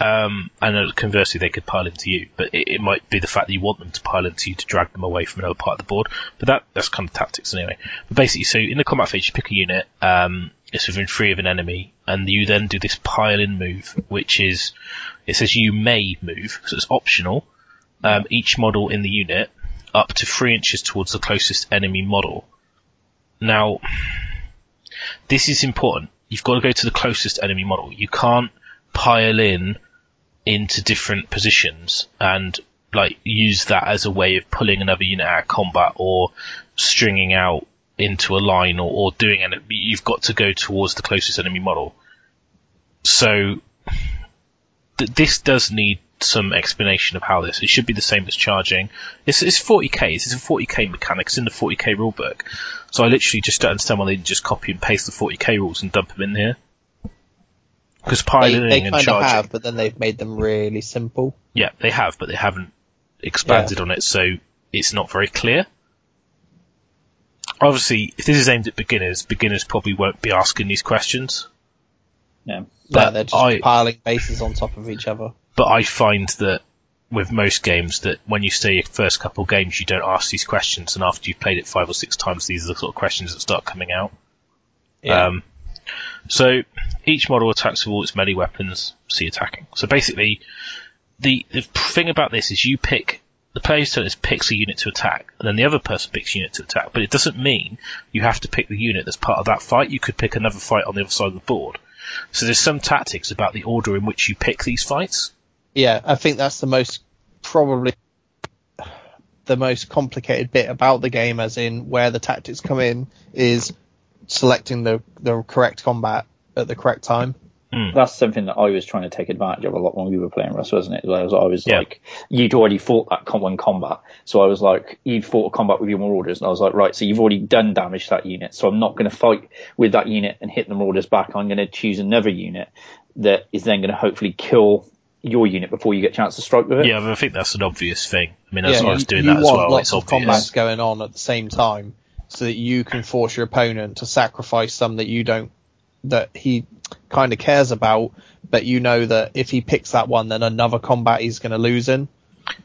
um, and conversely, they could pile into you, but it, it might be the fact that you want them to pile into you to drag them away from another part of the board. But that that's kind of tactics anyway. But basically, so in the combat phase, you pick a unit. Um, it's within three of an enemy, and you then do this pile in move, which is it says you may move, so it's optional. Um, each model in the unit up to three inches towards the closest enemy model. Now, this is important. You've got to go to the closest enemy model. You can't pile in into different positions and like use that as a way of pulling another unit out of combat or stringing out into a line or, or doing it. You've got to go towards the closest enemy model. So th- this does need some explanation of how this. It should be the same as charging. It's, it's 40k. It's a 40k mechanic. It's in the 40k rulebook. So I literally just don't understand why they didn't just copy and paste the 40k rules and dump them in here. Because They, piloting they and kind of charging. have, but then they've made them really simple. Yeah, they have, but they haven't expanded on it, so it's not very clear. Obviously, if this is aimed at beginners, beginners probably won't be asking these questions. Yeah. No, they're just I- piling bases on top of each other. But I find that with most games, that when you stay your first couple of games, you don't ask these questions, and after you've played it five or six times, these are the sort of questions that start coming out. Um, so each model attacks with all its melee weapons, see attacking. So basically, the, the thing about this is you pick the player's turn is picks a unit to attack, and then the other person picks a unit to attack. But it doesn't mean you have to pick the unit that's part of that fight. You could pick another fight on the other side of the board. So there's some tactics about the order in which you pick these fights. yeah, I think that's the most probably the most complicated bit about the game, as in where the tactics come in, is selecting the the correct combat at the correct time. Mm. That's something that I was trying to take advantage of a lot when we were playing Russ, wasn't it? I was, I was Yeah. like, you'd already fought that com- one combat, so I was like, you'd fought a combat with your marauders, and I was like, right, so you've already done damage to that unit, so I'm not going to fight with that unit and hit the marauders back. I'm going to choose another unit that is then going to hopefully kill your unit before you get a chance to strike with it. Yeah, but I think that's an obvious thing. I mean, as yeah, I was doing you that as well, lots it's of obvious. combats going on at the same time, so that you can force your opponent to sacrifice some that you don't that he kind of cares about, but you know that if he picks that one, then another combat he's going to lose in.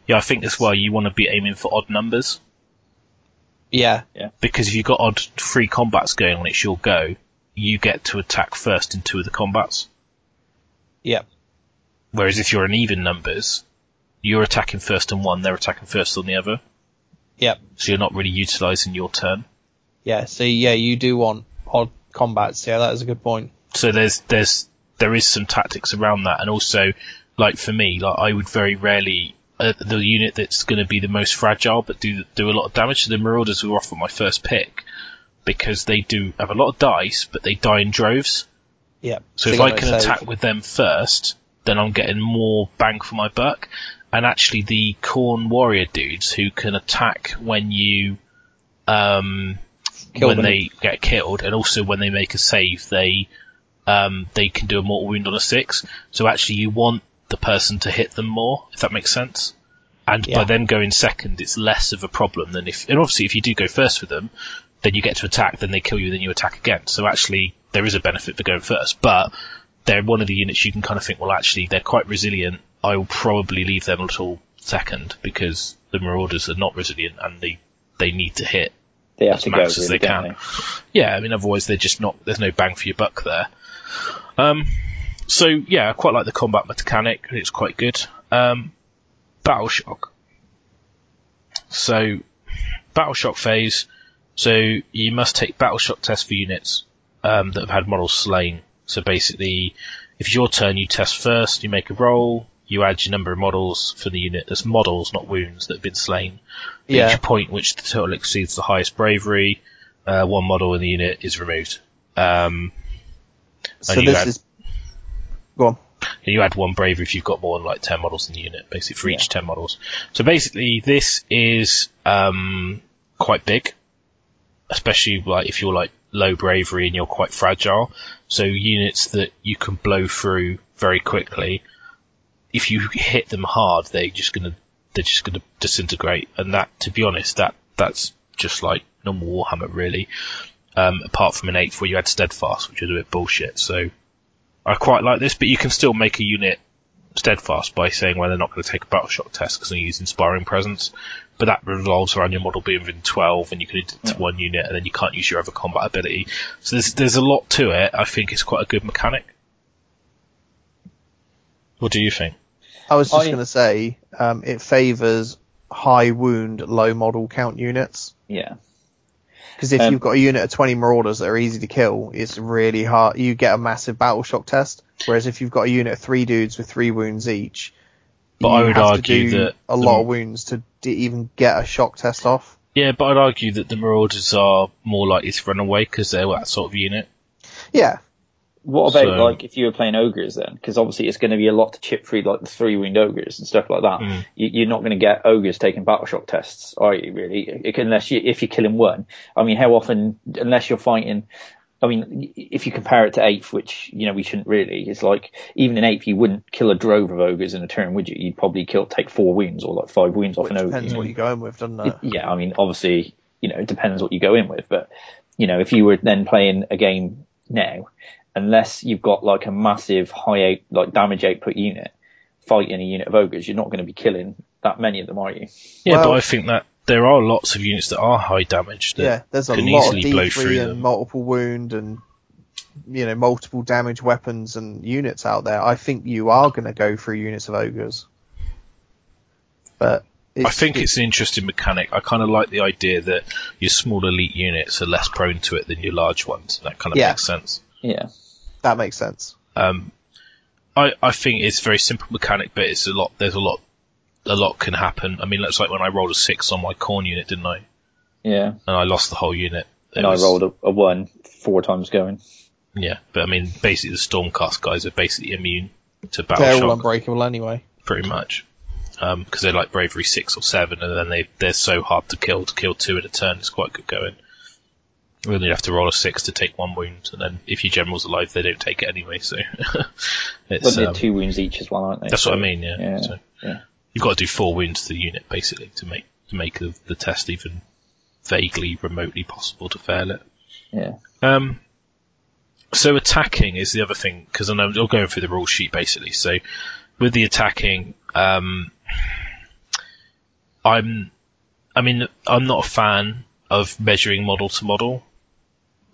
Yeah, I think as well you want to be aiming for odd numbers Yeah, yeah. because if you've got odd three combats going on, it's your go. You get to attack first in two of the combats. yeah, Whereas if you're in even numbers, you're attacking first on one, they're attacking first on the other. yeah, So you're not really utilising your turn. yeah. So yeah, you do want odd combats. Yeah, that is a good point. So there's there's there is some tactics around that, and also like for me, like I would very rarely uh, the unit that's going to be the most fragile but do do a lot of damage. So the Marauders were often my first pick because they do have a lot of dice, but they die in droves. Yeah. So if I can save. attack with them first, then I'm getting more bang for my buck. And actually, the Corn Warrior dudes who can attack when you, um, Kill when them. they get killed, and also when they make a save, they, um, they can do a mortal wound on a six. So actually, you want the person to hit them more, if that makes sense. And by them going second, it's less of a problem than if, and obviously if you do go first with them, then you get to attack, then they kill you, then you attack again. So actually, there is a benefit for going first, but they're one of the units you can kind of think, well, actually, they're quite resilient. I will probably leave them until second because the Marauders are not resilient and they, they need to hit. They have As to go as really, they can. Yeah, I mean, otherwise they're just not, there's no bang for your buck there. Um, so yeah, I quite like the combat mechanic. It's quite good. Um, Battle Shock. So, Battle Shock phase. So you must take Battle Shock tests for units um, that have had models slain. So basically, if it's your turn, you test first. You make a roll. You add your number of models for the unit as models, not wounds that have been slain. Yeah. Each point which the total exceeds the highest bravery, uh, one model in the unit is removed. Um, So you this add- is. Go on. you add one bravery if you've got more than like 10 models in the unit, basically for each 10 models. So basically this is, um, quite big, especially like if you're like low bravery and you're quite fragile. So units that you can blow through very quickly, if you hit them hard, they're just gonna, they're just gonna disintegrate. And that, to be honest, that, that's just like normal Warhammer really. Um, apart from an eighth where you had steadfast, which is a bit bullshit. So I quite like this, but you can still make a unit steadfast by saying, well, they're not going to take a battle shock test because they use inspiring presence. But that revolves around your model being within 12 and you can do it to one unit and then you can't use your other combat ability. So there's, there's a lot to it. I think it's quite a good mechanic. What do you think? I was just I- to say um, it favours high wound, low model count units. Yeah. Because if Um, you've got a unit of 20 marauders that are easy to kill, it's really hard. You get a massive battle shock test. Whereas if you've got a unit of three dudes with three wounds each, But you I would have to argue do that a the- lot of wounds to d- even get a shock test off. Yeah, but I'd argue that the Marauders are more likely to run away because they're that sort of unit. Yeah, What about So- like if you were playing ogres then? Because obviously it's going to be a lot to chip through like the three wound ogres and stuff like that. Mm. You, you're not going to get ogres taking battle shock tests, are you? Really, It unless you if you're killing one. I mean, how often? Unless you're fighting. I mean, if you compare it to eighth, which you know we shouldn't really, it's like even in eighth you wouldn't kill a drove of ogres in a turn, would you? You'd probably kill take four wounds or like five wounds off which an ogre. depends what you're going with, doesn't it? yeah, I mean, obviously, you know, it depends what you go in with, but you know, if you were then playing a game now, unless you've got like a massive high out, like damage output unit fighting a unit of ogres, you're not going to be killing that many of them, are you? Yeah, but I think that there are lots of units that are high damage that yeah, there's a can lot of easily blow through D3 and them. multiple wound and you know multiple damage weapons and units out there. I think you are going to go through units of ogres, but it's, I think it's an interesting mechanic. I kind of like the idea that your small elite units are less prone to it than your large ones. That kind of Yeah. makes sense. Yeah, that makes sense. Um, I I think it's a very simple mechanic, but it's a lot. There's a lot. A lot can happen. I mean, it's like when I rolled a six on my Khorne unit, didn't I? yeah. And I lost the whole unit. It And was- I rolled a, a one four times going. Yeah, but I mean, basically the Stormcast guys are basically immune to battle They're all unbreakable anyway. pretty much. Because they're like bravery six or seven, and then they they're so hard to kill. To kill two in a turn is quite good going. And only have to roll a six to take one wound, and then if your general's alive, they don't take it anyway. So it's Well, they're um, two wounds each as well, aren't they? that's So, what I mean. Yeah. Yeah, So yeah. you've got to do four wounds to the unit basically to make to make the, the test even vaguely remotely possible to fail it. Yeah. Um, so attacking is the other thing because I know I'm going through the rule sheet basically. So with the attacking, um, I'm, I mean, I'm not a fan of measuring model to model.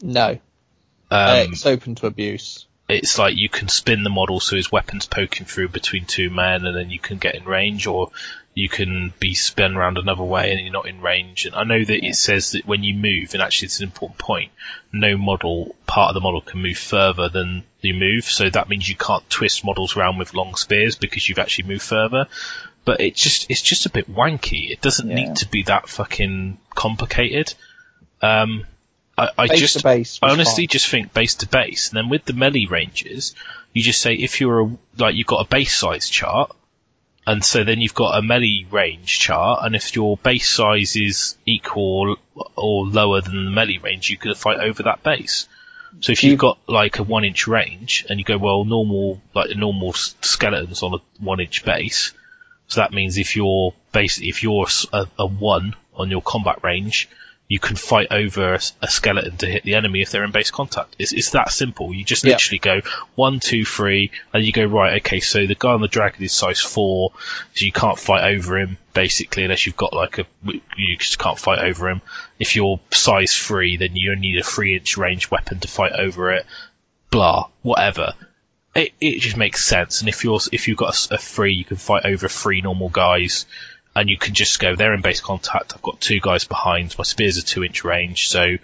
No, Um, it's open to abuse. it's like you can spin the model so his weapon's poking through between two men and then you can get in range or you can be spun around another way and you're not in range. And I know that it says that when you move, and actually it's an important point, no model, part of the model can move further than you move. So that means you can't twist models around with long spears because you've actually moved further. But it just, it's just a bit wanky. It doesn't Yeah. need to be that fucking complicated. Um, I, I just, to base. I honestly fine. just think base to base. And then with the melee ranges, you just say if you're a, like you've got a base size chart, and so then you've got a melee range chart, and if your base size is equal or lower than the melee range, you can fight over that base. So if you- you've got like a one inch range, and you go well normal like the normal skeletons on a one inch base, so that means if you're basically if you're a, a one on your combat range, you can fight over a skeleton to hit the enemy if they're in base contact. It's, it's that simple. You just Yeah. literally go one, two, three, and you go right. Okay, so the guy on the dragon is size four, so you can't fight over him basically unless you've got like a you just can't fight over him. If you're size three, then you only need a three inch range weapon to fight over it. Blah, whatever. It, it just makes sense. And if you're if you've got a three, you can fight over three normal guys, and you can just go. They're in base contact. I've got two guys behind. My spear's a two inch range, so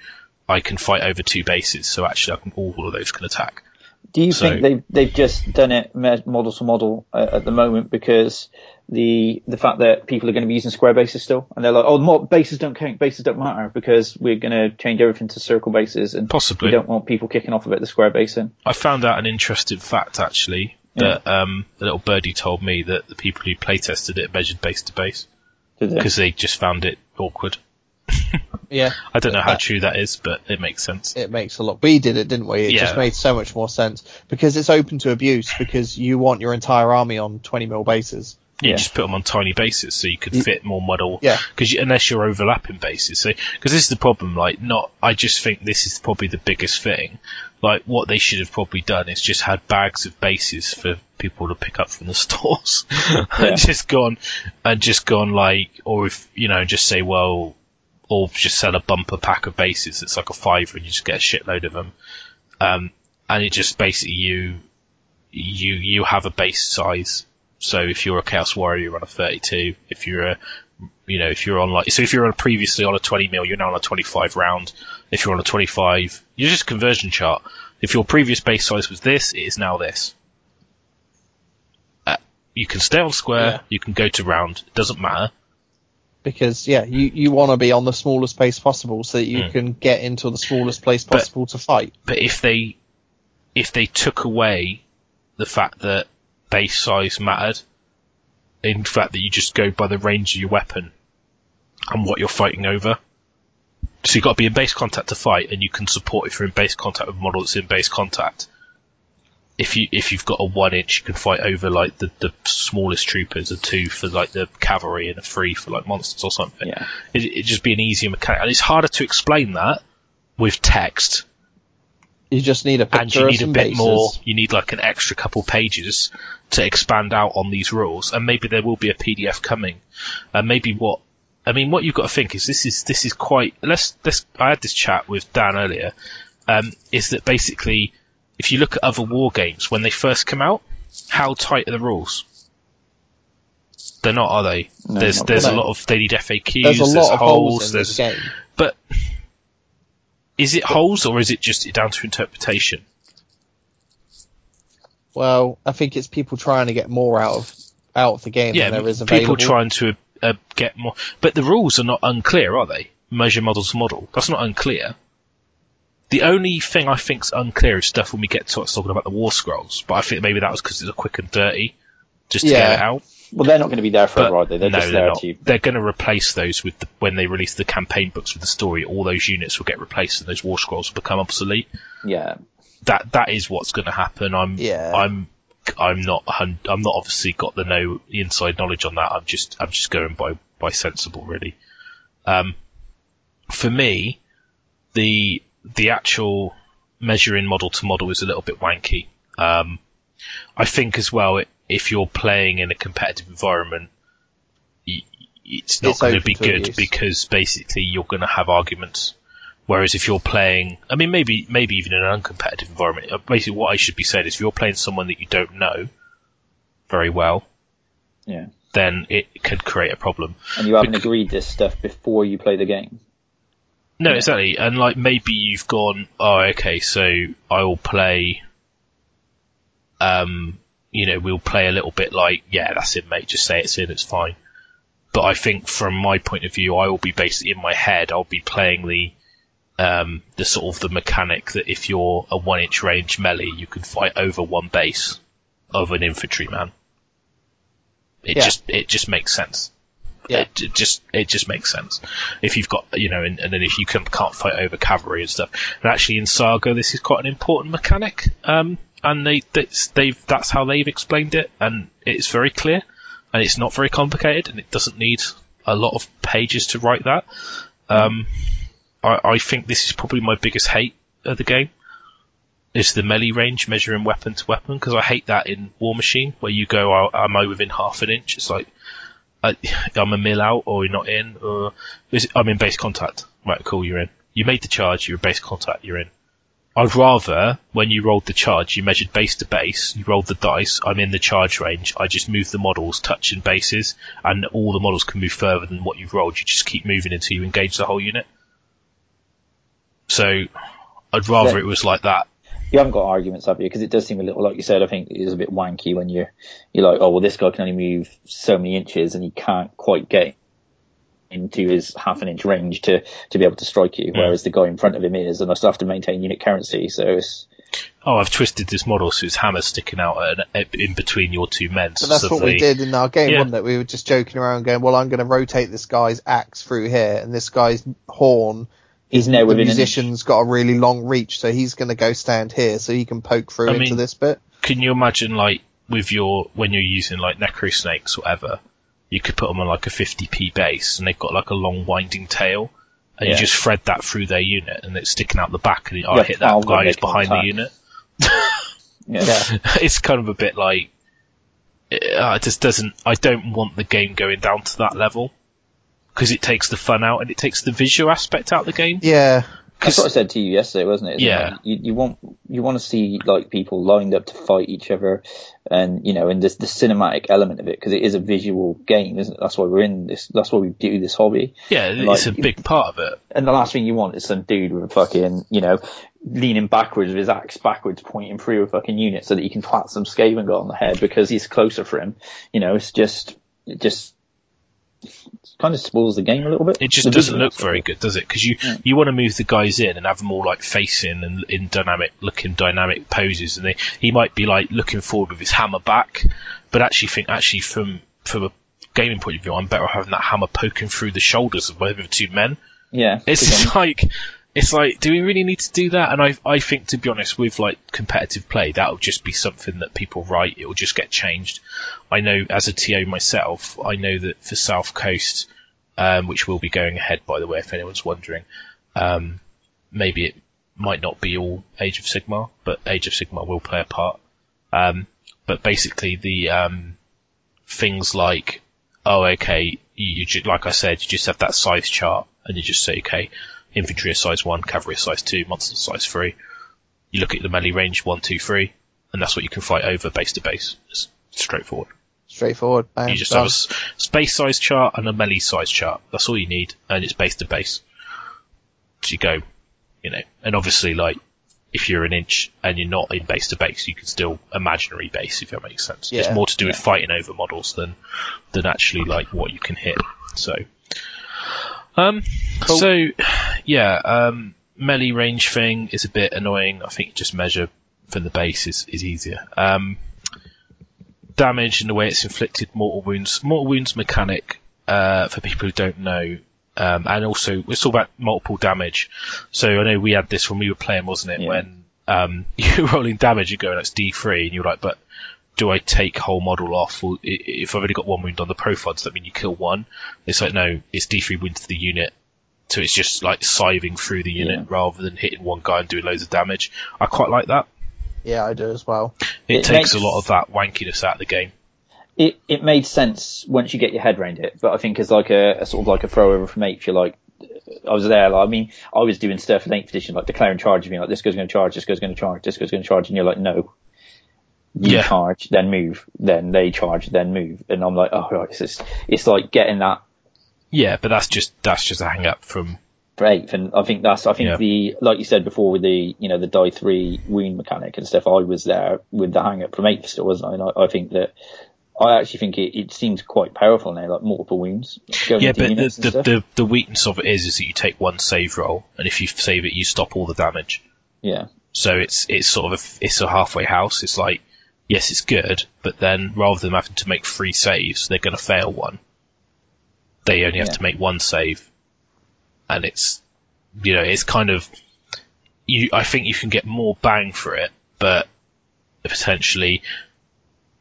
I can fight over two bases. So actually, I can, all of those can attack. Do you So- think they've they've just done it model to model uh, at the moment because the the fact that people are going to be using square bases still, and they're like, oh, mo- bases don't count, bases don't matter because we're going to change everything to circle bases, and Possibly. we don't want people kicking off about the square basing. I found out an interesting fact actually that um, the little birdie told me that the people who play tested it measured base to base Did they? because they just found it awkward. Yeah, I don't know how That- true that is, but it makes sense. it makes a lot. We did it, didn't we? It just made so much more sense because it's open to abuse because you want your entire army on 20 mil bases. You Yeah. just put them on tiny bases so you could fit more model. Yeah. Because you, unless you're overlapping bases, so because this is the problem. Like, not. I just think this is probably the biggest thing. Like, what they should have probably done is just had bags of bases for people to pick up from the stores, Yeah. and just gone and just gone like, or if you know, just say, well, or just sell a bumper pack of bases. It's like a fiver, and you just get a shitload of them. Um, and it just basically you you you have a base size. So if you're a Chaos Warrior, you're on a 32. If you're a you know, if you're on like, so if you're on previously on a 20 mil, you're now on a 25 round. If you're on a 25, you're just a conversion chart. If your previous base size was this, it is now this. Uh, you can stay on square, Yeah. you can go to round, it doesn't matter. Because yeah, you, you want to be on the smallest place possible so that you Hmm. can get into the smallest place But- possible to fight. But if they, if they took away the fact that base size mattered, in fact that you just go by the range of your weapon and what you're fighting over. So you've got to be in base contact to fight, and you can support if you're in base contact with a model that's in base contact. If you if you've got a one inch, you can fight over like the, the smallest troopers, a two for like the cavalry, and a three for like monsters or something. Yeah. It, it'd just be an easier mechanic, and it's harder to explain that with text You just need a picture and you need a bit bases. more. You need like an extra couple pages to expand out on these rules, and maybe there will be a PDF coming. And maybe what I mean, what you've got to think is this is this is quite. Let's let's. I had this chat with Dan earlier. Um, is that basically if you look at other war games when they first come out, how tight are the rules? They're not, are they? No, there's there's a lot of they need FAQs. There's a lot of holes. there's game. but is it holes or is it just down to interpretation? Well, I think it's people trying to get more out of out of the game yeah, than there is available. people trying to uh, get more, but the rules are not unclear, are they? Measure models model. That's not unclear. The only thing I think's unclear is stuff when we get to us talking about the war scrolls. But I think maybe that was because it's a quick and dirty, just to get it out. Well, they're not going to be there forever, are they? They're no, just they're there not. to. They're going to replace those with the, when they release the campaign books with the story. All those units will get replaced, and those war scrolls will become obsolete. Yeah. That that is what's going to happen. I'm Yeah. I'm I'm not I'm not obviously got the no inside knowledge on that. I'm just I'm just going by by sensible really. Um, for me, the the actual measuring model to model is a little bit wanky. Um, I think as well if you're playing in a competitive environment, it's not going to be good abuse. because basically you're going to have arguments. Whereas if you're playing, I mean, maybe maybe even in an uncompetitive environment, uh, basically what I should be saying is if you're playing someone that you don't know very well, Yeah. then it could create a problem. And you haven't Bec- agreed this stuff before you play the game. No, Yeah. exactly. And like maybe you've gone, oh, okay, so I will play. Um, you know, we'll play a little bit like, yeah, that's it, mate. Just say it's in, it's fine. But I think from my point of view, I will be basically in my head. I'll be playing the, um, the sort of the mechanic that if you're a one inch range melee, you can fight over one base of an infantryman. It Yeah. just it just makes sense. Yeah. It, it just it just makes sense. If you've got you know, and, and then if you can, can't fight over cavalry and stuff. And actually, in Saga, this is quite an important mechanic. Um, and they that's, they've that's how they've explained it, and it's very clear, and it's not very complicated, and it doesn't need a lot of pages to write that. Um, I, I think this is probably my biggest hate of the game. Is the melee range measuring weapon to weapon because I hate that in Warmachine where you go, "Oh, am I within half an inch? It's like I, I'm a mill out or you're not in, or it, I'm in base contact. Right, cool, you're in. You made the charge, you're base contact, you're in. I'd rather, when you rolled the charge, you measured base to base, you rolled the dice, I'm in the charge range, I just move the models, touching bases, and all the models can move further than what you've rolled, you just keep moving until you engage the whole unit. So, I'd rather Yeah. it was like that. you haven't got arguments, have you? Because it does seem a little, like you said, I think it is a bit wanky when you're you're like, oh well, this guy can only move so many inches and he can't quite get into his half an inch range to to be able to strike you, mm. whereas the guy in front of him is, and I still have to maintain unit coherency. So it's Oh, I've twisted this model so his hammer's sticking out an, in between your two men. But that's what they- we did in our game, Yeah. wasn't it? We were just joking around, going, "Well, I'm going to rotate this guy's axe through here, and this guy's horn. He's now The within an musician's got a really long reach, so he's going to go stand here, so he can poke through I into mean- this bit." Can you imagine like with your when you're using like necro snakes or whatever, you could put them on like a 50p base and they've got like a long winding tail. And Yeah. you just thread that through their unit, and it's sticking out the back, and oh, Yeah, I hit that guy who's behind the unit. Yeah. it's kind of a bit like uh, it just doesn't. I don't want the game going down to that level because it takes the fun out and it takes the visual aspect out of the game. Yeah, That's what I said to you yesterday, wasn't it? Yeah. Like, you, you want you want to see like people lined up to fight each other, and you know, and this the cinematic element of it because it is a visual game, isn't it? That's why we're in this. That's why we do this hobby. Yeah, Like- it's a big part of it. And the last thing you want is some dude with a fucking, you know, leaning backwards with his axe backwards, pointing through a fucking unit so that you can twat some Skaven guy on the head because he's closer for him. You know, it's just, it just kind of spoils the game a little bit. It just The doesn't look very good, does it? Because you you want to move the guys in and have them all like facing and in dynamic looking dynamic poses, and they, he might be like looking forward with his hammer back, but actually think actually from from a gaming point of view, I'm better having that hammer poking through the shoulders of both of the two men. Yeah. It's like it's like, do we really need to do that? And I I think to be honest, with like competitive play, that'll just be something that people write. It will just get changed. I know as a TO myself, I know that for South Coast, um, which will be going ahead by the way, if anyone's wondering, um, maybe it might not be all Age of Sigmar, but Age of Sigmar will play a part. Um, but basically the um, things like, oh, okay, you, you like I said, you just have that size chart, and you just say, okay, infantry is size one, cavalry is size two, monsters size three. You look at the melee range one, two, three, and that's what you can fight over base to base. It's straightforward. Straightforward. Bam, You just done. have a s- space size chart and a melee size chart. That's all you need, and it's base to base. So you go, you know, and obviously, like, if you're an inch and you're not in base to base, you can still imaginary base, if that makes sense. it's more to do with fighting over models than than actually like what you can hit. So, um, Cool. so yeah, um, melee range thing is a bit annoying. I think just measure from the base is is easier. Um, damage and the way it's inflicted mortal wounds. Mortal wounds mechanic, uh, for people who don't know, um, and also it's all about multiple damage. So I know we had this when we were playing, wasn't it? Yeah. When um, you're rolling damage, you're going, that's D3, and you're like, but do I take whole model off? Or if I've only got one wound on the profile, does that mean you kill one? It's like, no, it's D3 wounds to the unit. So it's just like scything through the unit Yeah. rather than hitting one guy and doing loads of damage. I quite like that. Yeah, I do as well. It, It takes makes- a lot of that wankiness out of the game. it it made sense once you get your head around it. But I think as like a, a sort of like a throw over from eighth, you're like, I was there. Like, I mean, I was doing stuff in eighth edition, like declaring charge of me, like this guy's going to charge, this guy's going to charge, this guy's going to charge, and you're like, no. You Yeah. charge, then move, then they charge, then move, and I'm like, oh right, it's just, it's like getting that Yeah, but that's just that's just a hang up from for eighth, and I think that's I think Yeah. the like you said before with the you know the die three wound mechanic and stuff. I was there with the hang up from eighth still, wasn't I? And I, I think that I actually think it, it seems quite powerful now, like multiple wounds. Going yeah, but the, the, the the weakness of it is is that you take one save roll, and if you save it, you stop all the damage. yeah, So it's it's sort of a, it's a halfway house. It's like yes, it's good, but then rather than having to make three saves, they're going to fail one. They only have Yeah. to make one save, and it's you know it's kind of you. I think you can get more bang for it, but potentially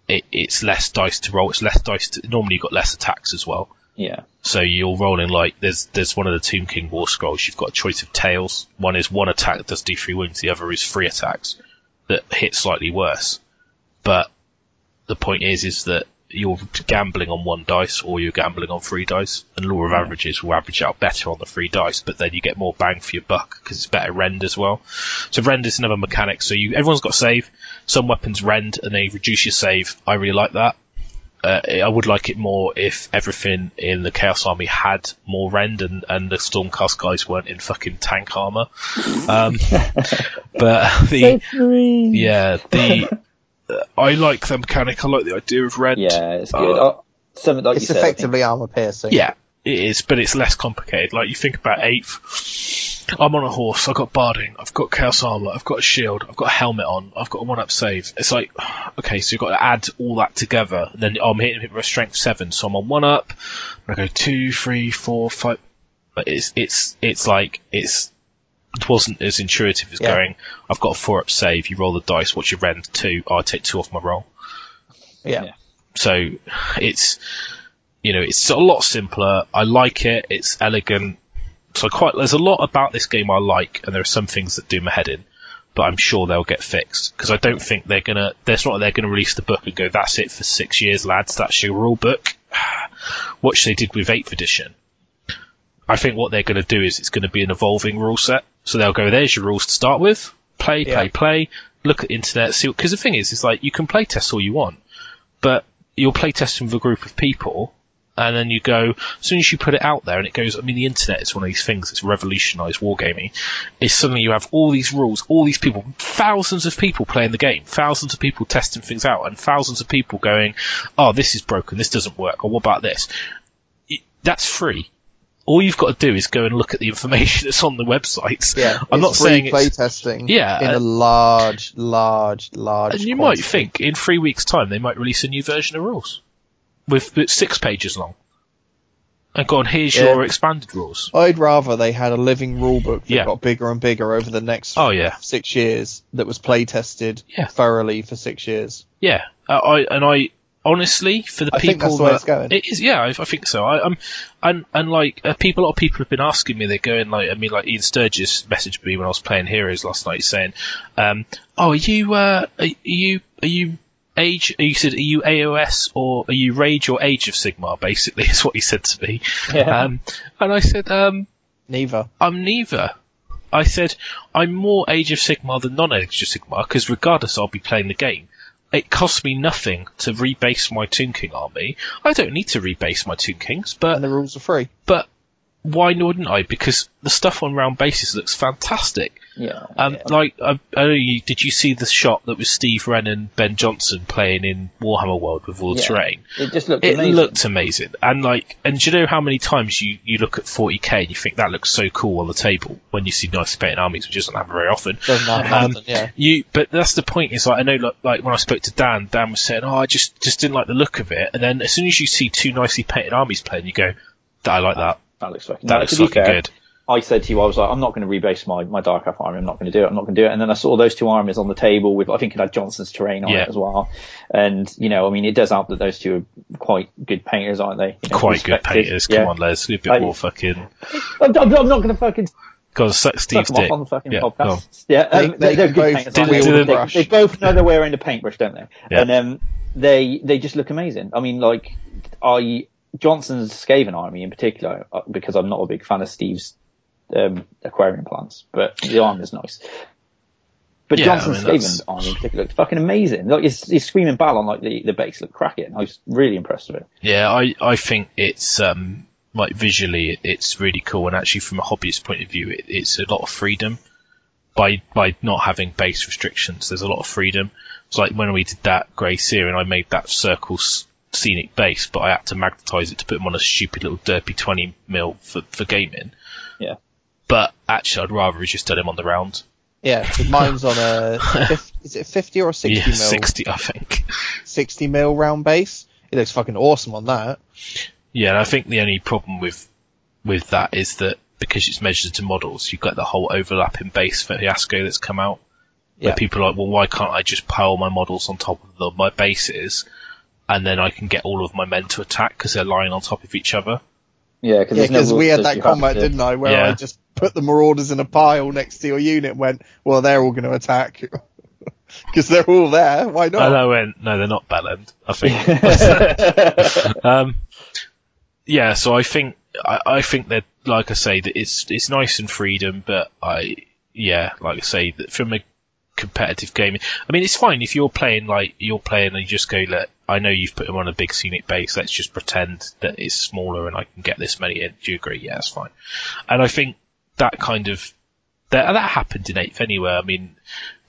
it, it's less dice to roll. It's less dice. To, normally you've got less attacks as well. yeah, So you're rolling like there's there's one of the Tomb King War Scrolls. You've got a choice of tails. One is one attack that does D3 wounds. The other is three attacks that hit slightly worse. But the point is is that you're gambling on one dice or you're gambling on three dice. And law of averages will average out better on the three dice, but then you get more bang for your buck because it's better rend as well. So rend is another mechanic. So you everyone's got save. Some weapons rend and they reduce your save. I really like that uh, I would like it more if everything in the Chaos Army had more rend and, and the Stormcast guys weren't in fucking tank armor. Um, but the yeah the I like the mechanic. I like the idea of rend. Yeah, it's good. Uh, something like It's you said, effectively armor piercing. Yeah, it is, but it's less complicated. Like you think about eighth. I'm on a horse. I've got barding. I've got chaos armor. I've got a shield. I've got a helmet on. I've got a one-up save. It's like, okay, so you've got to add all that together. And then oh, I'm hitting it with a strength seven, so I'm on one up. I go two, three, four, five. But it's it's it's like it's it wasn't as intuitive as Yeah. going. I've got a four-up save. You roll the dice. What's your rend? Two. I take two off my roll. Yeah. Yeah. So it's you know it's a lot simpler. I like it. It's elegant. So quite there's a lot about this game I like, and there are some things that do my head in. But I'm sure they'll get fixed because I don't think they're gonna. There's not they're gonna release the book and go, "That's it for six years, lads. That's your rule book." Watch they did with eighth edition. I think what they're going to do is it's going to be an evolving rule set. So they'll go, "There's your rules to start with. Play, play, Yeah. play. Look at the internet. See." Because the thing is, it's like you can play test all you want, but you'll play testing with a group of people, and then you go, as soon as you put it out there and it goes, I mean, the internet is one of these things that's revolutionized wargaming, is suddenly you have all these rules, all these people, thousands of people playing the game, thousands of people testing things out, and thousands of people going, oh, this is broken, this doesn't work, or what about this? That's free. All you've got to do is go and look at the information that's on the websites. Yeah, I'm not saying play it's, testing. Yeah, in uh, a large, large, large. and you quantity. might think in three weeks' time they might release a new version of rules with with six pages long. And go on, here's Yeah. your expanded rules. I'd rather they had a living rule book that Yeah. got bigger and bigger over the next Oh yeah, six years that was play tested Yeah. thoroughly for six years. yeah. Uh, I and I honestly for the I think people that's the that it's going. it is, yeah, I, I think so. I, I'm and and like uh, people, a lot of people have been asking me. They're going like, I mean, like Ian Sturgis messaged me when I was playing Heroes last night, saying, um, "Oh, are you uh, are you are you age? You said, are you AOS or are you Rage or Age of Sigmar? Basically, is what he said to me. Yeah. Um, and I said, um, Neither. I'm neither. I said, I'm more Age of Sigmar than non-Age of Sigmar because regardless, I'll be playing the game. It costs me nothing to rebase my Tomb King army. I don't need to rebase my Tomb Kings, but, And the rules are free. but why wouldn't I? Because the stuff on round bases looks fantastic. yeah. Um, yeah. like, I, I you, did you see the shot that was Steve Wren and Ben Johnson playing in Warhammer World with all the Yeah. terrain? It just looked It amazing. looked amazing, and like, and do you know how many times you, you look at 40k and you think that looks so cool on the table when you see nice painted armies, which doesn't happen very often. Doesn't happen Um, yeah. You, but that's the point. Is like I know, like, like when I spoke to Dan, Dan was saying, "Oh, I just just didn't like the look of it," and then as soon as you see two nicely painted armies playing, you go, "I like that. That looks fucking. That no, looks fucking fair, good." I said to you, I was like, I'm not going to rebase my, my Dark Elf army. I'm not going to do it. I'm not going to do it. And then I saw those two armies on the table with, I think it had Johnson's terrain on Yeah. it as well. And, you know, I mean, it does help that those two are quite good painters, aren't they? You know, Quite good respected. painters. Yeah. Come on, Les, do a bit I- more fucking. I'm, I'm, I'm not going to fucking God, suck Steve's suck dick. on the fucking Yeah, go on. podcast. Yeah, um, They- they they, are good both painters. aren't they? the They- They, both know their way around a paintbrush, don't they? Yeah. And um, they they just look amazing. I mean, like I Johnson's Skaven army in particular, uh, because I'm not a big fan of Steve's um, aquarium plants, but the armor's nice. But Yeah, Johnson's I mean, Skaven army in particular looked fucking amazing. Like his, his screaming battle on like the, the base looked cracking. I was really impressed with it. Yeah, I, I think it's um like visually it's really cool, and actually from a hobbyist point of view, it, it's a lot of freedom by by not having base restrictions. There's a lot of freedom. It's like when we did that Grey Seer, I made that circle scenic base, but I had to magnetize it to put them on a stupid little derpy 20 mil for for gaming. Yeah. But actually, I'd rather have just done him on the round. Yeah, mine's on a, is it 50 or a 60 yeah, mil? 60, I think. 60 mil round base. It looks fucking awesome on that. Yeah, and I think the only problem with with that is that because it's measured to models, you've got the whole overlapping base for Fiasco that's come out. Where Yeah. people are like, well, why can't I just pile my models on top of the, my bases, and then I can get all of my men to attack because they're lying on top of each other? Yeah, because Yeah, because we had that combat, didn't I, where Yeah. I just put the marauders in a pile next to your unit and went, well, they're all going to attack. Because they're all there, why And not? I went, no, they're not Bellend, I think. um, yeah, so I think I, I think that, like I say, that it's it's nice and freedom, but I yeah, like I say, that from a competitive game, I mean, it's fine if you're playing like you're playing and you just go, look, I know you've put him on a big scenic base. Let's just pretend that it's smaller and I can get this many in. Do you agree? Yeah, that's fine. And I think that kind of that that happened in eighth anyway. I mean,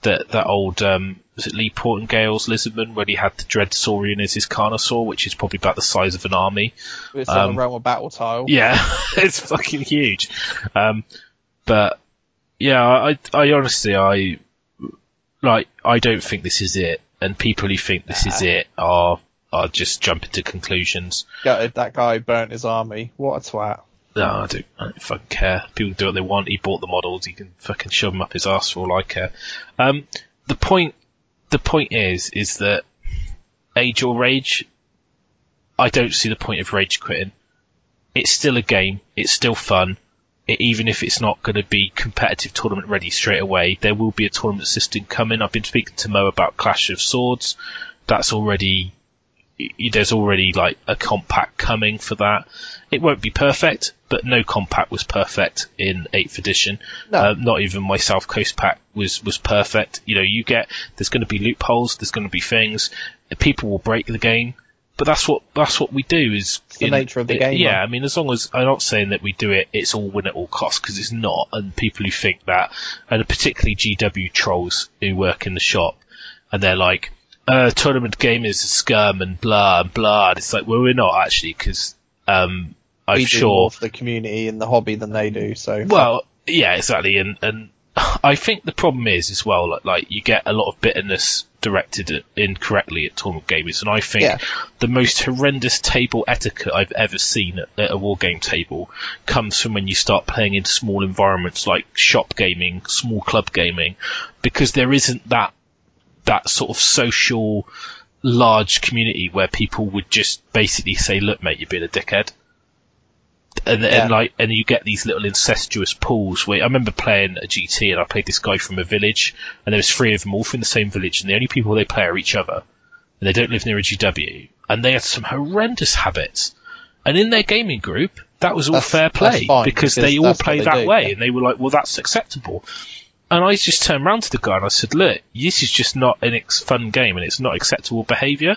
that that old um, was it Lee Portingale's Lizardman when he had the Dread Saurian as his Carnosaur, which is probably about the size of an army. It's on Um, the realm of battle tile. Yeah, it's fucking huge. Um, but yeah, I, I honestly, I like, I don't think this is it, and people who think this is it are are just jumping to conclusions. Gutted that guy burnt his army. What a twat. No, I don't, I don't fucking care. People do what they want. He bought the models. He can fucking shove them up his ass for all I care. Um, the point, the point is, is that age or rage, I don't see the point of rage quitting. It's still a game. It's still fun. Even if it's not going to be competitive tournament ready straight away, there will be a tournament system coming. I've been speaking to Mo about Clash of Swords. That's already there's already like a compact coming for that. It won't be perfect, but no compact was perfect in 8th edition. No. Uh, not even my South Coast pack was, was perfect. You know, you get, there's going to be loopholes, there's going to be things, people will break the game, but that's what, that's what we do is. the nature of the game, Yeah. I mean, as long as, I'm not saying that we do it, it's all win at all costs, because it's not, and people who think that, and particularly GW trolls who work in the shop, and they're like, uh, tournament game is a scum and blah and blah. And it's like, well, we're not actually because um, I'm we do sure. more for the community and the hobby than they do. So Well, yeah, exactly, and and I think the problem is as well, like, like you get a lot of bitterness directed at, incorrectly at tournament gamers, and I think Yeah. the most horrendous table etiquette I've ever seen at, at a war game table comes from when you start playing in small environments like shop gaming, small club gaming, because there isn't that that sort of social large community where people would just basically say, "Look, mate, you're being a dickhead." And, Yeah. and like and you get these little incestuous pools where I remember playing a GT and I played this guy from a village and there was three of them all from the same village and the only people they play are each other and they don't live near a GW and they had some horrendous habits and in their gaming group that was all That's- fair play fine, because, because they all play they that do, way yeah. and they were like well that's acceptable and I just turned around to the guy and I said look this is just not an ex- fun game and it's not acceptable behaviour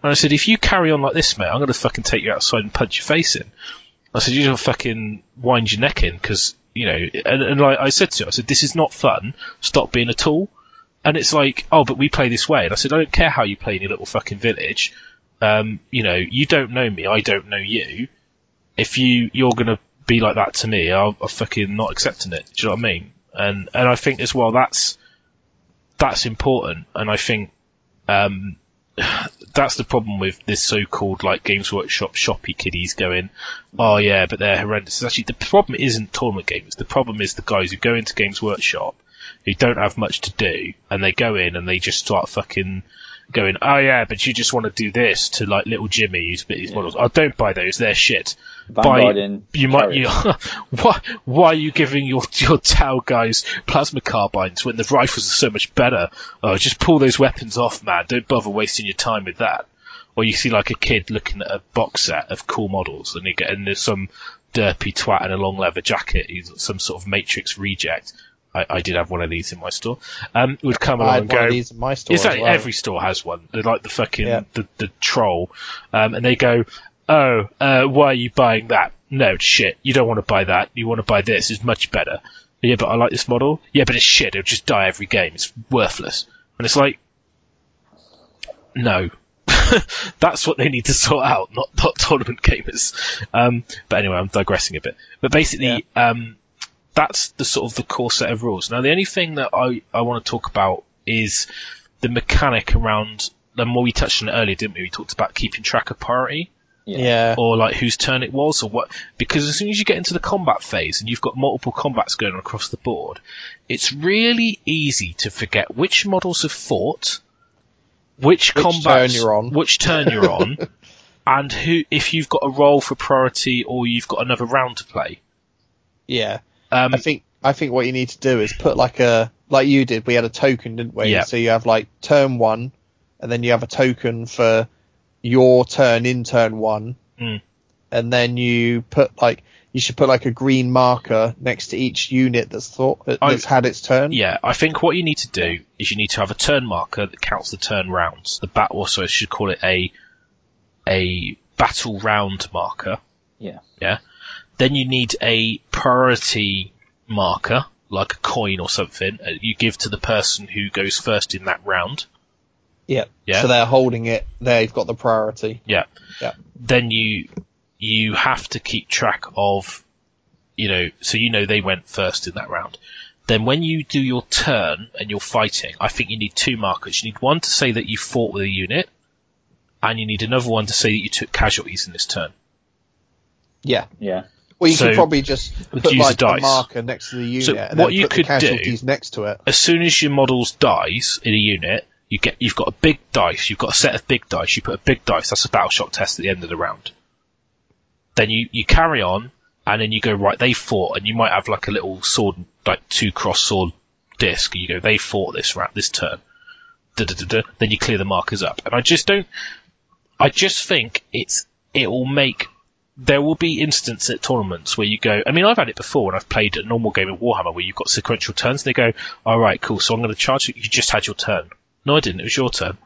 and I said, if you carry on like this, mate, I'm going to fucking take you outside and punch your face in. I said, you're going to fucking wind your neck in because, you know, and, and like I said to him, I said, this is not fun. Stop being a tool. And it's like, oh, but we play this way. And I said, I don't care how you play in your little fucking village. Um, you know, you don't know me. I don't know you. If you, you're going to be like that to me, I'll, I'm fucking not accepting it. Do you know what I mean? And, and I think as well, that's, that's important. And I think, um, that's the problem with this so-called like Games Workshop shoppy kiddies going, oh yeah, but they're horrendous. Actually, the problem isn't tournament gamers. The problem is the guys who go into Games Workshop who don't have much to do and they go in and they just start fucking going, oh yeah, but you just want to do this to like little Jimmy who's bit his models. Oh, don't buy those. They're shit. Buy- You might, you, why, why are you giving your, your Tau guys plasma carbines when the rifles are so much better? Oh, just pull those weapons off, man. Don't bother wasting your time with that. Or you see like a kid looking at a box set of cool models and you get, and there's some derpy twat in a long leather jacket, he's some sort of Matrix reject. I, I did have one of these in my store. Um, would come along and one go, of these in my store. like well. every store has one. They're like the fucking Yeah. the, the troll, um, and they go, "Oh, uh, why are you buying that? No, shit. You don't want to buy that. You want to buy this. It's much better. Yeah, but I like this model. Yeah, but it's shit. It'll just die every game. It's worthless." And it's like, no. That's what they need to sort out, not, not tournament gamers. Um, but anyway, I'm digressing a bit. But basically, um, that's the sort of the core set of rules. Now, the only thing that I, I want to talk about is the mechanic around, and what we touched on it earlier, didn't we? We talked about keeping track of priority, Yeah. or like whose turn it was, or what. Because as soon as you get into the combat phase and you've got multiple combats going on across the board, it's really easy to forget which models have fought, which, Which combats, turn you're on. which turn you're on, and who, if you've got a role for priority or you've got another round to play. Yeah. Um, I think I think what you need to do is put like a like you did. We had a token, didn't we? Yeah. So you have like turn one, and then you have a token for your turn in turn one, Mm. and then you put like you should put like a green marker next to each unit that's thought that's had its turn. Yeah, I think what you need to do is you need to have a turn marker that counts the turn rounds. The bat also should call it a a battle round marker. Yeah. Yeah. Then you need a priority marker, like a coin or something, uh, you give to the person who goes first in that round. Yeah. Yeah. So they're holding it. They've got the priority. Yeah. Yeah. Then you you have to keep track of, you know, so you know they went first in that round. Then when you do your turn and you're fighting, I think you need two markers. You need one to say that you fought with a unit, and you need another one to say that you took casualties in this turn. Yeah. Yeah. Well, you So, could probably just put like a a marker next to the unit, So and what then you put could the do- casualties next to it. As soon as your models dies in a unit, you get you've got a big dice. You've got a set of big dice. You put a big dice. That's a battle shock test at the end of the round. Then you you carry on, and then you go right. They fought, and you might have like a little sword, like two cross sword disc. You go, they fought this round, this turn. Da, da, da. Then you clear the markers up, and I just don't. I just think it's it will make. There will be instances at tournaments where you go. I mean, I've had it before when I've played a normal game of Warhammer where you've got sequential turns. And they go, "All right, cool. So I'm going to charge you. You just had your turn." No, I didn't. It was your turn.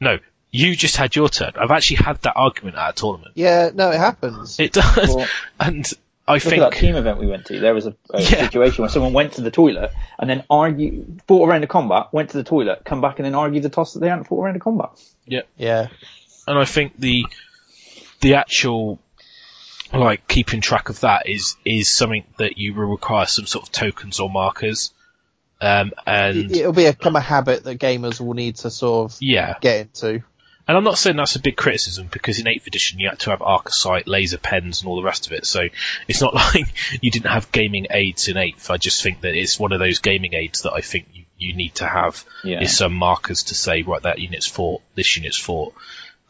No, you just had your turn. I've actually had that argument at a tournament. Yeah, no, it happens. It does, Well, and I Look think at that team event we went to. There was a, a Yeah. situation where someone went to the toilet and then argued, fought around the combat, went to the toilet, come back and then argued the toss that they hadn't fought around the combat. yeah. Yeah, and I think the the actual like keeping track of that is is something that you will require some sort of tokens or markers. Um, and It- It'll be a become a habit that gamers will need to sort of yeah, get into. and I'm not saying that's a big criticism because in 8th edition you had to have arcosite, laser pens, and all the rest of it. So it's not like you didn't have gaming aids in 8th. I just think that it's one of those gaming aids that I think you, you need to have Yeah. is some markers to say right that unit's fought, this unit's fought,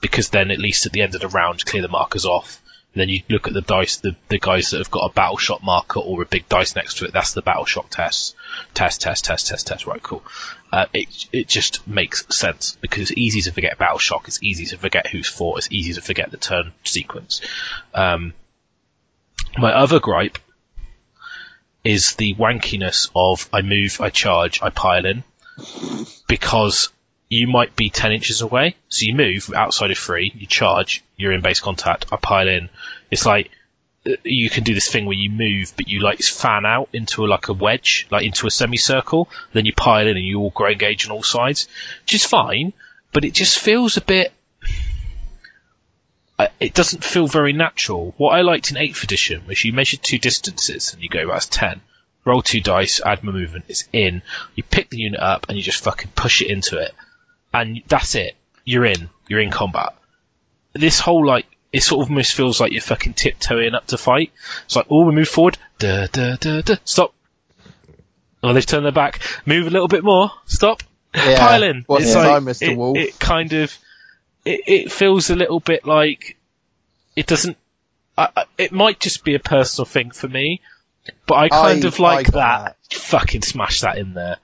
because then at least at the end of the round clear the markers off. Then you look at the dice, the, the guys that have got a battle shock marker or a big dice next to it. That's the battle shock test, test, test, test, test, test. Right, cool. Uh, it it just makes sense because it's easy to forget battle shock. It's easy to forget who's fought. It's easy to forget the turn sequence. Um, my other gripe is the wankiness of I move, I charge, I pile in because you might be 10 inches away. So you move outside of three, you charge, you're in base contact, I pile in. It's like, uh, you can do this thing where you move, but you like fan out into a, like a wedge, like into a semicircle, then you pile in and you all grow engage on all sides, which is fine, but it just feels a bit, uh, it doesn't feel very natural. What I liked in 8th edition was you measure two distances and you go, that's 10 roll two dice, add my movement, it's in. You pick the unit up and you just fucking push it into it. And that's it. You're in. You're in combat. This whole like, it sort of almost feels like you're fucking tiptoeing up to fight. It's like, oh, we move forward. Duh, duh, duh, duh. Stop. Oh, they've turned their back. Move a little bit more. Stop. Yeah. Pile in. What's It's like, Mr. it, Wolf? it kind of, it, it feels a little bit like it doesn't. I, I- it might just be a personal thing for me, but I kind I- of like got that. Fucking smash that in there.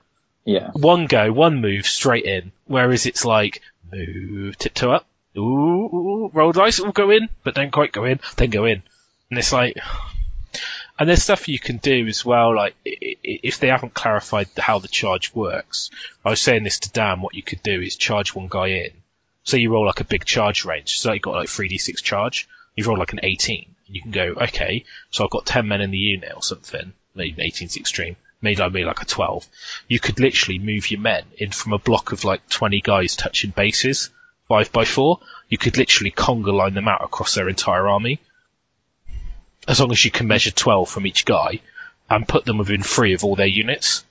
Yeah. One go, one move, straight in. Whereas it's like move, tiptoe up, ooh, roll dice, all go in, but don't quite go in, then go in, and it's like. And there's stuff you can do as well, like if they haven't clarified how the charge works. I was saying this to Dan. What you could do is charge one guy in. So you roll like a big charge range. So you've got like 3d6 charge. You roll like an 18. And you can go, okay, so I've got 10 men in the unit or something. Maybe 18's extreme. Like, maybe like a 12. You could literally move your men in from a block of like 20 guys touching bases, 5 by 4 You could literally conga line them out across their entire army. As long as you can measure 12 from each guy and put them within 3 of all their units.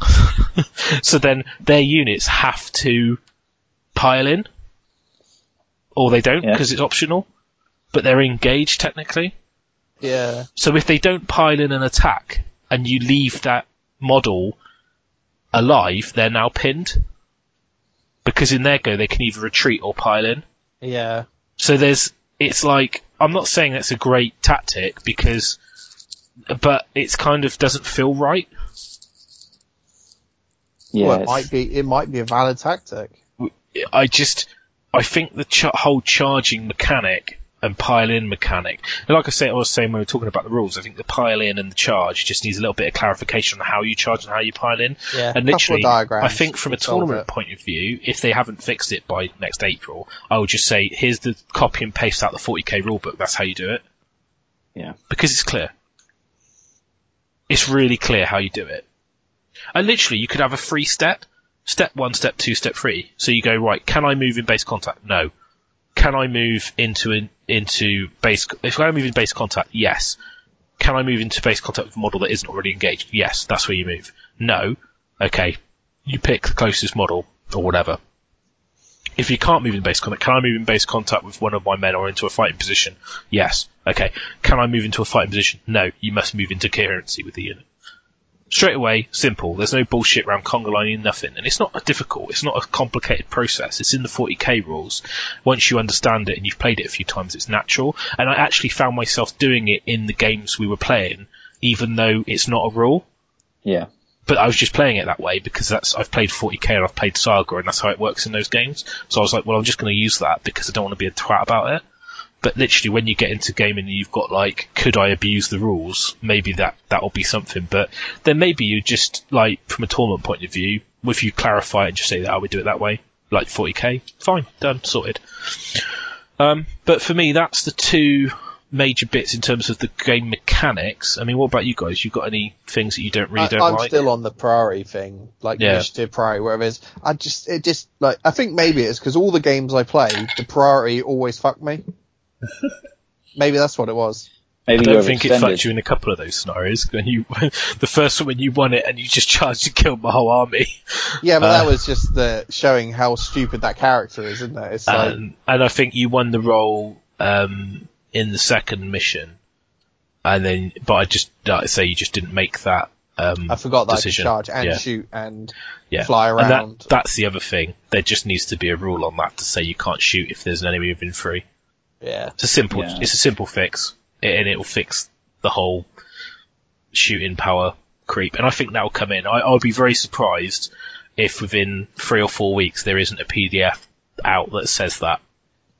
so then their units have to pile in, or they don't Yeah. because it's optional, but they're engaged technically. Yeah. So if they don't pile in an attack and you leave that model alive, they're now pinned. Because in their go they can either retreat or pile in. Yeah. So there's, it's like, I'm not saying that's a great tactic because, but it's kind of doesn't feel right. Yeah. well, it might be. It might be a valid tactic. I just, I think the ch- whole charging mechanic and pile in mechanic. And like I say, I was saying when we were talking about the rules, I think the pile in and the charge just needs a little bit of clarification on how you charge and how you pile in. Yeah, And literally, I think from a tournament point of view, if they haven't fixed it by next April, I would just say, here's the copy and paste out the 40k rulebook. That's how you do it. Yeah. Because it's clear. It's really clear how you do it. And literally, you could have a free step. Step one, step two, step three. So you go, right, can I move in base contact? No. Can I move into in, into base, if I move in base contact? Yes. Can I move into base contact with a model that isn't already engaged? Yes, that's where you move. No. Okay. You pick the closest model, or whatever. If you can't move in base contact, can I move in base contact with one of my men or into a fighting position? Yes. Okay. Can I move into a fighting position? No. You must move into coherency with the unit. Straight away, simple. There's no bullshit around conga lining, nothing. And it's not difficult. It's not a complicated process. It's in the 40k rules. Once you understand it and you've played it a few times, it's natural. And I actually found myself doing it in the games we were playing, even though it's not a rule Yeah. but I was just playing it that way because that's I've played 40k and I've played Saga and that's how it works in those games. So I was like, well, I'm just going to use that because I don't want to be a twat about it. But literally, when you get into gaming and you've got like, could I abuse the rules? Maybe that that'll be something. But then maybe you just like, from a tournament point of view, if you clarify it and just say that I would do it that way, like 40k, fine, done, sorted. Um, but for me, that's the two major bits in terms of the game mechanics. I mean, what about you guys? You got any things that you don't really I, don't I'm like? still on the priority thing, like Yeah. initiative priority, whatever it is. I just, it just like I think maybe it's because all the games I play, the priority always fucked me. Maybe that's what it was. Maybe I don't you're think it extended. fucked you in a couple of those scenarios. When you, the first one when you won it and you just charged and killed my whole army, Yeah, but Uh, that was just the showing how stupid that character is, isn't it? It's like and, and I think you won the role um, in the second mission, and then, but I just like I say you just didn't make that. Um, I forgot that decision. I could charge and Yeah. shoot and yeah. fly And around. that, that's the other thing. There just needs to be a rule on that to say you can't shoot if there's an enemy moving free. Yeah, It's a simple, Yeah. it's a simple fix, and it will fix the whole shooting power creep. And I think that will come in. I, I'll be very surprised if within three or four weeks there isn't a PDF out that says that.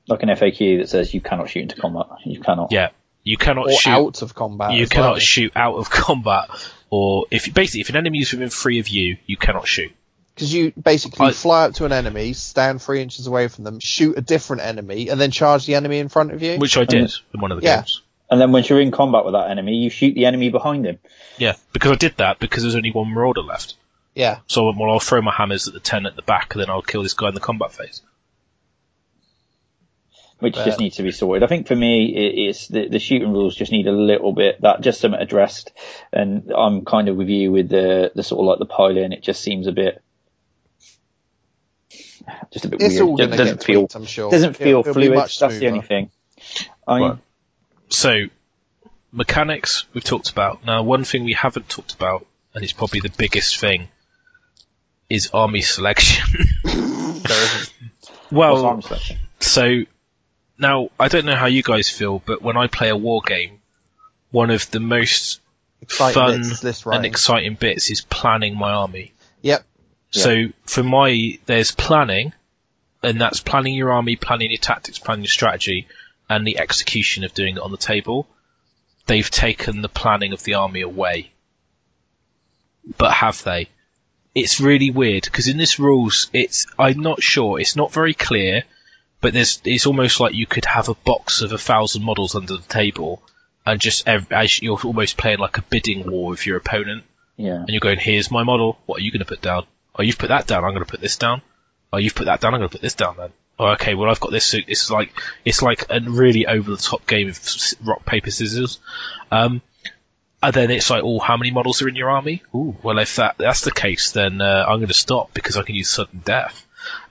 Like an FAQ that says you cannot shoot into combat. You cannot. Yeah, you cannot or shoot. out of combat. you cannot well. shoot out of combat, or if basically if an enemy is within three of you, you cannot shoot. Because you basically I- fly up to an enemy, stand three inches away from them, shoot a different enemy, and then charge the enemy in front of you. Which I did in one of the Yeah. games. And then once you're in combat with that enemy, you shoot the enemy behind him. Yeah, because I did that because there's only one marauder left. yeah, So I went, well, I'll throw my hammers at the ten at the back, and then I'll kill this guy in the combat phase. which But- just needs to be sorted. I think for me, it, it's the, the shooting rules just need a little bit that just something addressed. And I'm kind of with you with the the sort of like the piling. It just seems a bit, just a bit it's weird. It doesn't get feel tweaked, I'm sure. doesn't feel It'll- it'll be fluid. That's the only thing. I Right. So, mechanics we've talked about. Now, one thing we haven't talked about, and it's probably the biggest thing, is army selection. There isn't. what's well, arm selection? so now I don't know how you guys feel, but when I play a war game, one of the most Exciting fun bits is and exciting bits is planning my army. Yep. So for my, there's planning, and that's planning your army, planning your tactics, planning your strategy, and the execution of doing it on the table. They've taken the planning of the army away. But have they? It's really weird because in this rules, it's I'm not sure. It's not very clear, but there's it's almost like you could have a box of a thousand models under the table, and just as you're almost playing like a bidding war with your opponent Yeah. and you're going, here's my model. What are you going to put down? Oh, you've put that down. I'm going to put this down. Oh, you've put that down. I'm going to put this down then. Oh, okay. Well, I've got this suit. It's like it's like a really over the top game of rock paper scissors. Um, and then it's like, oh, how many models are in your army? Ooh, well, if that that's the case, then uh, I'm going to stop because I can use sudden death.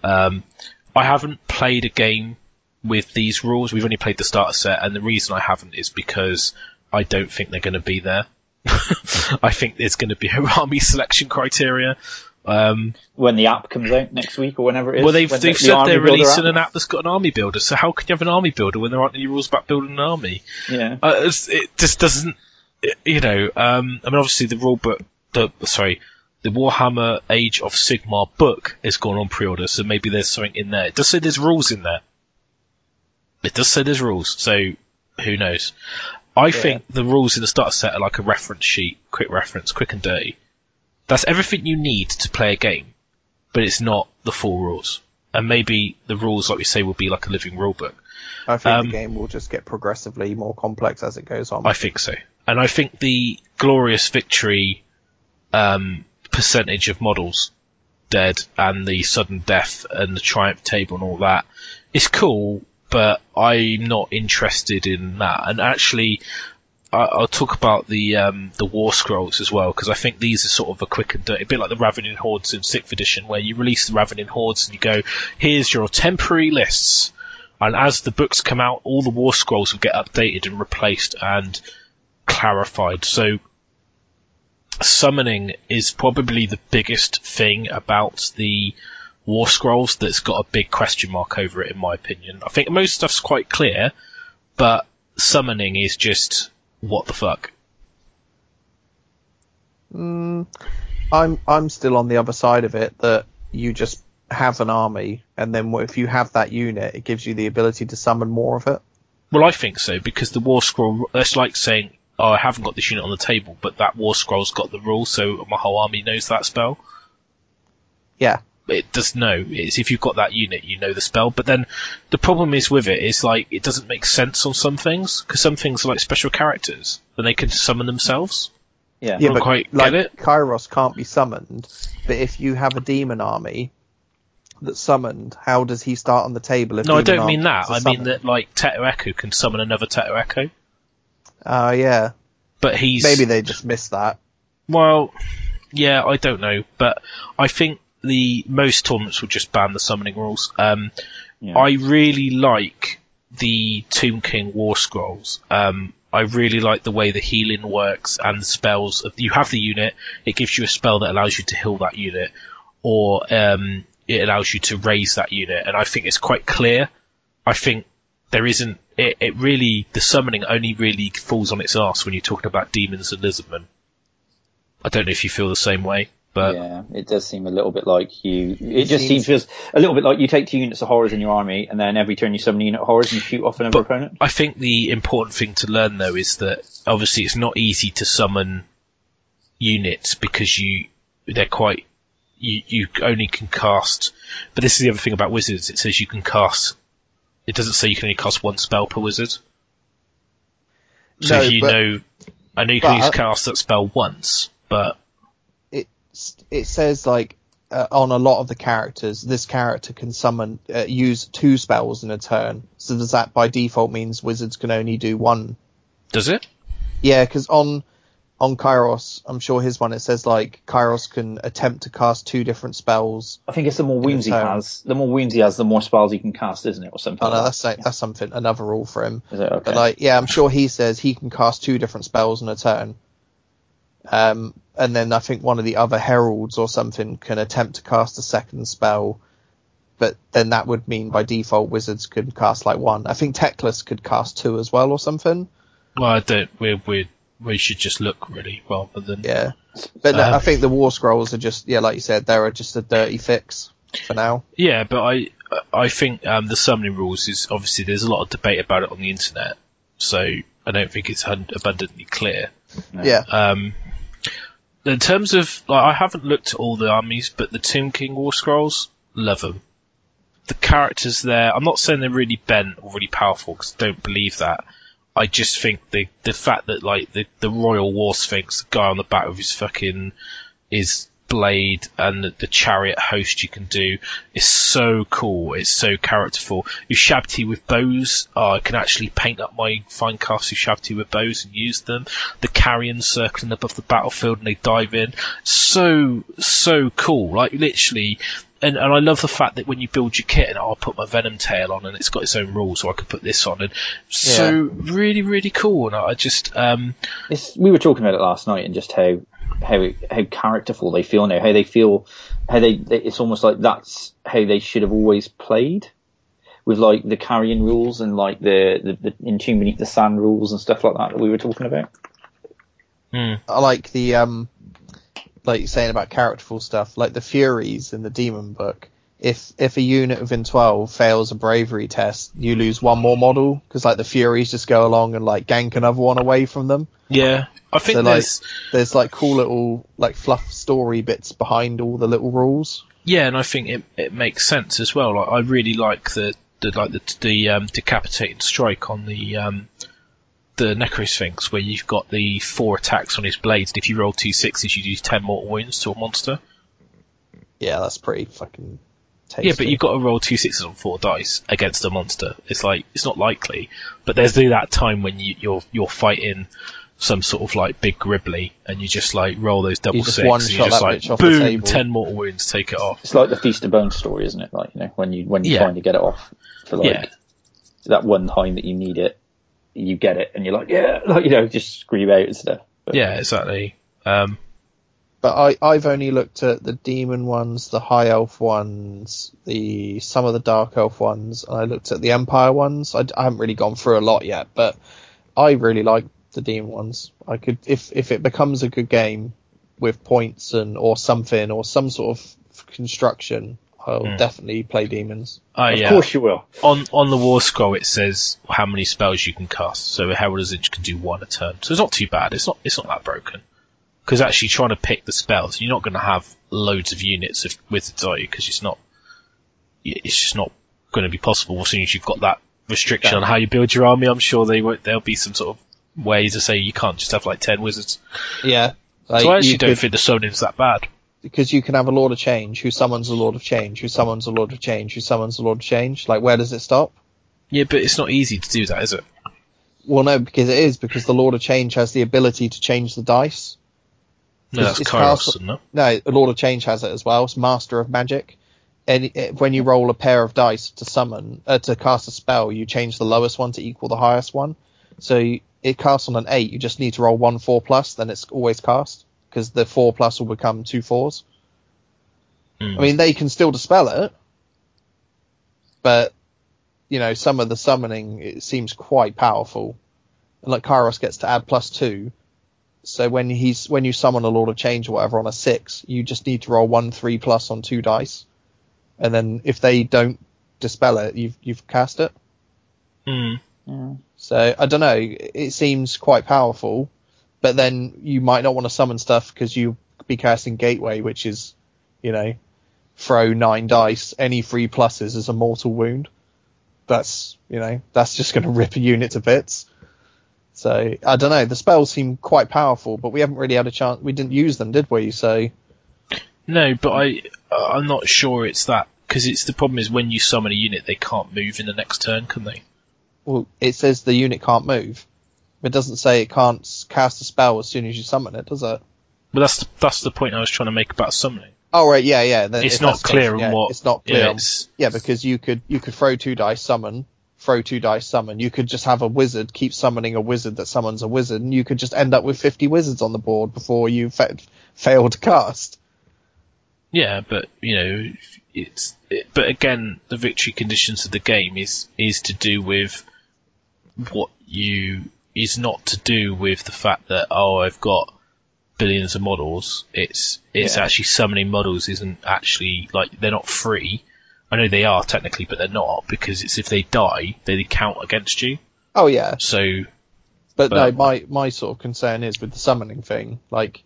Um, I haven't played a game with these rules. We've only played the starter set, and the reason I haven't is because I don't think they're going to be there. I think there's going to be a army selection criteria. Um, When the app comes out next week or whenever it is. well, they've, they've the- the said army they're releasing app- an app that's got an army builder. So how can you have an army builder when there aren't any rules about building an army? Yeah. Uh, it just doesn't, it- you know. Um, I mean, obviously the rule book, the sorry, the Warhammer Age of Sigmar book is gone on pre-order, so maybe there's something in there. It does say there's rules in there. It does say there's rules, so who knows? I think the rules in the starter set are like a reference sheet, quick reference, quick and dirty. That's everything you need to play a game, but it's not the full rules. And maybe the rules, like we say, will be like a living rule book. I think Um, the game will just get progressively more complex as it goes on. I think so. And I think the glorious victory um, percentage of models dead and the sudden death and the triumph table and all that is cool, but I'm not interested in that. And actually, I, I'll talk about the um, the war scrolls as well because I think these are sort of a quick and dirty, a bit like the Ravening Hordes in Sixth Edition, where you release the Ravening Hordes and you go, "Here's your temporary lists." And as the books come out, all the war scrolls will get updated and replaced and clarified. So summoning is probably the biggest thing about the war scrolls that's got a big question mark over it in my opinion. I think most stuff's quite clear, but summoning is just what the fuck. Mm, I'm I'm still on the other side of it that you just have an army, and then if you have that unit, it gives you the ability to summon more of it. Well, I think so because the war scroll. That's like saying, "Oh, I haven't got this unit on the table, but that war scroll's got the rule, so my whole army knows that spell." Yeah, it does know. It's if you've got that unit, you know the spell. But then the problem is with it is like it doesn't make sense on some things because some things are like special characters and they can summon themselves. Yeah. yeah, don't but quite like get it. Kairos can't be summoned. But if you have a demon army that's summoned, how does he start on the table? If No, I don't mean that. I are mean that like Tetto'Eko can summon another Tetto'Eko, Oh ah, yeah, but he's maybe they just missed that. Well, yeah, I don't know, but I think the most tournaments will just ban the summoning rules. Um, Yeah. I really like the Tomb King War Scrolls. Um, I really like the way the healing works and the spells. You have the unit, it gives you a spell that allows you to heal that unit, or um, it allows you to raise that unit, and I think it's quite clear. I think there isn't. It, it really the summoning only really falls on its arse when you're talking about demons and lizardmen. I don't know if you feel the same way, but yeah, it does seem a little bit like you. It just seems- seems just a little bit like you take two units of horrors in your army, and then every turn you summon a unit of horrors and you shoot off another opponent. I think the important thing to learn though is that obviously it's not easy to summon units because you they're quite you you only can cast. But this is the other thing about wizards. It says you can cast. It doesn't say you can only cast one spell per wizard. So No, if you but- know, I know you can but- use uh, cast that spell once, but it it says like uh, on a lot of the characters, this character can summon uh, use two spells in a turn. So does that by default means wizards can only do one? does it? Yeah, because on on Kairos, I'm sure his one it says like Kairos can attempt to cast two different spells. I think it's the more wounds he turn. has, the more wounds he has, the more spells he can cast, isn't it, or something? Oh no, like that's like, that's something another rule for him. that. Is it okay? But like, yeah, I'm sure he says he can cast two different spells in a turn. Um, and then I think one of the other heralds or something can attempt to cast a second spell, but then that would mean by default wizards could cast like one. I think Teclis could cast two as well or something. Well, I don't. We we we should just look really rather than. Yeah, but no, Um, I think the war scrolls are just yeah, like you said, they're just a dirty fix for now. Yeah, but I I think um, the summoning rules is obviously there's a lot of debate about it on the internet, so I don't think it's abundantly clear. Yeah, Um, in terms of like, I haven't looked at all the armies, but the Tomb King War Scrolls, love them. The characters there, I'm not saying they're really bent or really powerful because I don't believe that. I just think the the fact that like the the Royal War Sphinx, the guy on the back of his fucking his blade and the, the chariot host you can do is so cool. It's so characterful. Ushabti with bows. Oh, I can actually paint up my fine cast Ushabti with bows and use them. The carrion circling above the battlefield and they dive in. So so cool. Like literally. And, and I love the fact that when you build your kit, and I'll put my Venom tail on, and it's got its own rules, so I could put this on, and so really, really cool. And I just, um, It's, we were talking about it last night and just how how how characterful they feel now. How they feel, how they, they it's almost like that's how they should have always played, with like the carrion rules and like the the, the entomb beneath the sand rules and stuff like that that we were talking about. I like the um, like saying about characterful stuff, like the Furies in the Demon book. If if a unit within 12 fails a bravery test, you lose one more model because like the Furies just go along and like gank another one away from them. Yeah, I think So, like- there's There's like cool little like fluff story bits behind all the little rules. yeah, and I think it it makes sense as well. Like I really like the the like the the um, decapitated strike on the um the Necrosphinx where you've got the four attacks on his blades. And if you roll two sixes, you do ten mortal wounds to a monster. Yeah, that's pretty fucking tasty. Yeah, but you've got to roll two sixes on four dice against a monster. It's like it's not likely, but there's that time when you, you're you're fighting some sort of like big gribbly, and you just like roll those double You just six, one-shot you just like bitch off the boom, ten mortal wounds, take it off. It's like the Feast of Bones story, isn't it? Like you know, when you when you Yeah. finally get it off for like Yeah. that one time that you need it, you get it, and you're like, yeah, like you know, just scream out and stuff. But Yeah, exactly. Um, But I, I've only looked at the demon ones, the high elf ones, the some of the dark elf ones, and I looked at the empire ones. I, I haven't really gone through a lot yet, but I really like the demon ones. I could, if if it becomes a good game with points and or something or some sort of construction, I'll Hmm. definitely play demons. oh of yeah. course you will. On on the war scroll it says how many spells you can cast. So Herald's Edge can do one a turn. So it's not too bad. It's not it's not that broken. Because actually trying to pick the spells, you're not going to have loads of units of wizards, are you? Because it's not it's just not going to be possible as soon as you've got that restriction on how you build your army. I'm sure they won't, there'll be some sort of ways to say you can't just have like ten wizards. Yeah. Like, so I actually don't could- think the summoning's that bad. because you can have a Lord of Change who summons a Lord of Change, who summons a Lord of Change, who summons a Lord of Change. Like, where does it stop? Yeah, but it's not easy to do that, is it? Well, no, because it is because the Lord of Change has the ability to change the dice. No, It's- Kairos, castle- isn't it? No, Lord of Change has it as well. It's Master of Magic. And it- when you roll a pair of dice to summon, uh, to cast a spell, you change the lowest one to equal the highest one. So you, it casts on an eight. You just need to roll one four plus, then it's always cast because the four plus will become two fours. Hmm. I mean, they can still dispel it, but you know, some of the summoning it seems quite powerful. And like Kairos gets to add plus two, so when he's when you summon a Lord of Change or whatever on a six, you just need to roll one three plus on two dice, and then if they don't dispel it, you've you've cast it. Hmm. So I don't know. It seems quite powerful, but then you might not want to summon stuff because you be casting Gateway, which is, you know, throw nine dice. Any three pluses is a mortal wound. That's you know that's just going to rip a unit to bits. So I don't know. The spells seem quite powerful, but we haven't really had a chance. We didn't use them, did we? So No, but I I'm not sure it's that because it's the problem is when you summon a unit they can't move in the next turn, can they? well, it says the unit can't move. But it doesn't say it can't cast a spell as soon as you summon it, does it? But that's the, that's the point I was trying to make about summoning. Oh right, yeah, yeah. Then It's not clear on yeah, what it's not clear. Yeah, on- it's, Yeah, because you could you could throw two dice summon, throw two dice summon. You could just have a wizard keep summoning a wizard that summons a wizard, and you could just end up with fifty wizards on the board before you fa- fail to cast. yeah, but you know it's it, but again the victory conditions of the game is is to do with what you is not to do with the fact that oh I've got billions of models. It's it's Yeah. actually summoning models isn't actually like they're not free. I know they are technically, but they're not because it's if they die, they count against you. Oh yeah, So but, no, my my sort of concern is with the summoning thing. Like,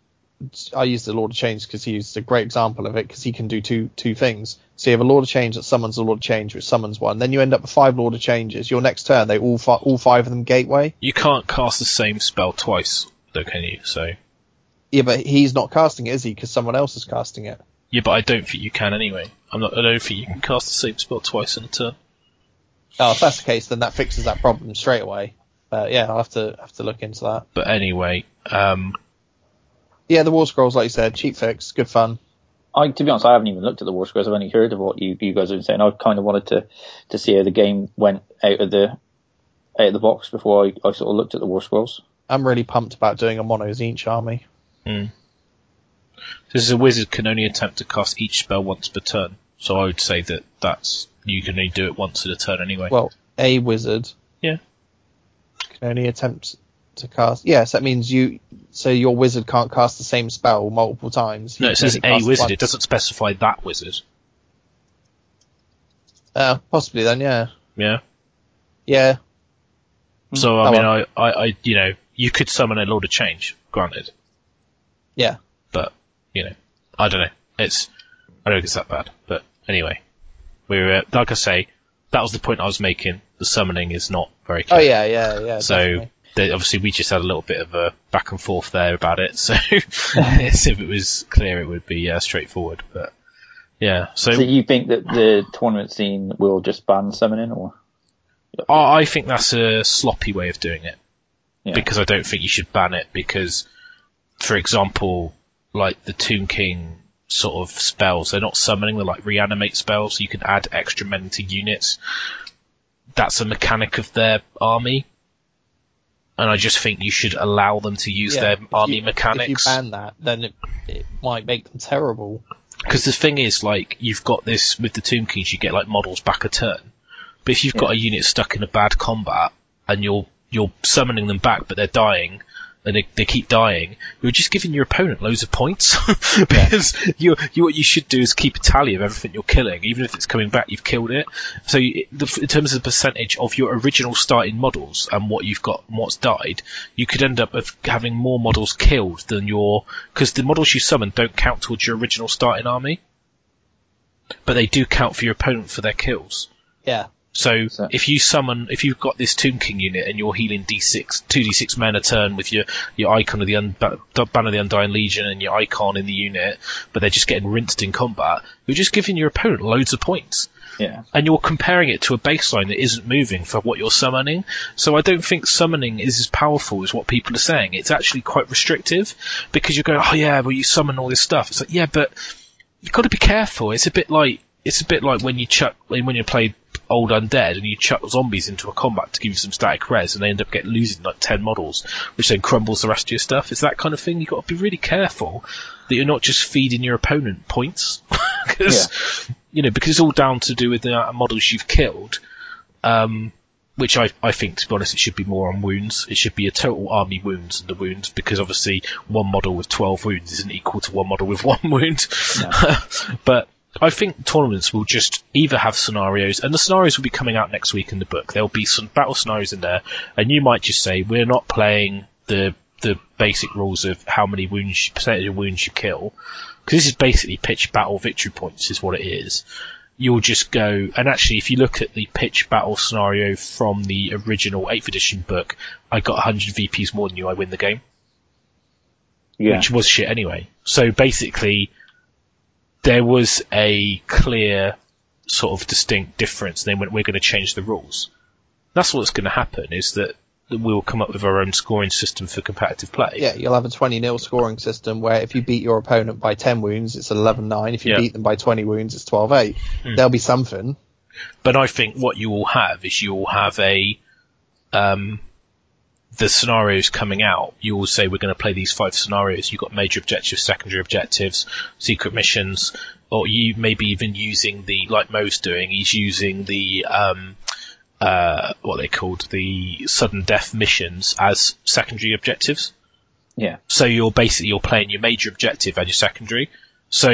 I use the Lord of Change because he's a great example of it because he can do two two things. So you have a Lord of Change that summons a Lord of Change, which summons one. Then you end up with five Lord of Changes. Your next turn, they all fi- all five of them gateway. you can't cast the same spell twice, though, can you? So Yeah, but he's not casting it, is he? Because someone else is casting it. yeah, but I don't think you can anyway. I'm not. I don't think you can cast the same spell twice in a turn. Oh, if that's the case, then that fixes that problem straight away. But yeah, I'll have to have to look into that. But anyway, um, Yeah, the War Scrolls, like you said, cheap fix, good fun. I, to be honest, I haven't even looked at the War Scrolls. I've only heard of what you, you guys have been saying. I kind of wanted to, to see how the game went out of the out of the box before I, I sort of looked at the War Scrolls. I'm really pumped about doing a mono Tzeentch army. this is a wizard can only attempt to cast each spell once per turn. So I would say that that's you can only do it once in a turn anyway. Well, a wizard. Yeah. Can only attempt to cast. Yes, that means you. So your wizard can't cast the same spell multiple times. No, it says a wizard. once. It doesn't specify that wizard. Uh, possibly then, yeah. Yeah. Yeah. So I Oh, mean, well. I, I, I, you know, you could summon a Lord of Change, granted, Yeah. but you know, I don't know. It's I don't think it's that bad, but anyway, we're uh, like I say, that was the point I was making. The summoning is not very clear. Oh yeah, yeah, yeah. So definitely. they, obviously we just had a little bit of a back and forth there about it. So yes, if it was clear, it would be uh, straightforward. But yeah, so, So you think that the tournament scene will just ban summoning, or I, I think that's a sloppy way of doing it Yeah. because I don't think you should ban it because, for example, like the Tomb King sort of spells, they're not summoning, they're like reanimate spells. You can add extra men to units. That's a mechanic of their army. And I just think you should allow them to use Yeah, their army you- mechanics. If you ban that, then it, it might make them terrible. Because the thing is, like, you've got this with the Tomb Kings, you get like models back a turn. But if you've got a unit stuck in a bad combat and you're you're summoning them back, but they're dying, and they, they keep dying, you're just giving your opponent loads of points. because you, you what you should do is keep a tally of everything you're killing, even if it's coming back, you've killed it. So you, the, in terms of the percentage of your original starting models and what you've got, and what's died, you could end up with having more models killed than your because the models you summon don't count towards your original starting army, but they do count for your opponent for their kills. Yeah. So, So- if you summon, if you've got this Tomb King unit and you're healing D6, 2d6 men a turn with your, your icon of the Un- of the Undying Legion and your icon in the unit, but they're just getting rinsed in combat, you're just giving your opponent loads of points. yeah, And you're comparing it to a baseline that isn't moving for what you're summoning. So I don't think summoning is as powerful as what people are saying. It's actually quite restrictive because you're going, oh yeah, well you summon all this stuff. It's like, yeah, but you've got to be careful. It's a bit like it's a bit like when you chuck when you play old undead and you chuck zombies into a combat to give you some static res and they end up getting losing like ten models, which then crumbles the rest of your stuff. It's that kind of thing. You've got to be really careful that you're not just feeding your opponent points because you know because it's all down to do with the amount of models you've killed. Um, which I, I think, to be honest, it should be more on wounds. It should be a total army wounds and the wounds, because obviously one model with 12 wounds isn't equal to one model with one wound. but I think tournaments will just either have scenarios, and the scenarios will be coming out next week in the book. There'll be some battle scenarios in there, and you might just say, we're not playing the the basic rules of how many wounds, percentage of wounds you kill, because this is basically pitch battle victory points, is what it is. You'll just go and actually if you look at the pitch battle scenario from the original 8th edition book I got 100 VPs more than you I win the game. Yeah, which was shit anyway. So basically there was a clear sort of distinct difference then when we're going to change the rules that's what's going to happen is that we'll come up with our own scoring system for competitive play Yeah, you'll have a 20 nil scoring system where if you beat your opponent by 10 wounds, it's 11 9. If you Yeah. beat them by 20 wounds, it's 12 8. There'll be something. But I think what you will have is you will have a um, the scenarios coming out. You will say we're going to play these five scenarios. You've got major objectives, secondary objectives, secret missions, or you maybe even using the like Mo's doing. He's using the um, uh, what they called the sudden death missions as secondary objectives. yeah, So you're basically you're playing your major objective and your secondary. So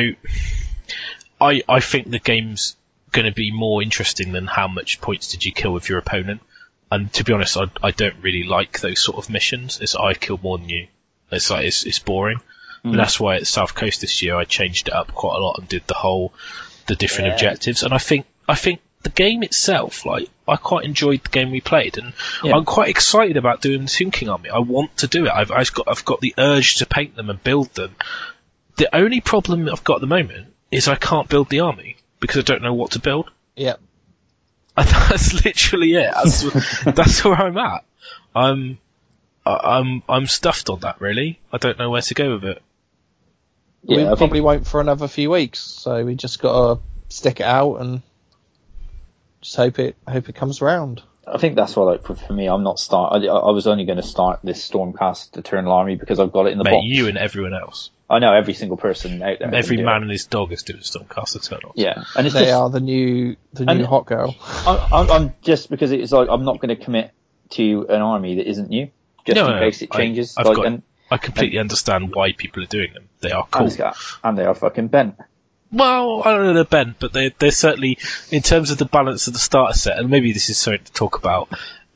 I I think the game's going to be more interesting than how much points did you kill with your opponent. And to be honest, I I don't really like those sort of missions. It's I kill more than you. It's like it's it's boring. Hmm. And that's why at South Coast this year I changed it up quite a lot and did the whole the different Yeah. objectives. And I think I think the game itself, like I quite enjoyed the game we played, and Yeah. I'm quite excited about doing the King army. I want to do it. I've, I've got I've got the urge to paint them and build them. The only problem I've got at the moment is I can't build the army because I don't know what to build. Yeah. And that's literally it. That's, that's where I'm at. I'm I- I'm I'm stuffed on that. Really, I don't know where to go with it. yeah. we think probably won't for another few weeks, so we just got to stick it out and just hope it hope it comes round. I think that's why, like, for, for me, I'm not start. I, I was only going to start this Stormcast Eternal Army because I've got it in the Mate, box. you and everyone else, I know every single person out there. every man and his dog is doing Stormcast Eternals. Yeah, and it's They just, are the new the new hot girl. I, I'm, I'm just because it's like I'm not going to commit to an army that isn't new, just No, in no, case it changes. I've like, got- and, I completely understand why people are doing them. They are cool. it's got- and they are fucking bent. Well, I don't know they're bent, but they they're certainly in terms of the balance of the starter set, and maybe this is something to talk about.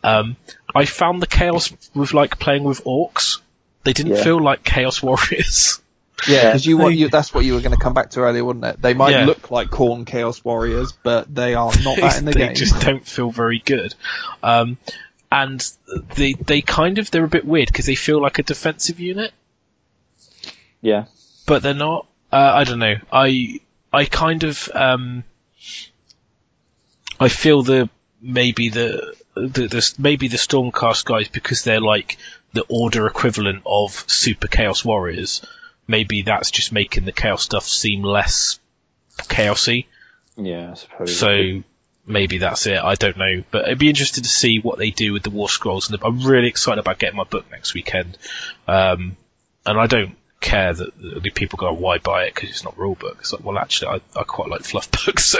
Um, I found the chaos with like playing with orcs. They didn't Yeah. feel like chaos warriors. Yeah, because you, want you that's what you were going to come back to earlier, wouldn't it? They might Yeah. look like Khorne Chaos Warriors, but they are not that in the they game. just don't feel very good. Um, and they they kind of they're a bit weird because they feel like a defensive unit, Yeah. but they're not. Uh, I don't know. I I kind of um, I feel the maybe the, the the maybe the Stormcast guys because they're like the order equivalent of Super Chaos Warriors. Maybe that's just making the chaos stuff seem less chaosy. Yeah, I suppose. So maybe that's it. I don't know, but I'd be interested to see what they do with the War Scrolls. And I'm really excited about getting my book next weekend. Um, and I don't care that the people go, "Why buy it?" Because it's not rule book. It's like, well, actually, I, I quite like fluff books, so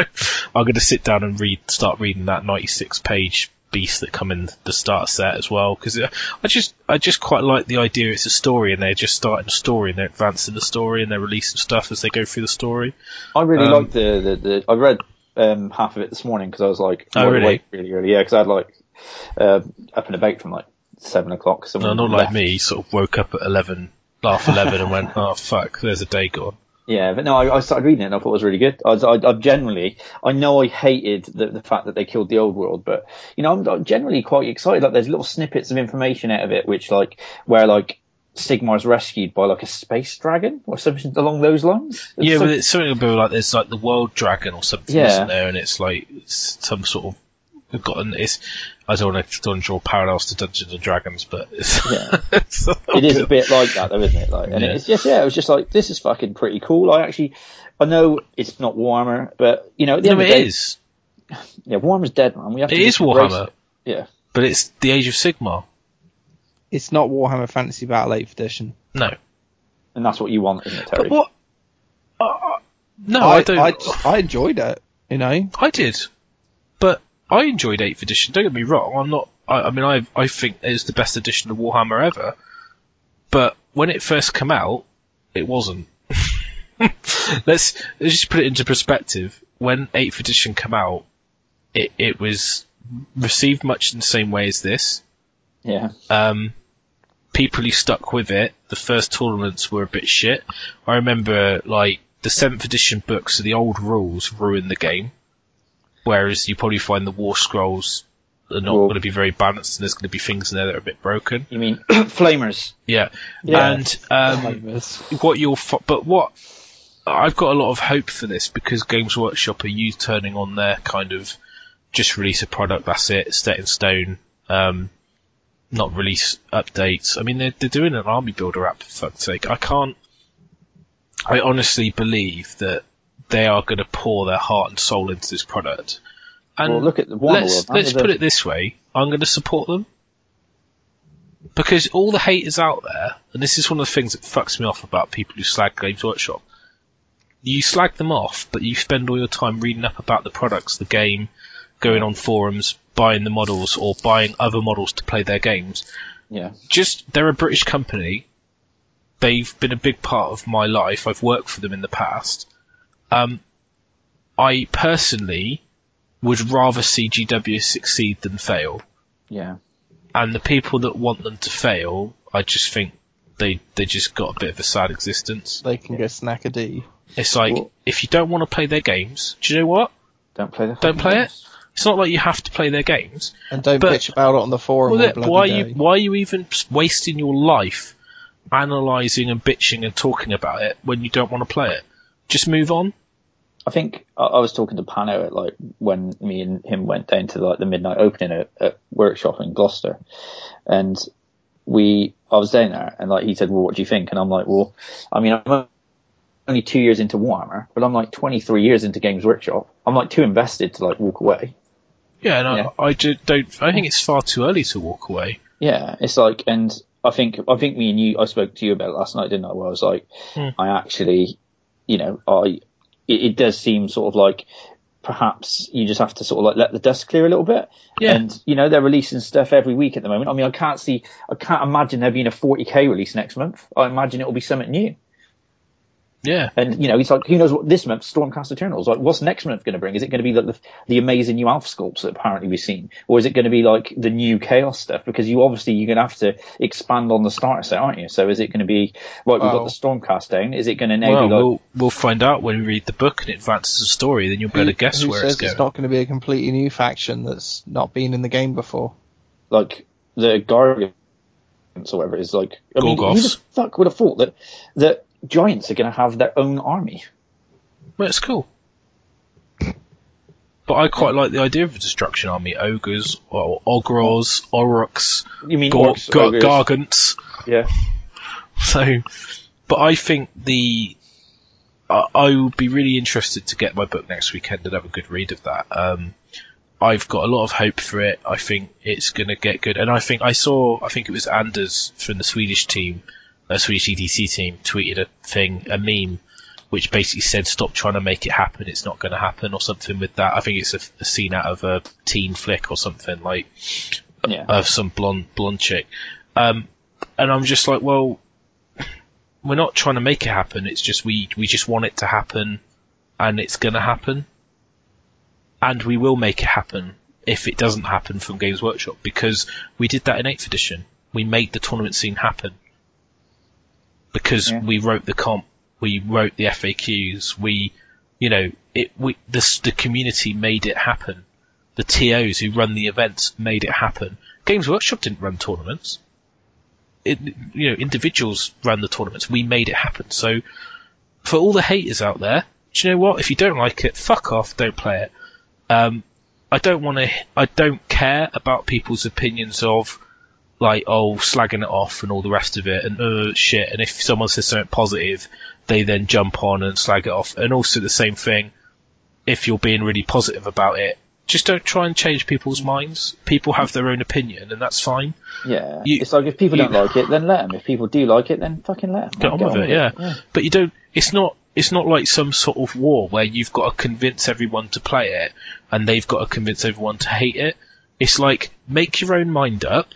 I'm going to sit down and read, start reading that 96 page beast that come in the start set as well. Because I just, I just quite like the idea. It's a story, and they're just starting a story, and they're advancing the story, and they're releasing stuff as they go through the story. I really Um, liked the, the, the I read um, half of it this morning because I was like, Oh, really? awake really early. Yeah, because I had like uh, up and about from like seven o'clock. No, not like me. Sort of woke up at eleven, half eleven, and went, "Oh fuck, there's a day gone." Yeah, but no, I, I started reading it and I thought it was really good. I, I, I generally, I know I hated the, the fact that they killed the old world, but you know, I'm, I'm generally quite excited. Like, there's little snippets of information out of it, which like where like Sigmar is rescued by like a space dragon or something along those lines. Yeah, So- but it's something about like there's like the world dragon or something, Yeah. isn't there? And it's like it's some sort of we've got it's. I don't want to, draw parallels to Dungeons and Dragons, but it's, Yeah. it's it is a bit like that though, isn't it? Like, and Yeah. it's just yeah, it was just like this is fucking pretty cool. I actually, I know it's not Warhammer, but you know, at the No, end of it the day, is. yeah, Warhammer's dead, man. We have to It is just embrace Warhammer, it. Yeah, but it's the Age of Sigmar. It's not Warhammer Fantasy Battle 8th edition. No, and that's what you want, isn't it, Terry? but what? Uh, uh, no, I, I, don't. I, just- I enjoyed it. You know, I did, but I enjoyed 8th edition. Don't get me wrong. I'm not. I, I mean, I I think it's the best edition of Warhammer ever. But when it first came out, it wasn't. let's let's just put it into perspective. When 8th edition came out, it it was received much in the same way as this. yeah, Um, people who stuck with it, the first tournaments were a bit shit. I remember, like, the 7th edition books, so the old rules ruined the game. Whereas you probably find the War Scrolls are not Well- going to be very balanced and there's going to be things in there that are a bit broken. you mean flamers? Yeah. Yeah. And, um, what you'll, fo- but what, I've got a lot of hope for this because Games Workshop are you turning on their kind of just release a product, that's it, set in stone, um, not release updates. I mean, they're, they're doing an army builder app, for fuck's sake. I can't, I honestly believe that they are going to pour their heart and soul into this product. And Well, look at the Warhammer let's, let's put it this way, I'm going to support them. Because all the hate is out there, and this is one of the things that fucks me off about people who slag Games Workshop. You slag them off, but you spend all your time reading up about the products, the game, going on forums, buying the models, or buying other models to play their games. Yeah, Just, they're a British company. They've been a big part of my life. I've worked for them in the past. Um, I personally would rather see GW succeed than fail yeah, and the people that want them to fail, I just think they they just got a bit of a sad existence. they can go snack a D. It's like Well- if you don't want to play their games, do you know what? don't play the Don't play it. It's not like you have to play their games. And don't But- bitch about it on the forum. Well, all then, bloody why are you why are you even wasting your life analysing and bitching and talking about it when you don't want to play it? Just move on. I think I, I was talking to Pano at like when me and him went down to like the midnight opening at, at workshop in Gloucester, and we I was down there and like he said, well, what do you think? And I'm like, well, I mean, I'm only two years into Warhammer, but I'm like 23 years into Games Workshop. I'm like too invested to like walk away. Yeah, and Yeah. I, I don't. I think it's far too early to walk away. Yeah, it's like, and I think I think me and you, I spoke to you about it last night, didn't I? Where I was like, Hmm. I actually, you know, I it, it does seem sort of like perhaps you just have to sort of like let the dust clear a little bit. Yeah. And you know they're releasing stuff every week at the moment. I mean, I can't see, I can't imagine there being a 40k release next month. I imagine it will be something new. Yeah. And you know, it's like who knows what this month Stormcast Eternals like? What's next month going to bring? Is it going to be like the, the amazing new Alpha sculpts that apparently we've seen, or is it going to be like the new Chaos stuff? Because you obviously you're going to have to expand on the starter set, aren't you? So is it going to be right? We've got the Stormcast down. Is it going to now Well, be like? we'll we'll find out when we read the book and it advances the story. Then you'll be able to guess who where says it's going. It's not going to be a completely new faction that's not been in the game before? like the Guardians or whatever it is. Like, I mean, who the fuck would have thought that that giants are going to have their own army? Well, it's cool. But I quite like the idea of a destruction army: ogres, or ogros, aurochs, You mean gar- orcs, gar- gargants. Yeah, So, but I think the I, I would be really interested to get my book next weekend and have a good read of that. Um, I've got a lot of hope for it. I think it's going to get good, and I think I saw. I think it was Anders from the Swedish team, uh, Swedish ETC team, tweeted a thing, a meme, which basically said, "Stop trying to make it happen. It's not going to happen," or something with that. I think it's a, a scene out of a teen flick or something like yeah. of some blonde blonde chick. Um, and I'm just like, well, we're not trying to make it happen. It's just we we just want it to happen, and it's gonna happen, and we will make it happen if it doesn't happen from Games Workshop because we did that in Eighth Edition. We made the tournament scene happen because Yeah. we wrote the comp, we wrote the FAQs, we, you know, it we this the community made it happen. The TOs who run the events made it happen. Games Workshop didn't run tournaments. It, you know, individuals ran the tournaments. We made it happen. So, for all the haters out there, do you know what? If you don't like it, fuck off. Don't play it. Um, I don't want to. I don't care about people's opinions of like oh slagging it off and all the rest of it and uh shit. And if someone says something positive, they then jump on and slag it off. And also the same thing. If you're being really positive about it, just don't try and change people's minds. People have their own opinion, and that's fine. Yeah, You- it's like if people you- don't like it, then let them. If people do like it, then fucking let them. Get on with it, yeah. But you don't. It's not. It's not like some sort of war where you've got to convince everyone to play it, and they've got to convince everyone to hate it. It's like make your own mind up,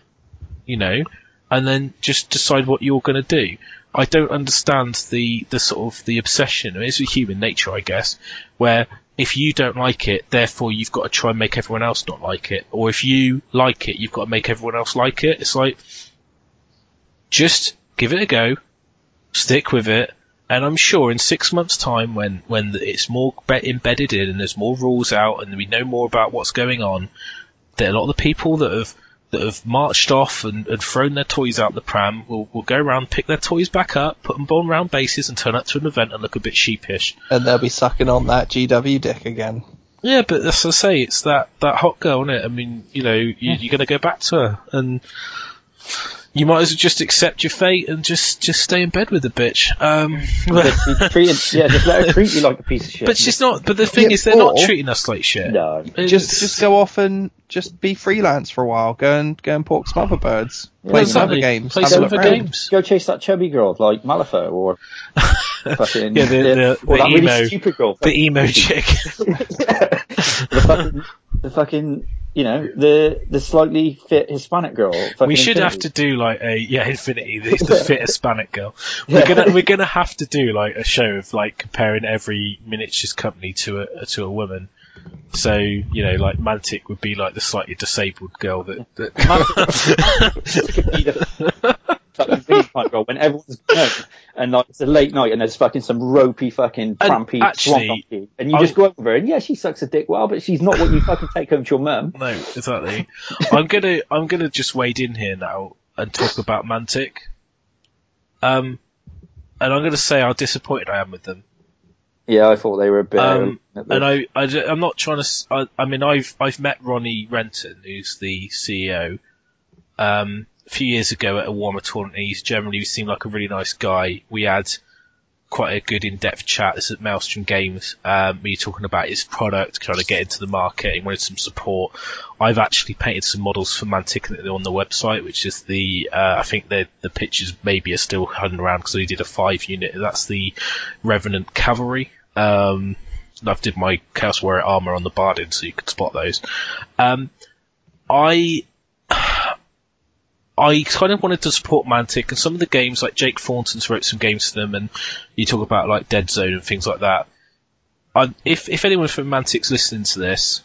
you know, and then just decide what you're going to do. I don't understand the the sort of the obsession. I mean, it's human nature, I guess, where if you don't like it, therefore you've got to try and make everyone else not like it, or if you like it, you've got to make everyone else like it. It's like just give it a go, stick with it, and I'm sure in six months' time, when when it's more be- embedded in and there's more rules out and we know more about what's going on, that a lot of the people that have that have marched off and, and thrown their toys out the pram will, will go around, pick their toys back up, put them on round bases, and turn up to an event and look a bit sheepish. And they'll be sucking on that GW dick again. Yeah, but as I say, it's that, that hot girl, is it? I mean, you know, you, you're going to go back to her, and you might as well just accept your fate and just, just stay in bed with the bitch. Um, Just treated, yeah, just let her treat you like a piece of shit. but she's not. But the thing Yeah, is, they're not treating us like shit. no. It's- Just just go off and just be freelance for a while. Go and go and pork some other birds. Yeah, Play some exactly. other games. Play have some other games. Go chase that chubby girl like Malifaux or fucking Yeah, the- the- or the that emo- really stupid girl. the emo chick. the fucking, the fucking, you know, the the slightly fit Hispanic girl. we fucking should have to do like a yeah, Infinity, the, the fit Hispanic girl. We're gonna we're gonna have to do like a show of like comparing every miniatures company to a to a woman. So you know, like Mantic would be like the slightly disabled girl that. that could be the fucking really fun girl when everyone's home and like it's a late night and there's fucking some ropey fucking trampy actually, donkey and you I- just go over her and yeah she sucks a dick well but she's not what you fucking take home to your mum. no, exactly. I'm gonna I'm gonna just wade in here now and talk about Mantic. Um, and I'm gonna say how disappointed I am with them. Yeah, I thought they were a bit. Um, uh, and I, I, am not trying to. s- I, I mean, I've I've met Ronnie Renton, who's the CEO, um, a few years ago at a Warmer tournament. He's generally seemed like a really nice guy. We had quite a good in-depth chat. This is at Maelstrom Games. Um, were talking about his product, trying to get into the market. He wanted some support. I've actually painted some models for Mantic on the website, which is the. Uh, I think the the pictures maybe are still hiding around because we did a five unit. That's the Revenant Cavalry. Um, I've did my Chaos Warrior armor on the Bardin so you could spot those. Um, I I kind of wanted to support Mantic and some of the games like Jake Thornton's wrote some games for them and you talk about like Dead Zone and things like that. I, if if anyone from Mantic's listening to this,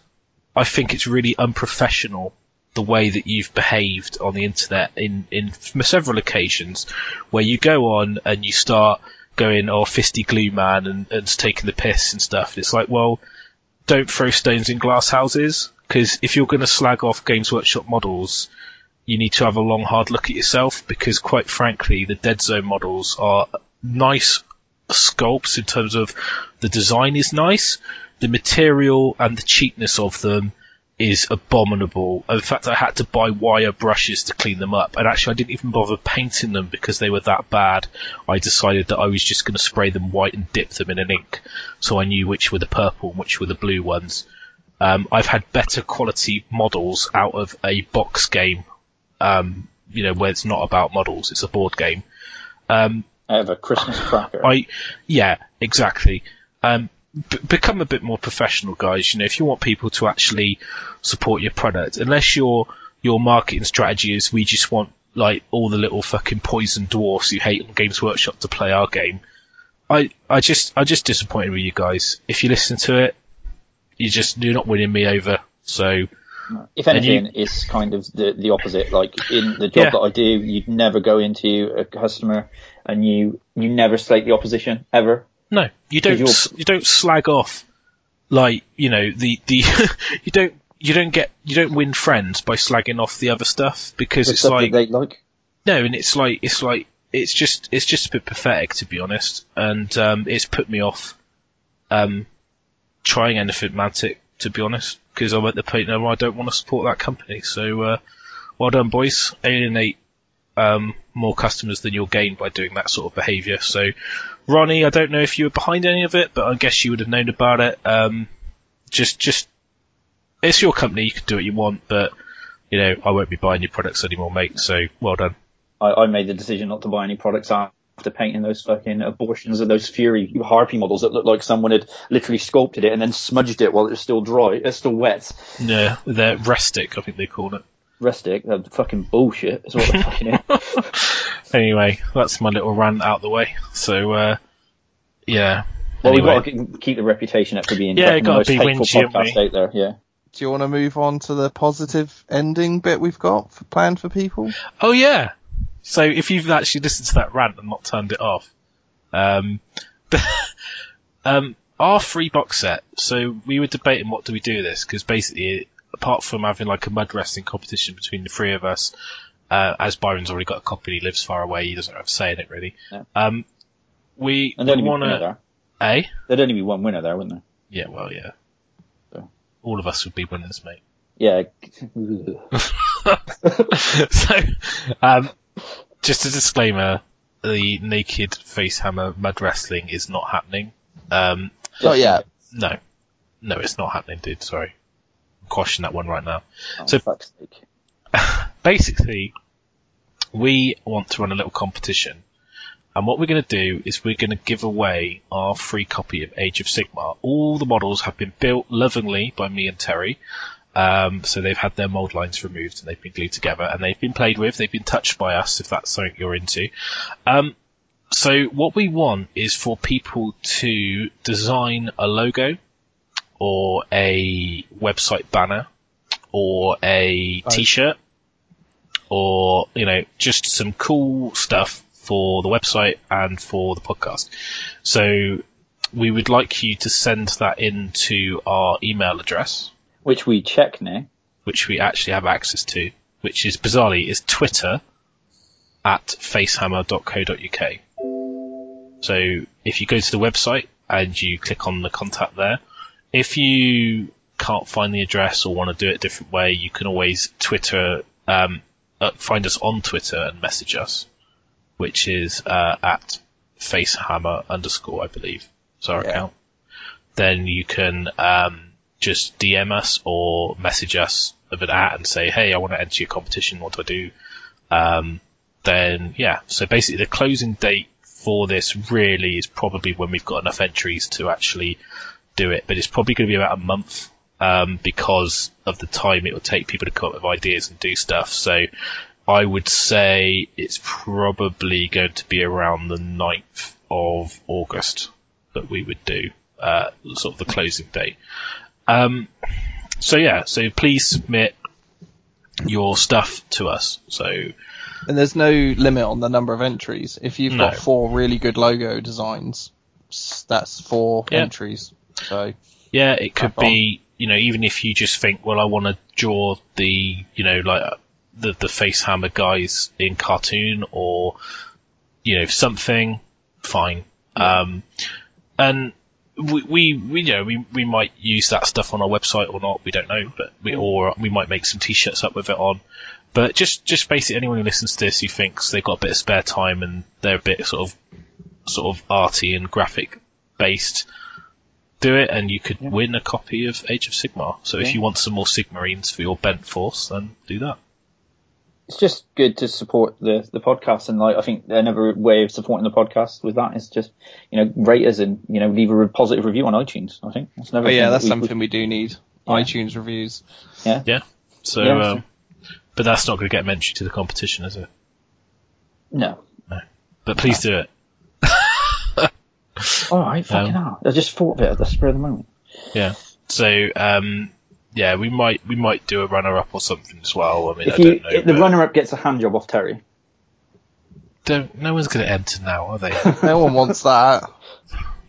I think it's really unprofessional the way that you've behaved on the internet in in several occasions, where you go on and you start going, "Oh, fisty glue man," and, and taking the piss and stuff. It's like, well, don't throw stones in glass houses because if you're going to slag off Games Workshop models, you need to have a long, hard look at yourself because, quite frankly, the Dead Zone models are nice sculpts in terms of the design is nice, the material and the cheapness of them is abominable. In fact, I had to buy wire brushes to clean them up, and actually, I didn't even bother painting them because they were that bad. I decided that I was just going to spray them white and dip them in an ink, so I knew which were the purple and which were the blue ones. Um, I've had better quality models out of a box game, um, you know, where it's not about models; it's a board game. Um, out of a Christmas cracker. I, yeah, exactly. Um, b- become a bit more professional, guys. You know, if you want people to actually support your product, unless your your marketing strategy is we just want like all the little fucking poison dwarfs who hate on Games Workshop to play our game. I I just I just disappointed with you guys. If you listen to it, you just you're not winning me over. So if anything, you, it's kind of the the opposite. Like in the job yeah. that I do, you'd never go into a customer and you you never slate the opposition ever. No, you don't. You don't slag off like you know the the you don't you don't get you don't win friends by slagging off the other stuff because the it's like, like no, and it's like it's like it's just it's just a bit pathetic to be honest, and um, it's put me off um, trying anything Mantic to be honest because I'm at the point now I don't want to support that company. So uh, well done, boys. Alienate um, more customers than you'll gain by doing that sort of behaviour. So, Ronnie, I don't know if you were behind any of it, but I guess you would have known about it. Um, just, just, it's your company. You can do what you want, but you know, I won't be buying your products anymore, mate. So, well done. I, I made the decision not to buy any products after painting those fucking abortions of those Fury Harpy models that looked like someone had literally sculpted it and then smudged it while it was still dry, it's still wet. Yeah, they're rustic, I think they call it. Rustic, that's fucking bullshit. Is what fucking anyway, that's my little rant out the way. So, uh, yeah. Well, anyway. we've got to keep the reputation up for being yeah, the most hateful podcast out there. Yeah. Do you want to move on to the positive ending bit we've got for, planned for people? Oh yeah. So if you've actually listened to that rant and not turned it off, um, um, our free box set. So we were debating what do we do with this because basically apart from having like a mud wrestling competition between the three of us, uh, as Byron's already got a copy, and he lives far away, he doesn't have a say in it really. Yeah. Um, we, and there'd want to, eh? There'd only be one winner there, wouldn't there? Yeah, well, yeah. So. All of us would be winners, mate. Yeah. so, um, just a disclaimer: the naked face hammer mud wrestling is not happening. Um, not yet. No, no, it's not happening, dude. Sorry question that one right now. Oh, so basically, we want to run a little competition. And what we're going to do is we're going to give away our free copy of Age of Sigmar. All the models have been built lovingly by me and Terry. Um, so they've had their mold lines removed and they've been glued together and they've been played with. They've been touched by us if that's something you're into. Um, so what we want is for people to design a logo or a website banner or a t-shirt or, you know, just some cool stuff for the website and for the podcast. So we would like you to send that in to our email address. Which we check now. Which we actually have access to, which is bizarrely is Twitter at facehammer.co.uk. So if you go to the website and you click on the contact there, if you can't find the address or want to do it a different way, you can always Twitter, um, uh, find us on Twitter and message us, which is uh, at facehammer underscore, I believe. Is our yeah. account. Then you can um, just DM us or message us of an at and say, hey, I want to enter your competition. What do I do? Um, then yeah, so basically the closing date for this really is probably when we've got enough entries to actually do it, but it's probably going to be about a month um, because of the time it will take people to come up with ideas and do stuff. So I would say it's probably going to be around the 9th of August that we would do, uh, sort of the closing date. Um, so yeah, so please submit your stuff to us. So And there's no limit on the number of entries. If you've No. got four really good logo designs, that's four Yeah. entries. So Yeah, it could on. be, you know, even if you just think, well, I want to draw the, you know, like the the face hammer guys in cartoon or, you know, something, fine. Um, and we, we, we, you know, we, we might use that stuff on our website or not, we don't know, but we, mm. or we might make some t-shirts up with it on. But just, just basically anyone who listens to this who thinks they've got a bit of spare time and they're a bit sort of, sort of arty and graphic based, do it and you could win a copy of Age of Sigmar. So if you want some more Sigmarines for your bent force, then do that. It's just good to support the, the podcast and like I think another way of supporting the podcast with that is just you know rate us and you know leave a re- positive review on iTunes. I think that's another. but thing yeah, that's we- something we do need. Yeah. iTunes reviews. So, Yeah, um, but that's not going to get mentioned to the competition, is it? No. But please do it. All right, fucking Um, hell. I just thought of it at the spur of the moment. Yeah. So, um, yeah, we might we might do a runner up or something as well. I mean, If I you don't know. if the runner up gets a hand job off Terry, don't, no one's going to enter now, are they? No one wants that.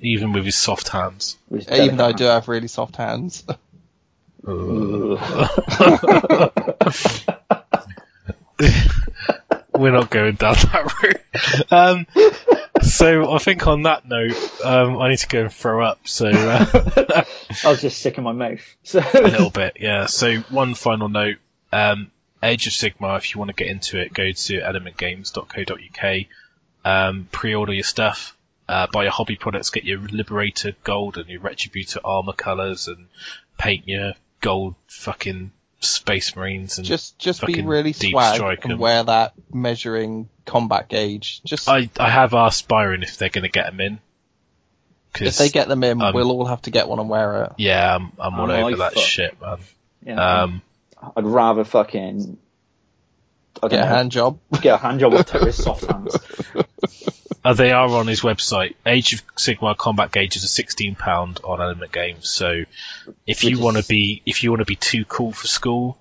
Even with his soft hands. his Even though I do have really soft hands. We're not going down that route. Um, so I think on that note, um, I need to go and throw up. So uh, I was just sick in my mouth. So a little bit, yeah. So one final note: um, Age of Sigmar. If you want to get into it, go to elementgames.co.uk. Um, pre-order your stuff. Uh, buy your hobby products. Get your Liberator gold and your Retributor armor colors, and paint your gold fucking Space Marines. And Just just be really deep swag strike 'em. and wear that measuring combat gauge. Just I I have asked Byron if they're going to get them in. If they get them in, um, we'll all have to get one and wear it. yeah, I'm, I'm all Oh, over my that fuck. shit, man. yeah, Um, I'd rather fucking I don't Get a hand job. get a hand job with Terry's soft hands. Uh, they are on his website. Age of Sigmar combat gauges are sixteen pound on Element Games. So if you want to be if you want to be too cool for school,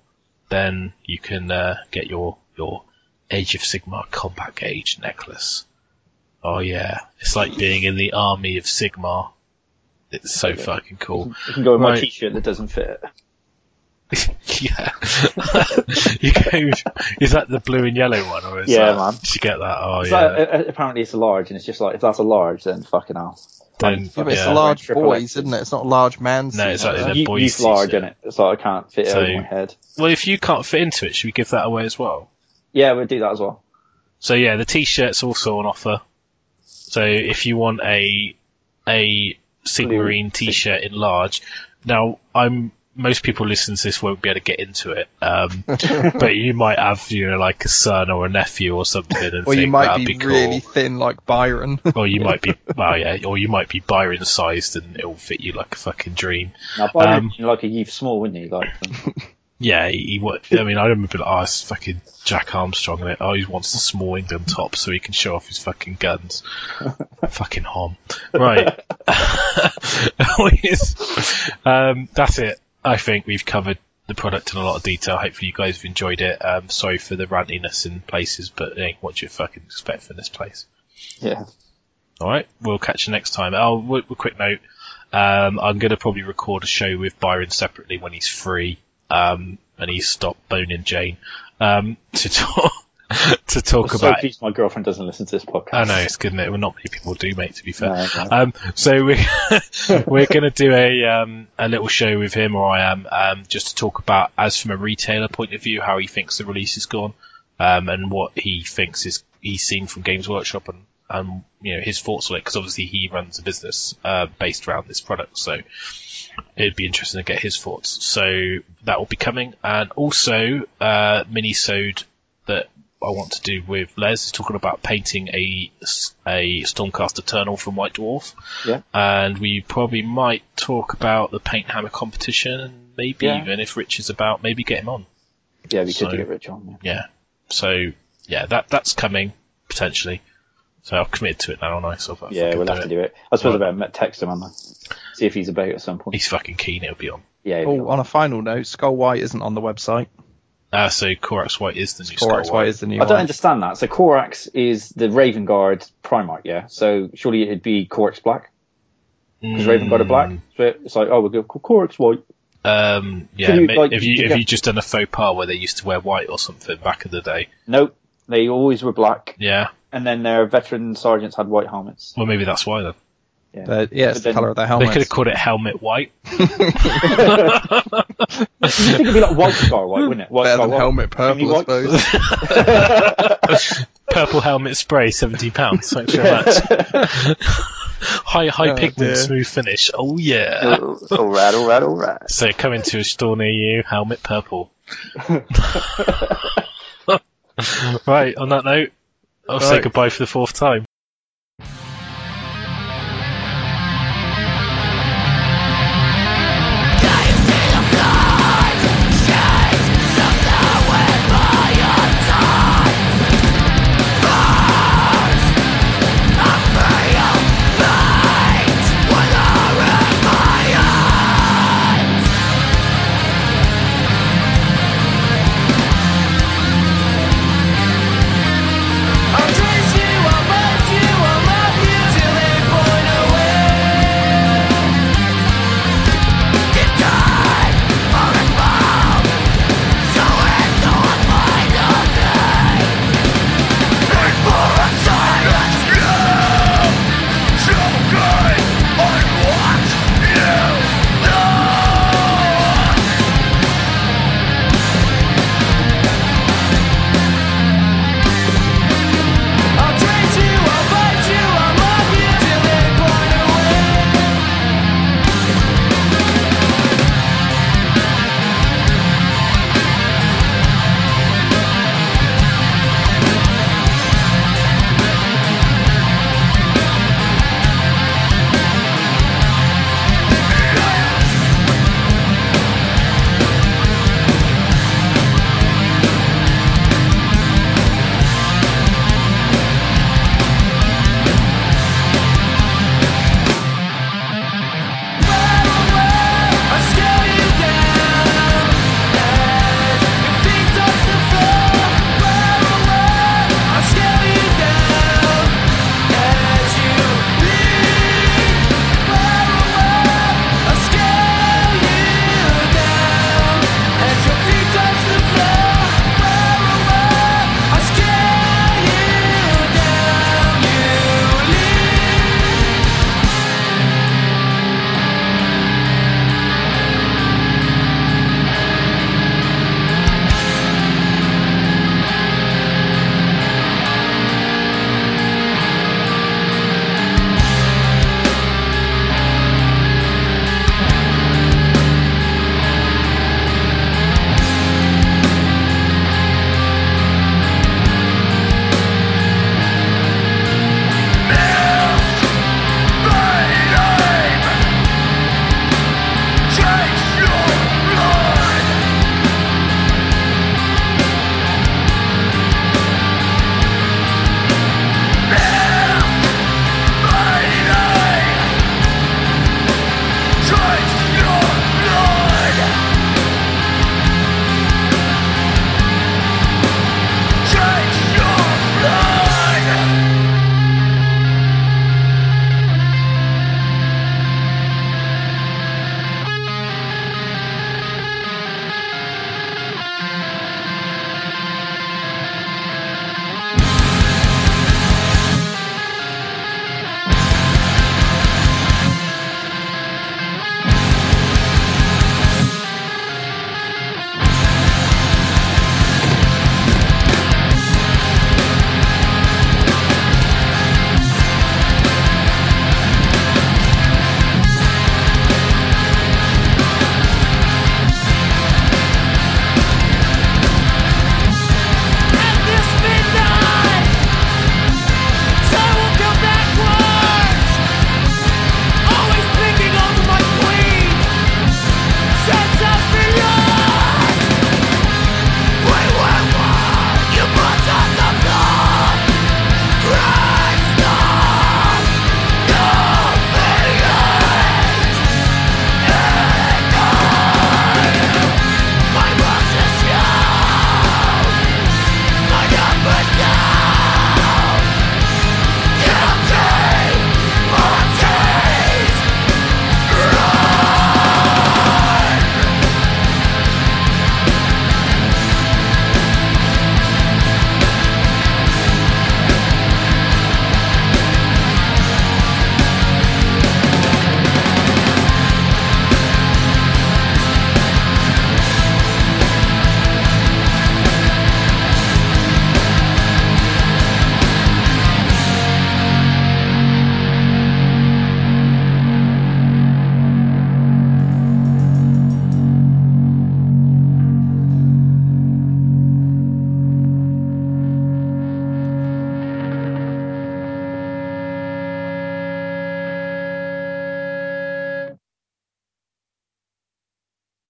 then you can uh, get your your Age of Sigmar combat gauge necklace. Oh yeah, it's like being in the army of Sigmar. It's so fucking cool. You can go with my Right. t-shirt that doesn't fit. yeah. you go, is that the blue and yellow one, or is Yeah, that, man. Did you get that? Oh It's yeah. like, uh, apparently it's a large, and it's just like if that's a large, then fucking hell. Then- Yeah, but it's yeah. a large Triple boys, isn't it? It's not a large man's. No, it's exactly, is it? they're You, boys' youth large, t-shirt. in it? It's like I can't fit it So- over my head. Well, if you can't fit into it, should we give that away as well? Yeah, we'll do that as well. So yeah, the t-shirt's also on offer. So if you want a a Sigmarine Blue t-shirt in large, now I'm most people listening to this won't be able to get into it, um, but you might have you know like a son or a nephew or something, and Or you might that'd be, be, cool. really thin like Byron. or you might be well yeah, or you might be Byron sized and it'll fit you like a fucking dream. Now, Byron, Um, you know, like a youth small, wouldn't he? Like, um, Yeah, he, he I mean, I remember like, oh, it's fucking Jack Armstrong, and it. Oh, he wants the small England top so he can show off his fucking guns. fucking hom. Right. um, that's it. I think we've covered the product in a lot of detail. Hopefully, you guys have enjoyed it. Um, sorry for the rantiness in places, but hey, what do you fucking expect from this place? yeah. All right, we'll catch you next time. Oh, w- w- quick note. Um, I'm going to probably record a show with Byron separately when he's free, um, and he's stopped boning Jane, um, to talk, to talk I'm so about. my girlfriend doesn't listen to this podcast. I know it's good, it? Well, not many people do, mate. To be fair. No, no. Um, so we we're going to do a um, a little show with him, or I am, um, just to talk about as from a retailer point of view, how he thinks the release has gone, um, and what he thinks is he's seen from Games Workshop, and um, you know his thoughts on it, because obviously he runs a business uh, based around this product, so it'd be interesting to get his thoughts. So that will be coming, and also uh, mini-sode that I want to do with Les is talking about painting a a Stormcast Eternal from White Dwarf. Yeah. And we probably might talk about the paint hammer competition, and maybe Yeah. even if Rich is about, maybe get him on. yeah, we could so- get Rich on. Yeah. Yeah. so yeah, that that's coming potentially. So I've committed to it now, and I so I'll Yeah, we'll do have to do it. I suppose Right. I better text him on that. See if he's about at some point. He's fucking keen. It'll be on. Yeah. Oh, on a final note, Skull White isn't on the website. Ah, so Corax White is the new Corax Skull White is the new I don't one. understand that. So Corax is the Raven Guard Primarch, yeah. So surely it'd be Corax Black because Raven Guard are black. Mm, So it's like, oh, we'll go Corax White. Um, yeah, you, like, if you you if you just done a faux pas where they used to wear white or something back in the day, Nope, they always were black, yeah. and then their veteran sergeants had white helmets. Well, maybe that's why then. Yeah. But, yeah, it's But the colour of their They helmet. could have called it helmet white. I think it'd be like White Scar White, wouldn't it? White Better Scar than White. helmet purple, I suppose. Purple helmet spray, seventy pounds. Thanks very much. high high Oh, pigment, dear. smooth finish. Oh yeah. all right, all right, all right. So coming to a store near you, helmet purple. right. On that note, I'll say Right. goodbye for the fourth time.